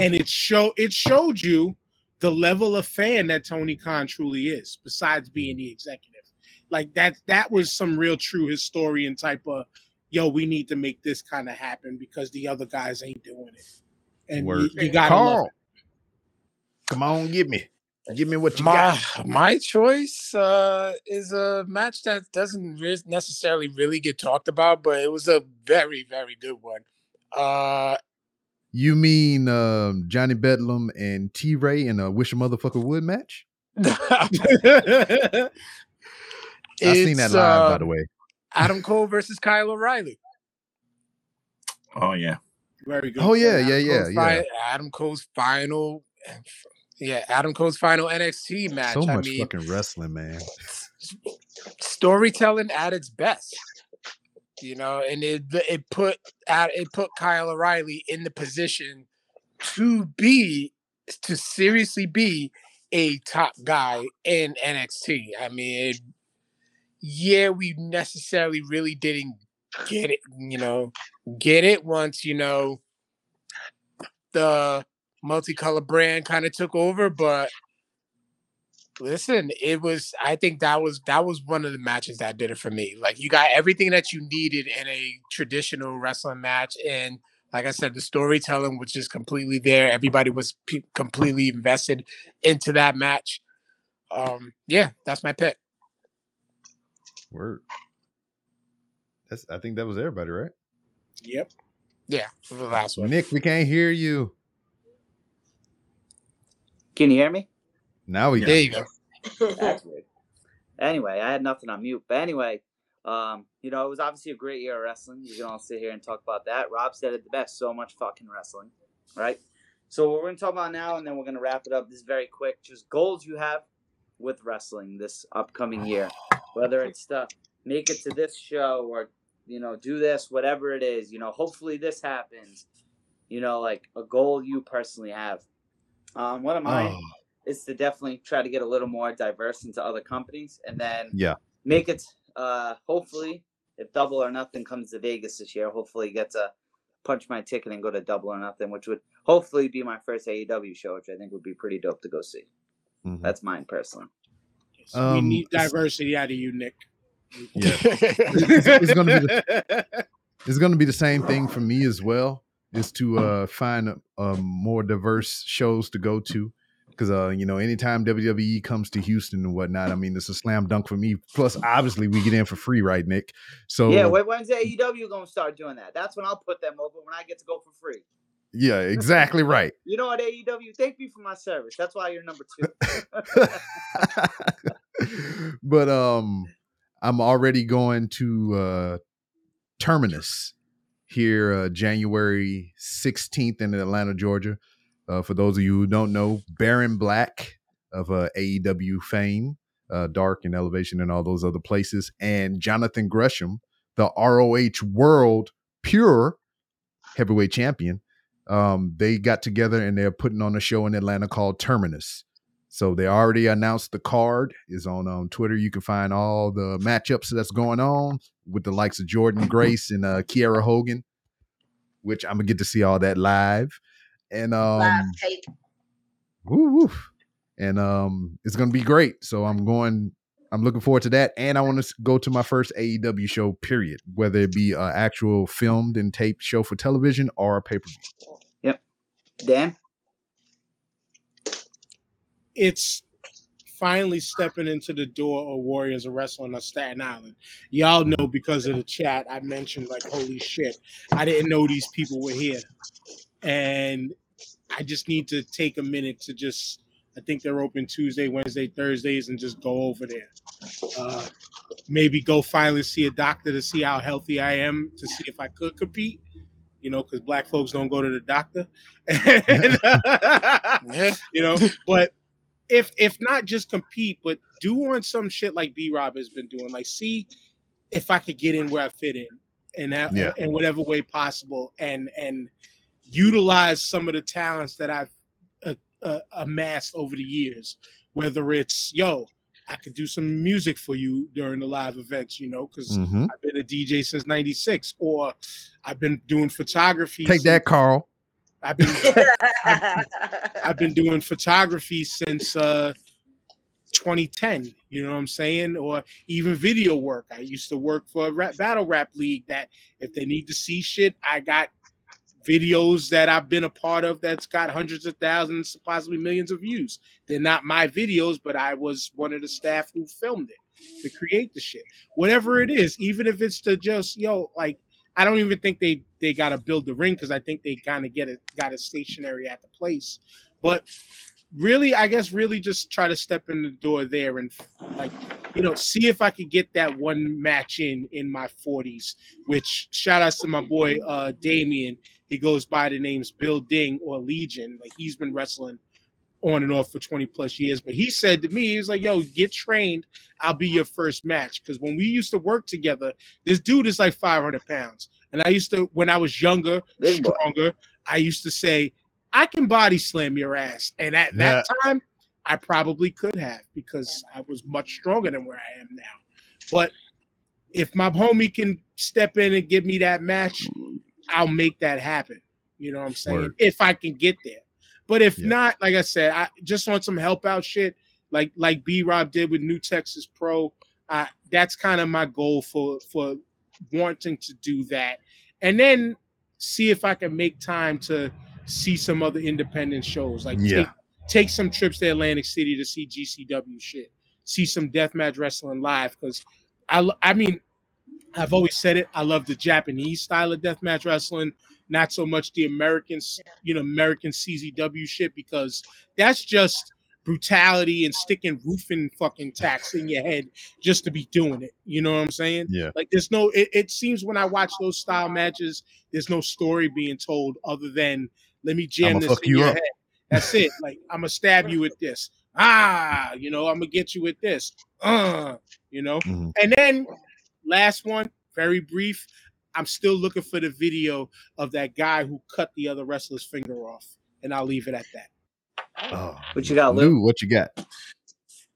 and it show it showed you the level of fan that Tony Khan truly is, besides being the executive. Like that that was some real true historian type of yo, we need to make this kind of happen because the other guys ain't doing it. And you, Word. you gotta Carl. Come on, give me. Give me what you my got. my choice uh, is a match that doesn't re- necessarily really get talked about, but it was a very very good one. Uh, You mean um, Johnny Bedlam and T Ray in a Wish a Motherfucker Would match? [laughs] [laughs] I've seen that It's, live, by uh, the way. Adam Cole versus Kyle O'Reilly. Oh yeah. Very good. Oh yeah, yeah, Adam yeah, Cole's yeah. fi- Adam Cole's final, yeah, Adam Cole's final NXT match. So I much mean, fucking wrestling, man. storytelling at its best. You know, and it it put at it put Kyle O'Reilly in the position to be to seriously be a top guy in NXT. I mean, it, yeah, we necessarily really didn't get it, you know, get it once, you know, the multicolor brand kind of took over, but listen, it was I think that was that was one of the matches that did it for me. Like you got everything that you needed in a traditional wrestling match and like I said, the storytelling was just completely there. Everybody was pe- completely invested into that match. Um, yeah, that's my pick. Word. That's I think that was everybody, right? Yep. Yeah, for the last one. Nick, we can't hear you. Can you hear me? Now we There can. you go. That's weird. Anyway, I had nothing on mute. But anyway, um, you know, it was obviously a great year of wrestling. You can all sit here and talk about that. Rob said it the best. So much fucking wrestling, right? So what we're gonna talk about now, and then we're gonna wrap it up. This is very quick. Just goals you have with wrestling this upcoming year, whether it's to make it to this show or you know do this, whatever it is. You know, hopefully this happens. You know, like a goal you personally have. Um, one of mine Oh, is to definitely try to get a little more diverse into other companies and then yeah. make it uh hopefully if double or nothing comes to Vegas this year, hopefully get to punch my ticket and go to double or nothing, which would hopefully be my first AEW show, which I think would be pretty dope to go see. Mhm. That's mine personally. we Um, need diversity out of you, Nick. Yeah. [laughs] it's gonna be the- it's going to be the same thing for me as well is to uh find um more diverse shows to go to because uh you know anytime wwe comes to houston and whatnot i mean it's a slam dunk for me plus obviously we get in for free right nick so yeah, when, when's AEW gonna start doing that? That's when I'll put them over when I get to go for free. yeah exactly right You know what, AEW? Thank you for my service. That's why you're number two. [laughs] but um i'm already going to uh terminus here uh january 16th in atlanta georgia. Uh for those of you who don't know baron black of uh aew fame uh dark and elevation and all those other places and jonathan gresham the roh world pure heavyweight champion. Um they got together and they're putting on a show in atlanta called terminus so they already announced the card is on um, Twitter. You can find all the matchups that's going on with the likes of Jordynne [laughs] Grace and uh, Kiera Hogan, which I'm gonna get to see all that live. And um, Live tape. woo, woo. and um, it's gonna be great. So I'm going. I'm looking forward to that, and I want to go to my first AEW show. Period. Whether it be an actual filmed and taped show for television or a pay per view. Yep. Dan? It's finally stepping into the door of Warriors of Wrestling on Staten Island. Y'all know because of the chat, I mentioned like, holy shit, I didn't know these people were here. And I just need to take a minute to just, I think they're open Tuesday, Wednesday, Thursdays, and just go over there. Uh, maybe go finally see a doctor to see how healthy I am to see if I could compete. You know, because black folks don't go to the doctor. [laughs] And, Yeah. [laughs] you know, but if if not just compete, but do on some shit like B Rob has been doing, like see if I could get in where I fit in, and that, Yeah. in whatever way possible, and and utilize some of the talents that I've uh, uh, amassed over the years. Whether it's yo, I could do some music for you during the live events, you know, because Mhm. I've been a DJ since '96, or I've been doing photography. Take that, Carl. I've been [laughs] I've been doing photography since uh 2010, you know what I'm saying? Or even video work. I used to work for a rap, battle rap league that if they need to see shit, I got videos that I've been a part of that's got hundreds of thousands, possibly millions of views. They're not my videos, but I was one of the staff who filmed it to create the shit. Whatever it is, even if it's to just, yo, like I don't even think they they got to build the ring because I think they kind of get it got it stationary at the place. But really, I guess really just try to step in the door there and like you know see if I could get that one match in in my 40s. Which shout outs to my boy uh Damien. He goes by the names Bill Ding or Legion. Like he's been wrestling on and off for 20 plus years. But he said to me, he was like, yo, get trained. I'll be your first match. Because when we used to work together, this dude is like 500 pounds. And I used to, when I was younger, Big boy. stronger, I used to say, I can body slam your ass. And at that time, I probably could have because I was much stronger than where I am now. But if my homie can step in and give me that match, I'll make that happen. You know what I'm saying? Word. If I can get there. But if Yeah. not, like I said, I just want some help out shit, like like B Rob did with New Texas Pro. Uh, that's kind of my goal for for wanting to do that, and then see if I can make time to see some other independent shows. Like Yeah. take, take some trips to Atlantic City to see GCW shit, see some deathmatch wrestling live because I I mean I've always said it. I love the Japanese style of deathmatch wrestling, not so much the American, you know, American CZW shit, because that's just brutality and sticking roofing fucking tacks in your head just to be doing it. You know what I'm saying? Yeah. Like there's no it, it seems when I watch those style matches, there's no story being told other than let me jam I'ma this fuck in you your up. head. That's it. Like I'm gonna stab you with this. Ah, you know, I'm gonna get you with this. Uh, you know. Mhm. And then last one, very brief. I'm still looking for the video of that guy who cut the other wrestler's finger off, and I'll leave it at that. Oh, What you got, Lou? Lou, what you got?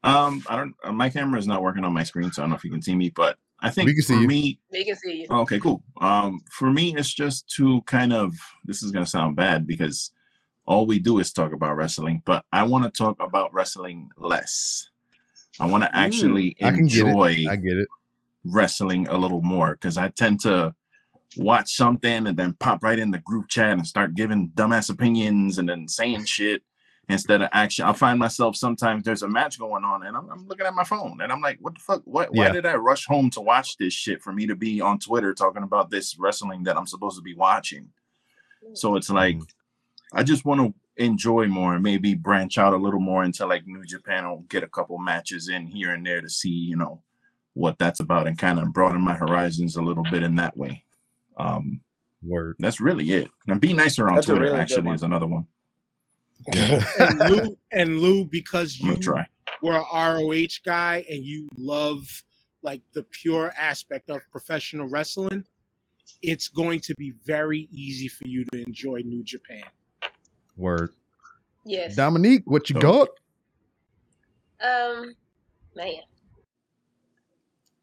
Um, I don't. Uh, my camera is not working on my screen, so I don't know if you can see me. But I think We can see for you. me, They can see you. Okay, cool. Um, for me, it's just to kind of. This is gonna sound bad because all we do is talk about wrestling, but I want to talk about wrestling less. I want to actually I can get enjoy it. I get it. wrestling a little more because I tend to watch something and then pop right in the group chat and start giving dumbass opinions and then saying shit instead of action. I'll find myself sometimes there's a match going on and I'm, I'm looking at my phone and I'm like, what the fuck? What, why Yeah. did I rush home to watch this shit for me to be on Twitter talking about this wrestling that I'm supposed to be watching? So it's like, Mhm. I just want to enjoy more and maybe branch out a little more into like New Japan or get a couple matches in here and there to see, you know, what that's about and kind of broaden my horizons a little bit in that way. Um, Word. that's really it. And be nicer on That's Twitter really actually one. is another one. And Lou, and Lou, because you gonna try. were a ROH guy and you love like the pure aspect of professional wrestling, it's going to be very easy for you to enjoy New Japan. Word. Yes. Dominique, what you got? Um, man.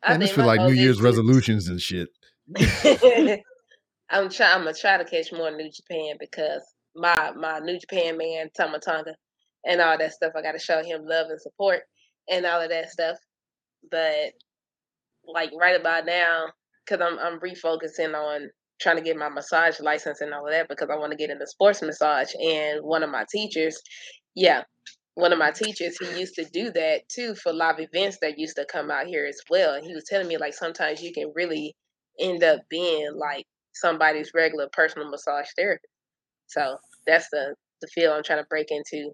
I Man, this think feel like New Year's resolutions and shit. [laughs] [laughs] I'm trying. I'm gonna try to catch more New Japan because my my New Japan man Tama Tonga and all that stuff. I got to show him love and support and all of that stuff. But like right about now, because I'm I'm refocusing on trying to get my massage license and all of that because I want to get into sports massage. And one of my teachers, yeah, one of my teachers, he used to do that too for live events that used to come out here as well. And he was telling me like sometimes you can really end up being like somebody's regular personal massage therapist. So that's the the field I'm trying to break into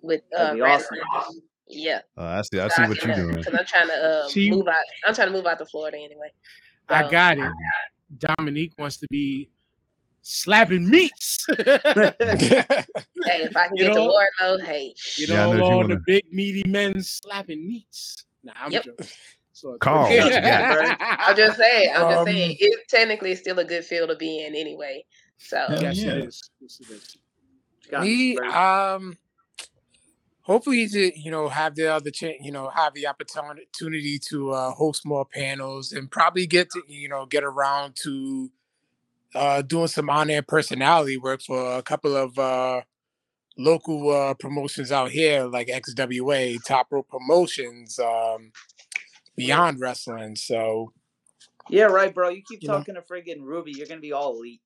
with uh, awesome. wrestling. Yeah, Uh, I see. I see what you're doing. Because I'm trying to uh, See- move out. I'm trying to move out to Florida anyway. I got it. Dominique wants to be slapping meats. [laughs] Hey, if I can You get know- to Wardlow, hey, you I know, know you all wanna- the big meaty men slapping meats. Nah, I'm Yep. joking. So, Carl, what you got? I'm just saying. I'm just Um, saying. It technically is still a good field to be in anyway. So yes, Yeah. it is. Yes, it is. Got Me, um, hopefully to you know have the other chance, you know, have the opportunity to uh, host more panels and probably get to you know get around to uh, doing some on-air personality work for a couple of uh, local uh, promotions out here like XWA, Top Rope Promotions, um, Beyond Wrestling. So yeah, right, bro. You keep You know. talking to friggin' Ruby, you're gonna be all elite.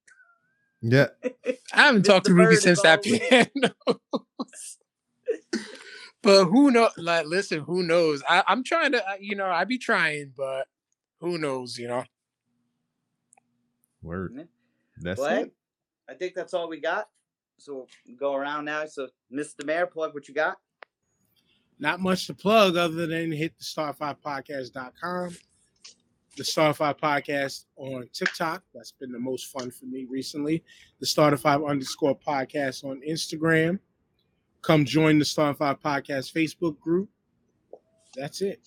Yeah. [laughs] I haven't talked to Ruby since that all- piano. but who know? Like, listen, who knows? I, I'm trying to, uh, you know, I be trying, but who knows? You know. Word. Yeah. That's Well, it. I think that's all we got. So we'll go around now. So, Mr. Mayor, plug what you got. Not much to plug other than hit the star5podcast.com. The Star5 Podcast on TikTok. That's been the most fun for me recently. The Star5 underscore podcast on Instagram. Come join the Star5 Podcast Facebook group. That's it.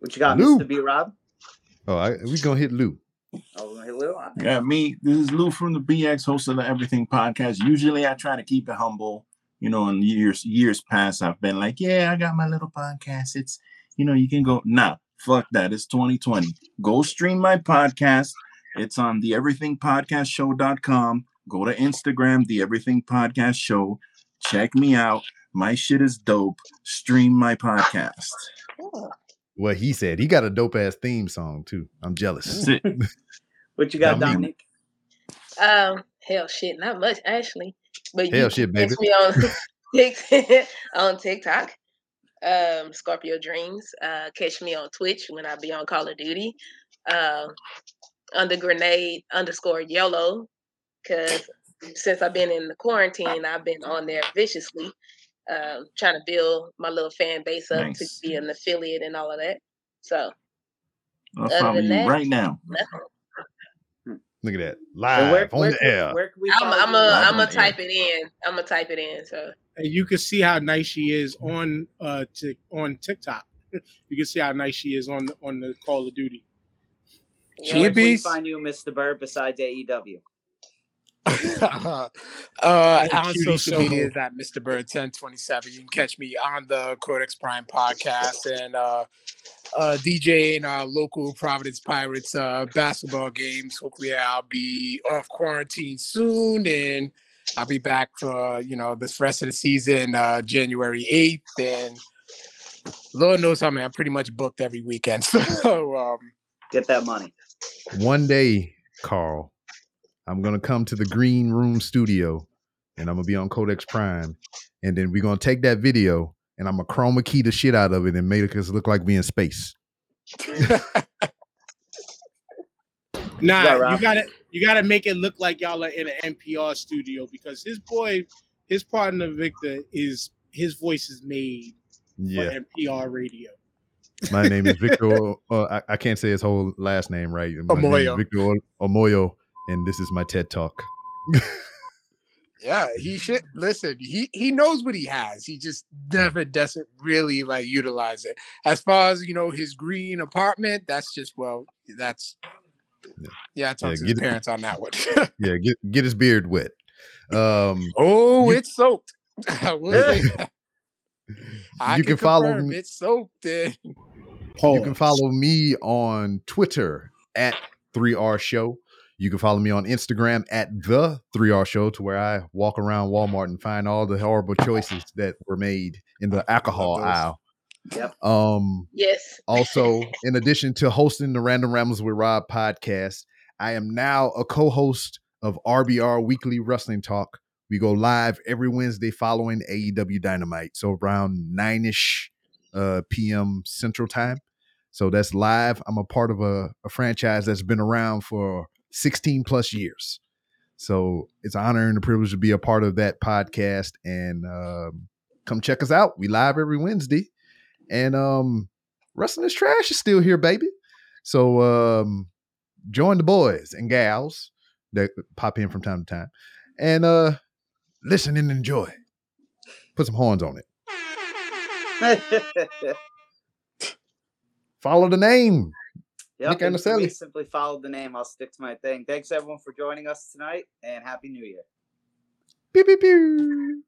What you got, Lou. Mr. B Rob? Oh, I, we gonna hit Lou. Oh, we're gonna hit Lou. Yeah, me. This is Lou from the BX, host of the Everything Podcast. Usually, I try to keep it humble. You know, in years years past, I've been like, "Yeah, I got my little podcast. It's, you know, you can go." Nah, fuck that. It's 2020. Go stream my podcast. It's on the everythingpodcastshow.com. Go to Instagram, the Everything Podcast Show. Check me out. My shit is dope. Stream my podcast. What he said. He got a dope ass theme song too. I'm jealous. [laughs] What you got, Not me. Dominic? Um, hell, shit, not much actually. But you Hell can shit, baby. catch me on [laughs] Tik- [laughs] on TikTok. Um, Scorpio Dreams. Uh, catch me on Twitch when I be on Call of Duty. Um, under grenade underscore yellow. Cause since I've been in the quarantine, I've been on there viciously, um, trying to build my little fan base up Nice. to be an affiliate and all of that. So I'll Other follow than you that, right now. nothing. Look at that. Live where, on where, the air. where I'm follow I'm you? a Live I'm gonna type it in. I'm gonna type it in. So And you can see how nice she is on uh Tik on TikTok. [laughs] You can see how nice she is on the on the Call of Duty. She- Where can we Beast. find you, Mr. Bird, besides AEW? [laughs] uh, on social media is at Mr. Bird 1027. You can catch me on the Codex Prime podcast and uh, uh, DJ in our local Providence Pirates uh, basketball games. Hopefully, I'll be off quarantine soon and I'll be back for you know this rest of the season, uh, January 8th. And Lord knows how man, I'm pretty much booked every weekend. [laughs] So um, Get that money. One day, Carl, I'm gonna come to the green room studio and I'm gonna be on Codex Prime. And then we're gonna take that video and I'm gonna chroma key the shit out of it and make us look like we in space. [laughs] Nah, Yeah, you gotta you gotta make it look like y'all are in an NPR studio because his boy, his partner Victor is his voice is made Yeah. for NPR radio. My name is [laughs] Victor. Uh, I, I can't say his whole last name right. My Omoyo. Victor O- Omoyo, and this is my TED Talk. Yeah, he should listen. He he knows what he has. He just never doesn't really like utilize it. As far as you know, his green apartment. That's just well, that's yeah. I talked Yeah, to his get it- parents on that one. [laughs] Yeah, get get his beard wet. Um, oh, You- it's soaked. [laughs] I will. [laughs] I You can follow me- It's soaked. eh. You can follow me on Twitter at 3R Show. You can follow me on Instagram at the 3R Show, to where I walk around Walmart and find all the horrible choices that were made in the alcohol aisle. Yep. Um, yes. also, [laughs] in addition to hosting the Random Rambles with Rob podcast, I am now a co-host of RBR Weekly Wrestling Talk. We go live every Wednesday following AEW Dynamite, so around nine ish uh, p.m. Central Time. So that's live. I'm a part of a, a franchise that's been around for 16 plus years. So it's an honor and a privilege to be a part of that podcast. And um, come check us out. We live every Wednesday. And um, Wrestling is Trash is still here, baby. So um, join the boys and gals that pop in from time to time. And uh, listen and enjoy. Put some horns on it. [laughs] Follow the name. Yep, Nick me, simply follow the name. I'll stick to my thing. Thanks everyone for joining us tonight, and happy New Year. Pew, pew, pew.